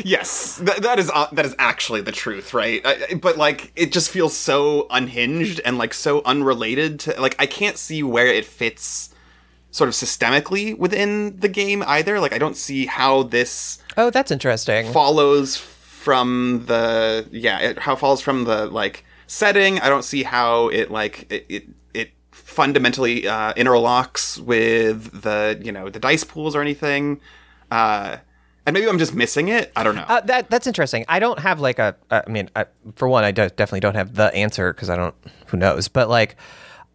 Yes, th- that is uh, that is actually the truth, right? I, I- but like, it just feels so unhinged and like so unrelated to like I can't see where it fits sort of systemically within the game either. Like, I don't see how this oh, that's interesting. follows from the yeah, it how follows from the like setting. I don't see how it like it it, it fundamentally uh, interlocks with the you know the dice pools or anything. Uh, and maybe I'm just missing it. I don't know. Uh, that that's interesting. I don't have like a. I mean, I, for one, I do, definitely don't have the answer because I don't. Who knows? But like,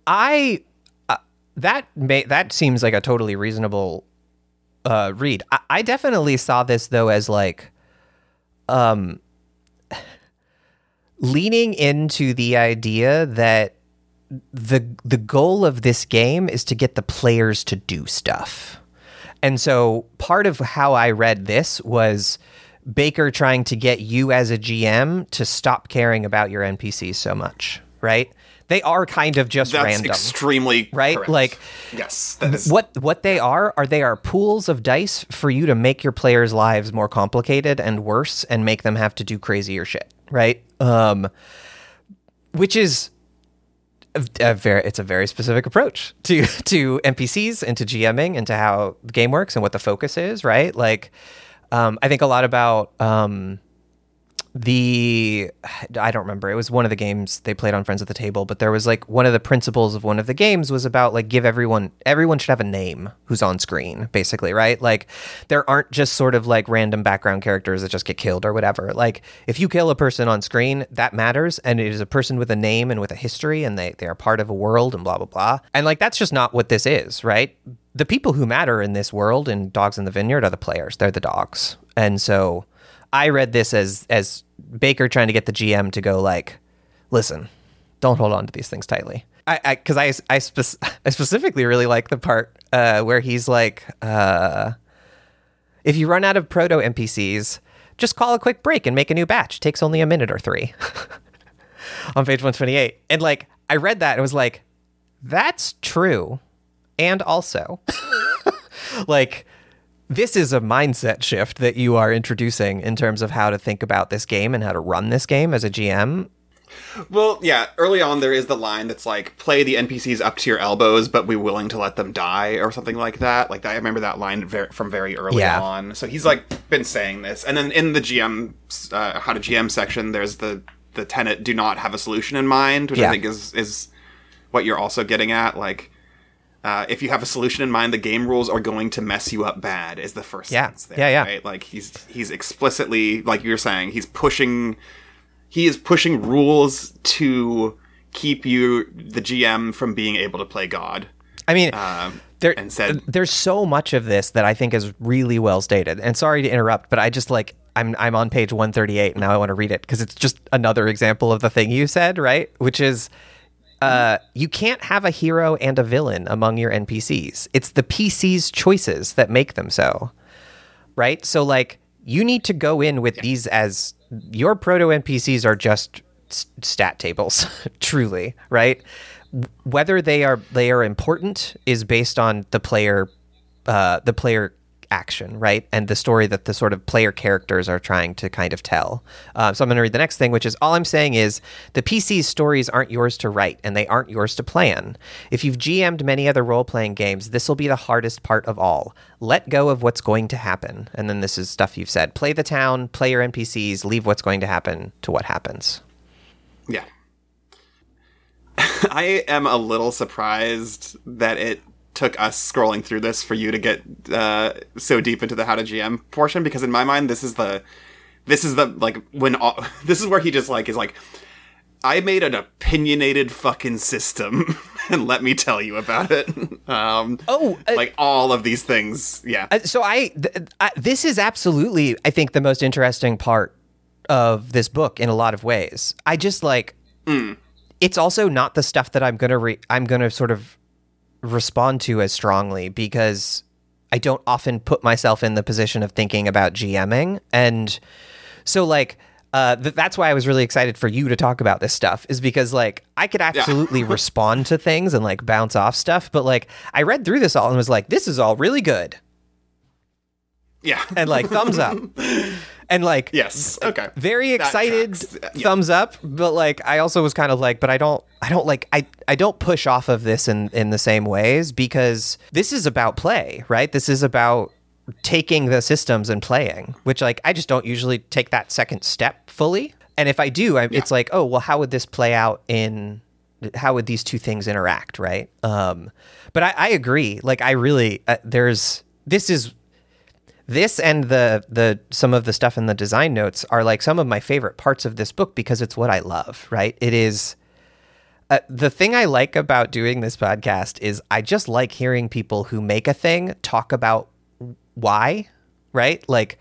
I uh, that may that seems like a totally reasonable uh, read. I, I definitely saw this though as like, um, leaning into the idea that the the goal of this game is to get the players to do stuff. And so part of how I read this was Baker trying to get you as a GM to stop caring about your NPCs so much, right? They are kind of just That's random. extremely Right? correct. Like- yes, that is what what they are are they are pools of dice for you to make your players' lives more complicated and worse and make them have to do crazier shit, right? Um which is a, a very it's a very specific approach to to NPCs and to GMing and to how the game works and what the focus is, right? Like um I think a lot about um the I don't remember. It was one of the games they played on Friends at the Table, but there was like one of the principles of one of the games was about like give everyone everyone should have a name who's on screen, basically, right? Like there aren't just sort of like random background characters that just get killed or whatever. Like if you kill a person on screen, that matters and it is a person with a name and with a history and they they are part of a world and blah blah blah. And like that's just not what this is, right? The people who matter in this world in Dogs in the Vineyard are the players. They're the dogs. And so I read this as as Baker trying to get the GM to go like, listen, don't hold on to these things tightly. I because I I, I, spec- I specifically really like the part uh, where he's like, uh, if you run out of proto NPCs, just call a quick break and make a new batch. takes only a minute or three. On page one twenty eight, and like I read that and was like, that's true, and also, like this is a mindset shift that you are introducing in terms of how to think about this game and how to run this game as a GM. Well, yeah, early on there is the line that's like play the NPCs up to your elbows, but be willing to let them die or something like that. Like I remember that line ver- from very early Yeah. on. So he's like been saying this, and then in the GM uh, how to GM section, there's the the tenet do not have a solution in mind, which Yeah. I think is is what you're also getting at. Like uh, if you have a solution in mind, the game rules are going to mess you up bad. Is the first Yeah. sentence there? Yeah, yeah. Right? Like he's he's explicitly like you're saying he's pushing he is pushing rules to keep you the GM from being able to play God. I mean, Um, there, and said- there's so much of this that I think is really well stated. And sorry to interrupt, but I just like I'm I'm on page 138 and now I want to read it because it's just another example of the thing you said, right? Which is uh, you can't have a hero and a villain among your NPCs. It's the PC's choices that make them so. Right? So like you need to go in with these as your proto NPCs are just stat tables, truly, right? Whether they are they are important is based on the player uh, the player action, right? And the story that the sort of player characters are trying to kind of tell. Uh, so I'm going to read the next thing, which is all I'm saying is the PC's stories aren't yours to write and they aren't yours to plan. If you've GM'd many other role playing games, this will be the hardest part of all. Let go of what's going to happen. And then this is stuff you've said play the town, play your NPCs, leave what's going to happen to what happens. Yeah. I am a little surprised that it took us scrolling through this for you to get uh, so deep into the how to GM portion because in my mind this is the this is the like when all, this is where he just like is like I made an opinionated fucking system and let me tell you about it. Um, Oh, uh, like all of these things. Yeah. Uh, so I, th- I this is absolutely I think the most interesting part of this book in a lot of ways. I just like it's also not the stuff that I'm to re- I'm to sort of respond to as strongly because I don't often put myself in the position of thinking about GMing. And so like uh, th- that's why I was really excited for you to talk about this stuff is because like I could absolutely respond to things and like bounce off stuff. But like I read through this all and was like this is all really good. Yeah. and like thumbs up and like yes. Okay. very excited. Yeah. thumbs up but like i also was kind of like but i don't i don't like i i don't push off of this in in the same ways because this is about play right this is about taking the systems and playing which like i just don't usually take that second step fully and if i do I, it's like oh well how would this play out in how would these two things interact right um but i i agree like i really uh, there's this is this and the the some of the stuff in the design notes are like some of my favorite parts of this book because it's what I love, right? It is uh, the thing I like about doing this podcast is I just like hearing people who make a thing talk about why, right? Like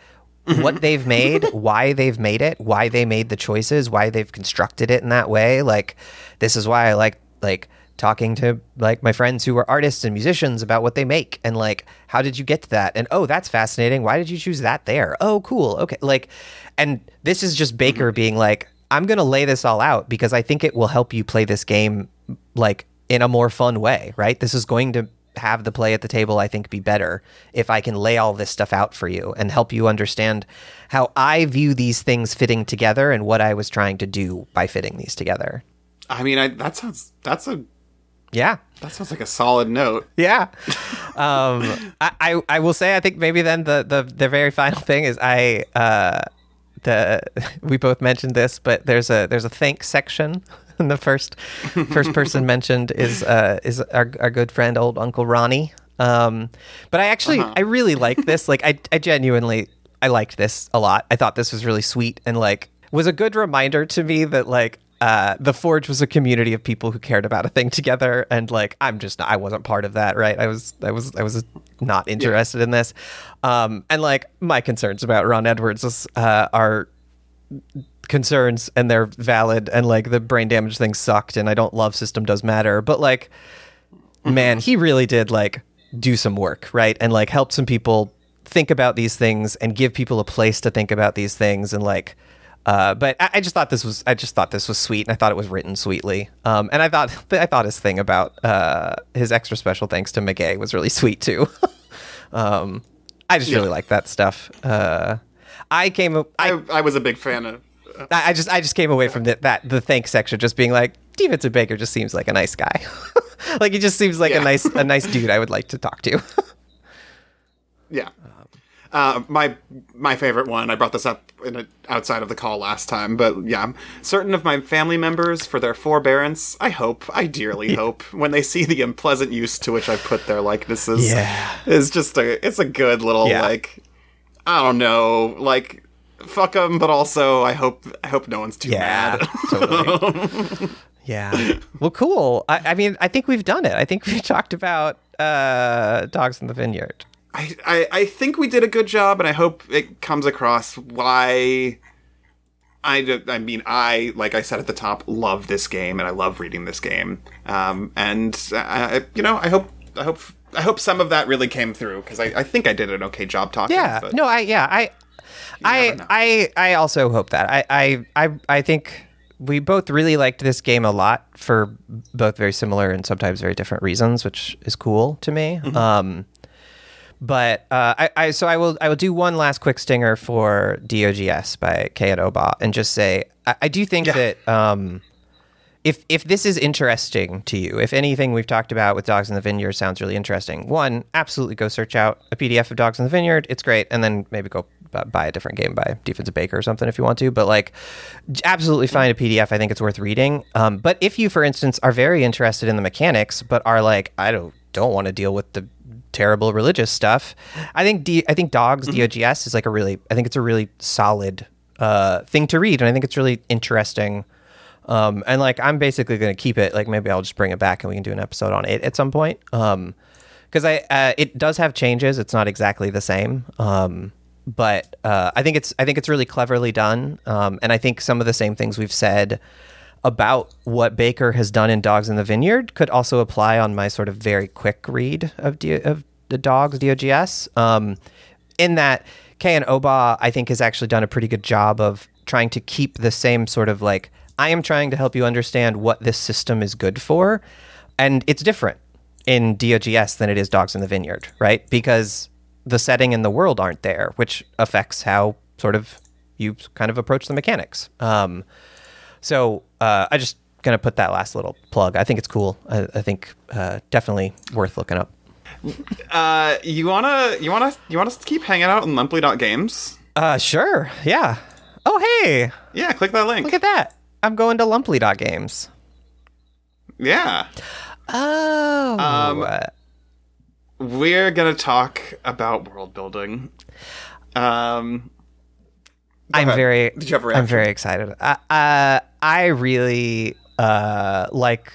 what they've made, why they've made it, why they made the choices, why they've constructed it in that way. Like this is why I like like talking to like my friends who are artists and musicians about what they make and like how did you get to that? And oh that's fascinating. Why did you choose that there? Oh cool. Okay. Like and this is just baker mm-hmm. being like i'm going to lay this all out because i think it will help you play this game like in a more fun way right? This is going to have the play at the table i think be better if i can lay all this stuff out for you and help you understand how i view these things fitting together and what i was trying to do by fitting these together. I mean, I, that sounds that's a yeah that sounds like a solid note. Yeah. Um, I, I, I will say I think maybe then the, the, the very final thing is I uh, the we both mentioned this, but there's a there's a thanks section. And the first first person mentioned is uh, is our, our good friend old Uncle Ronnie. Um, but I actually Uh-huh. I really like this. Like I I genuinely I liked this a lot. I thought this was really sweet and like was a good reminder to me that like uh, the Forge was a community of people who cared about a thing together, and like I'm just I wasn't part of that, right? I was I was I was not interested in this, um, and like my concerns about Ron Edwards uh, are concerns, and they're valid, and like the brain damage thing sucked, and I don't love System Does Matter, but like man, he really did like do some work, right? And like help some people think about these things and give people a place to think about these things and like uh, but I, I just thought this was I just thought this was sweet and I thought it was written sweetly. Um, and I thought I thought his thing about uh, his extra special thanks to Meguey was really sweet too. um, I just really like that stuff. Uh, I came I, I I was a big fan of. I just I just came away from the, that the thanks section just being like D. Vincent Baker just seems like a nice guy. like he just seems like Yeah. a nice a nice dude I would like to talk to. Yeah. Uh, my my favorite one. I brought this up in a, outside of the call last time, but yeah, certain of my family members, for their forbearance, I hope, I dearly hope, when they see the unpleasant use to which I've put their likenesses, Yeah. is just a it's a good little Yeah. like, I don't know, like fuck them, but also I hope I hope no one's too Yeah, mad. totally. yeah. Well, cool. I, I mean, I think we've done it. I think we talked about uh, dogs in the vineyard. I, I, I think we did a good job, and I hope it comes across why. I, I mean, I, like I said at the top, love this game, and I love reading this game. Um, and, uh, you know, I hope, I hope, I hope some of that really came through, because I, I think I did an okay job talking. Yeah. but No, I yeah I I. I I also hope that I I I I think we both really liked this game a lot for both very similar and sometimes very different reasons, which is cool to me. Mm-hmm. Um, but uh, I, I so I will I will do one last quick stinger for DOGS by K.N. Oba and just say I, I do think that um, if if this is interesting to you, if anything we've talked about with Dogs in the Vineyard sounds really interesting, one, absolutely go search out a PDF of Dogs in the Vineyard. It's great, and then maybe go buy a different game by D. Vincent Baker or something if you want to. But like, absolutely find a PDF. I think it's worth reading. Um, but if you, for instance, are very interested in the mechanics, but are like, I don't don't want to deal with the terrible religious stuff, I think D- I think Dogs DOGS is like a really I think it's a really solid uh, thing to read, and I think it's really interesting. Um, and like I'm basically going to keep it. Like maybe I'll just bring it back and we can do an episode on it at some point. Um, because I uh, it does have changes. It's not exactly the same. Um, but uh, I think it's I think it's really cleverly done. Um, and I think some of the same things we've said about what Baker has done in Dogs in the Vineyard could also apply on my sort of very quick read of D- of the Dogs DOGS. Um, in that K.N. Oba, I think, has actually done a pretty good job of trying to keep the same sort of like I am trying to help you understand what this system is good for, and it's different in DOGS than it is Dogs in the Vineyard, right? Because the setting and the world aren't there, which affects how sort of you kind of approach the mechanics. Um, so uh, I just gonna put that last little plug. I think it's cool. I, I think uh, definitely worth looking up. Uh, you wanna, you wanna, you want us to keep hanging out on Lumpley.games? Uh, sure. Yeah. Oh, hey, Yeah, click that link. look at that. I'm going to Lumpley Games. yeah. Oh. Um, We're gonna talk about world building. Um, I'm ahead. very. Did you have a I'm very excited. Uh, uh, I really uh, like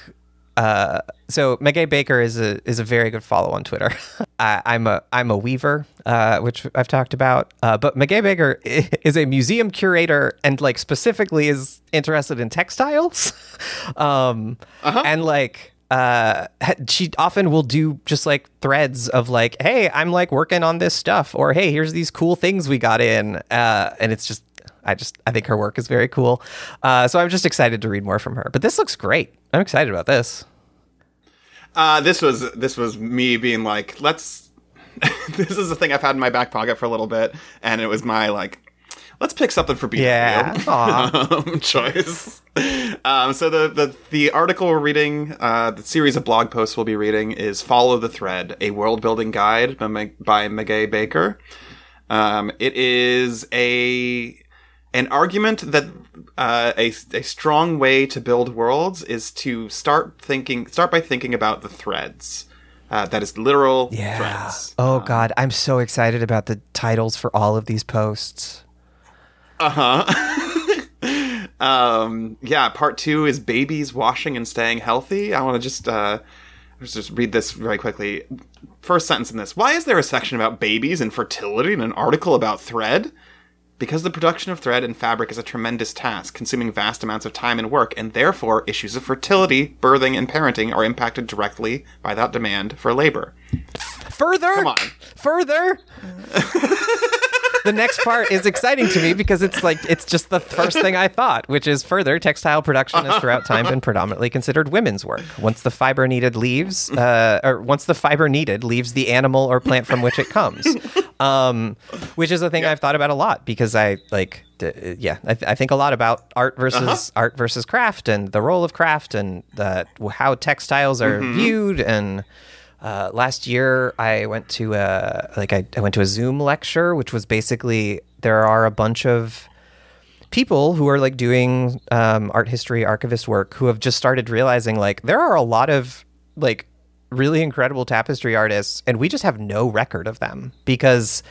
uh, so Meguey Baker is a is a very good follow on Twitter. I, I'm a I'm a weaver, uh, which I've talked about. Uh, but Meguey Baker is a museum curator and like specifically is interested in textiles, um, and like uh she often will do just like threads of like hey i'm like working on this stuff or hey here's these cool things we got in uh and it's just i just i think her work is very cool uh so i'm just excited to read more from her but this looks great i'm excited about this Uh, this was this was me being like, let's. this is a thing I've had in my back pocket for a little bit, and it was my like, let's pick something for BW Yeah. Um, choice. Um, so the, the the article we're reading, uh, the series of blog posts we'll be reading is "Follow the Thread: A World Building Guide" by, by Baker. Um, it is a an argument that uh, a a strong way to build worlds is to start thinking start by thinking about the threads. Uh, that is literal threads. oh god i'm so excited about the titles for all of these posts Um, yeah, part two is babies washing and staying healthy. I want to just uh, let's just read this very quickly. First sentence in this: Why is there a section about babies and fertility in an article about thread? Because the production of thread and fabric is a tremendous task, consuming vast amounts of time and work, and therefore issues of fertility, birthing, and parenting are impacted directly by that demand for labor. further Come on. further the next part is exciting to me because it's like it's just the first thing I thought, which is further textile production has throughout time been predominantly considered women's work. Once the fiber needed leaves, uh, or once the fiber needed leaves the animal or plant from which it comes, um, which is a thing I've thought about a lot because I like. Yeah, I, th- I think a lot about art versus art versus craft and the role of craft and the, how textiles are viewed and uh, last year, I went to a like I, I went to a Zoom lecture, which was basically there are a bunch of people who are like doing um, art history archivist work who have just started realizing like there are a lot of like really incredible tapestry artists, and we just have no record of them because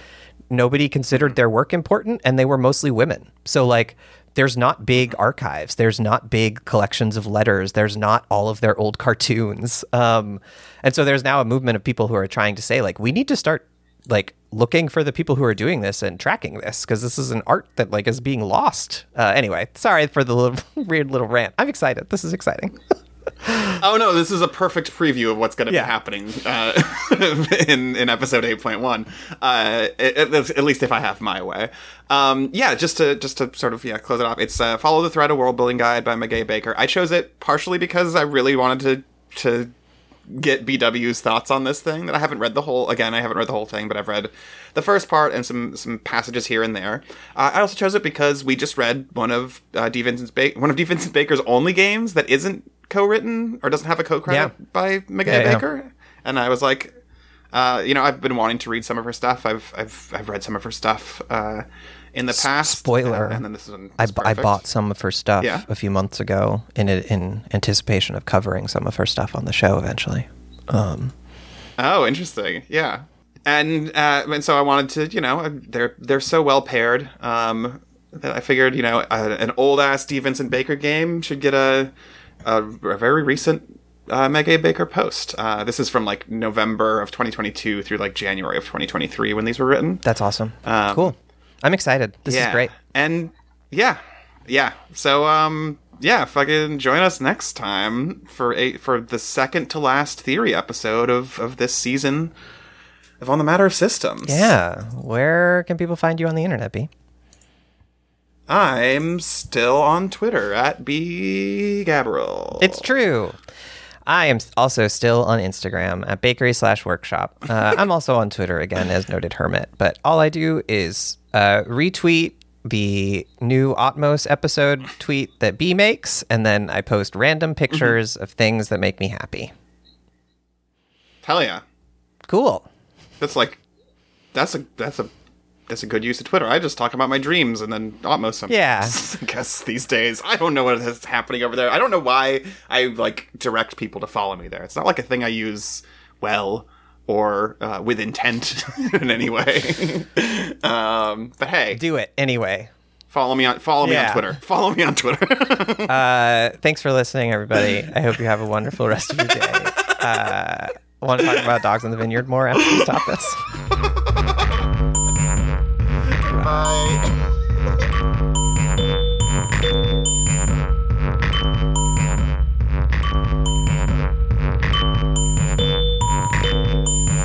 nobody considered their work important, and they were mostly women. So like there's not big archives. There's not big collections of letters. There's not all of their old cartoons. Um, and so there's now a movement of people who are trying to say like we need to start like looking for the people who are doing this and tracking this because this is an art that like is being lost. Uh, anyway sorry for the little weird little rant. I'm excited. This is exciting Oh no, this is a perfect preview of what's going to Yeah. be happening uh, in in episode eight point one. Uh, at, at least if I have my way. Um, yeah, just to just to sort of yeah close it off. It's uh, follow the thread: a world building guide by Meguey Baker. I chose it partially because I really wanted to to get BW's thoughts on this thing that I haven't read the whole again I haven't read the whole thing but I've read the first part and some some passages here and there. Uh, I also chose it because we just read one of uh, D. Vincent ba- one of D. Vincent Baker's only games that isn't co-written or doesn't have a co-credit Yeah. by Meguey Yeah, yeah. Baker and I was like uh, you know I've been wanting to read some of her stuff. I've I've I've read some of her stuff uh, in the past. spoiler. uh, and then this is I, b- I bought some of her stuff Yeah. a few months ago in it, in anticipation of covering some of her stuff on the show eventually um, Oh, interesting. Yeah, and uh, and so I wanted to, you know, they're they're so well paired. Um, that I figured, you know, a, an old ass. Vincent Baker game should get a a, a very recent uh, Baker post. Uh, this is from like November of 2022 through like January of 2023 when these were written. that's awesome Um, cool i'm excited this is great And yeah, yeah. So um, yeah, fucking join us next time for a for the second to last theory episode of of this season of On the Matter of Systems. Yeah. Where can people find you on the internet, B? I'm still on Twitter at b gabriel. It's true. I am also still on Instagram at bakery slash workshop. Uh, I'm also on Twitter again as noted hermit, but all I do is uh, retweet the new Otmos episode tweet that B makes, and then I post random pictures of things that make me happy. hell yeah. Cool. That's like that's a that's a that's a good use of Twitter. I just talk about my dreams and then Atmos. Some, Yeah. I guess these days I don't know what is happening over there. I don't know why I like direct people to follow me there. It's not like a thing I use well or uh, with intent in any way. um, but hey, Do it anyway. Follow me on follow me Yeah. on Twitter. Follow me on Twitter. Uh, thanks for listening, everybody. I hope you have a wonderful rest of your day. Uh, want to talk about dogs in the vineyard more after we stop this? Bye.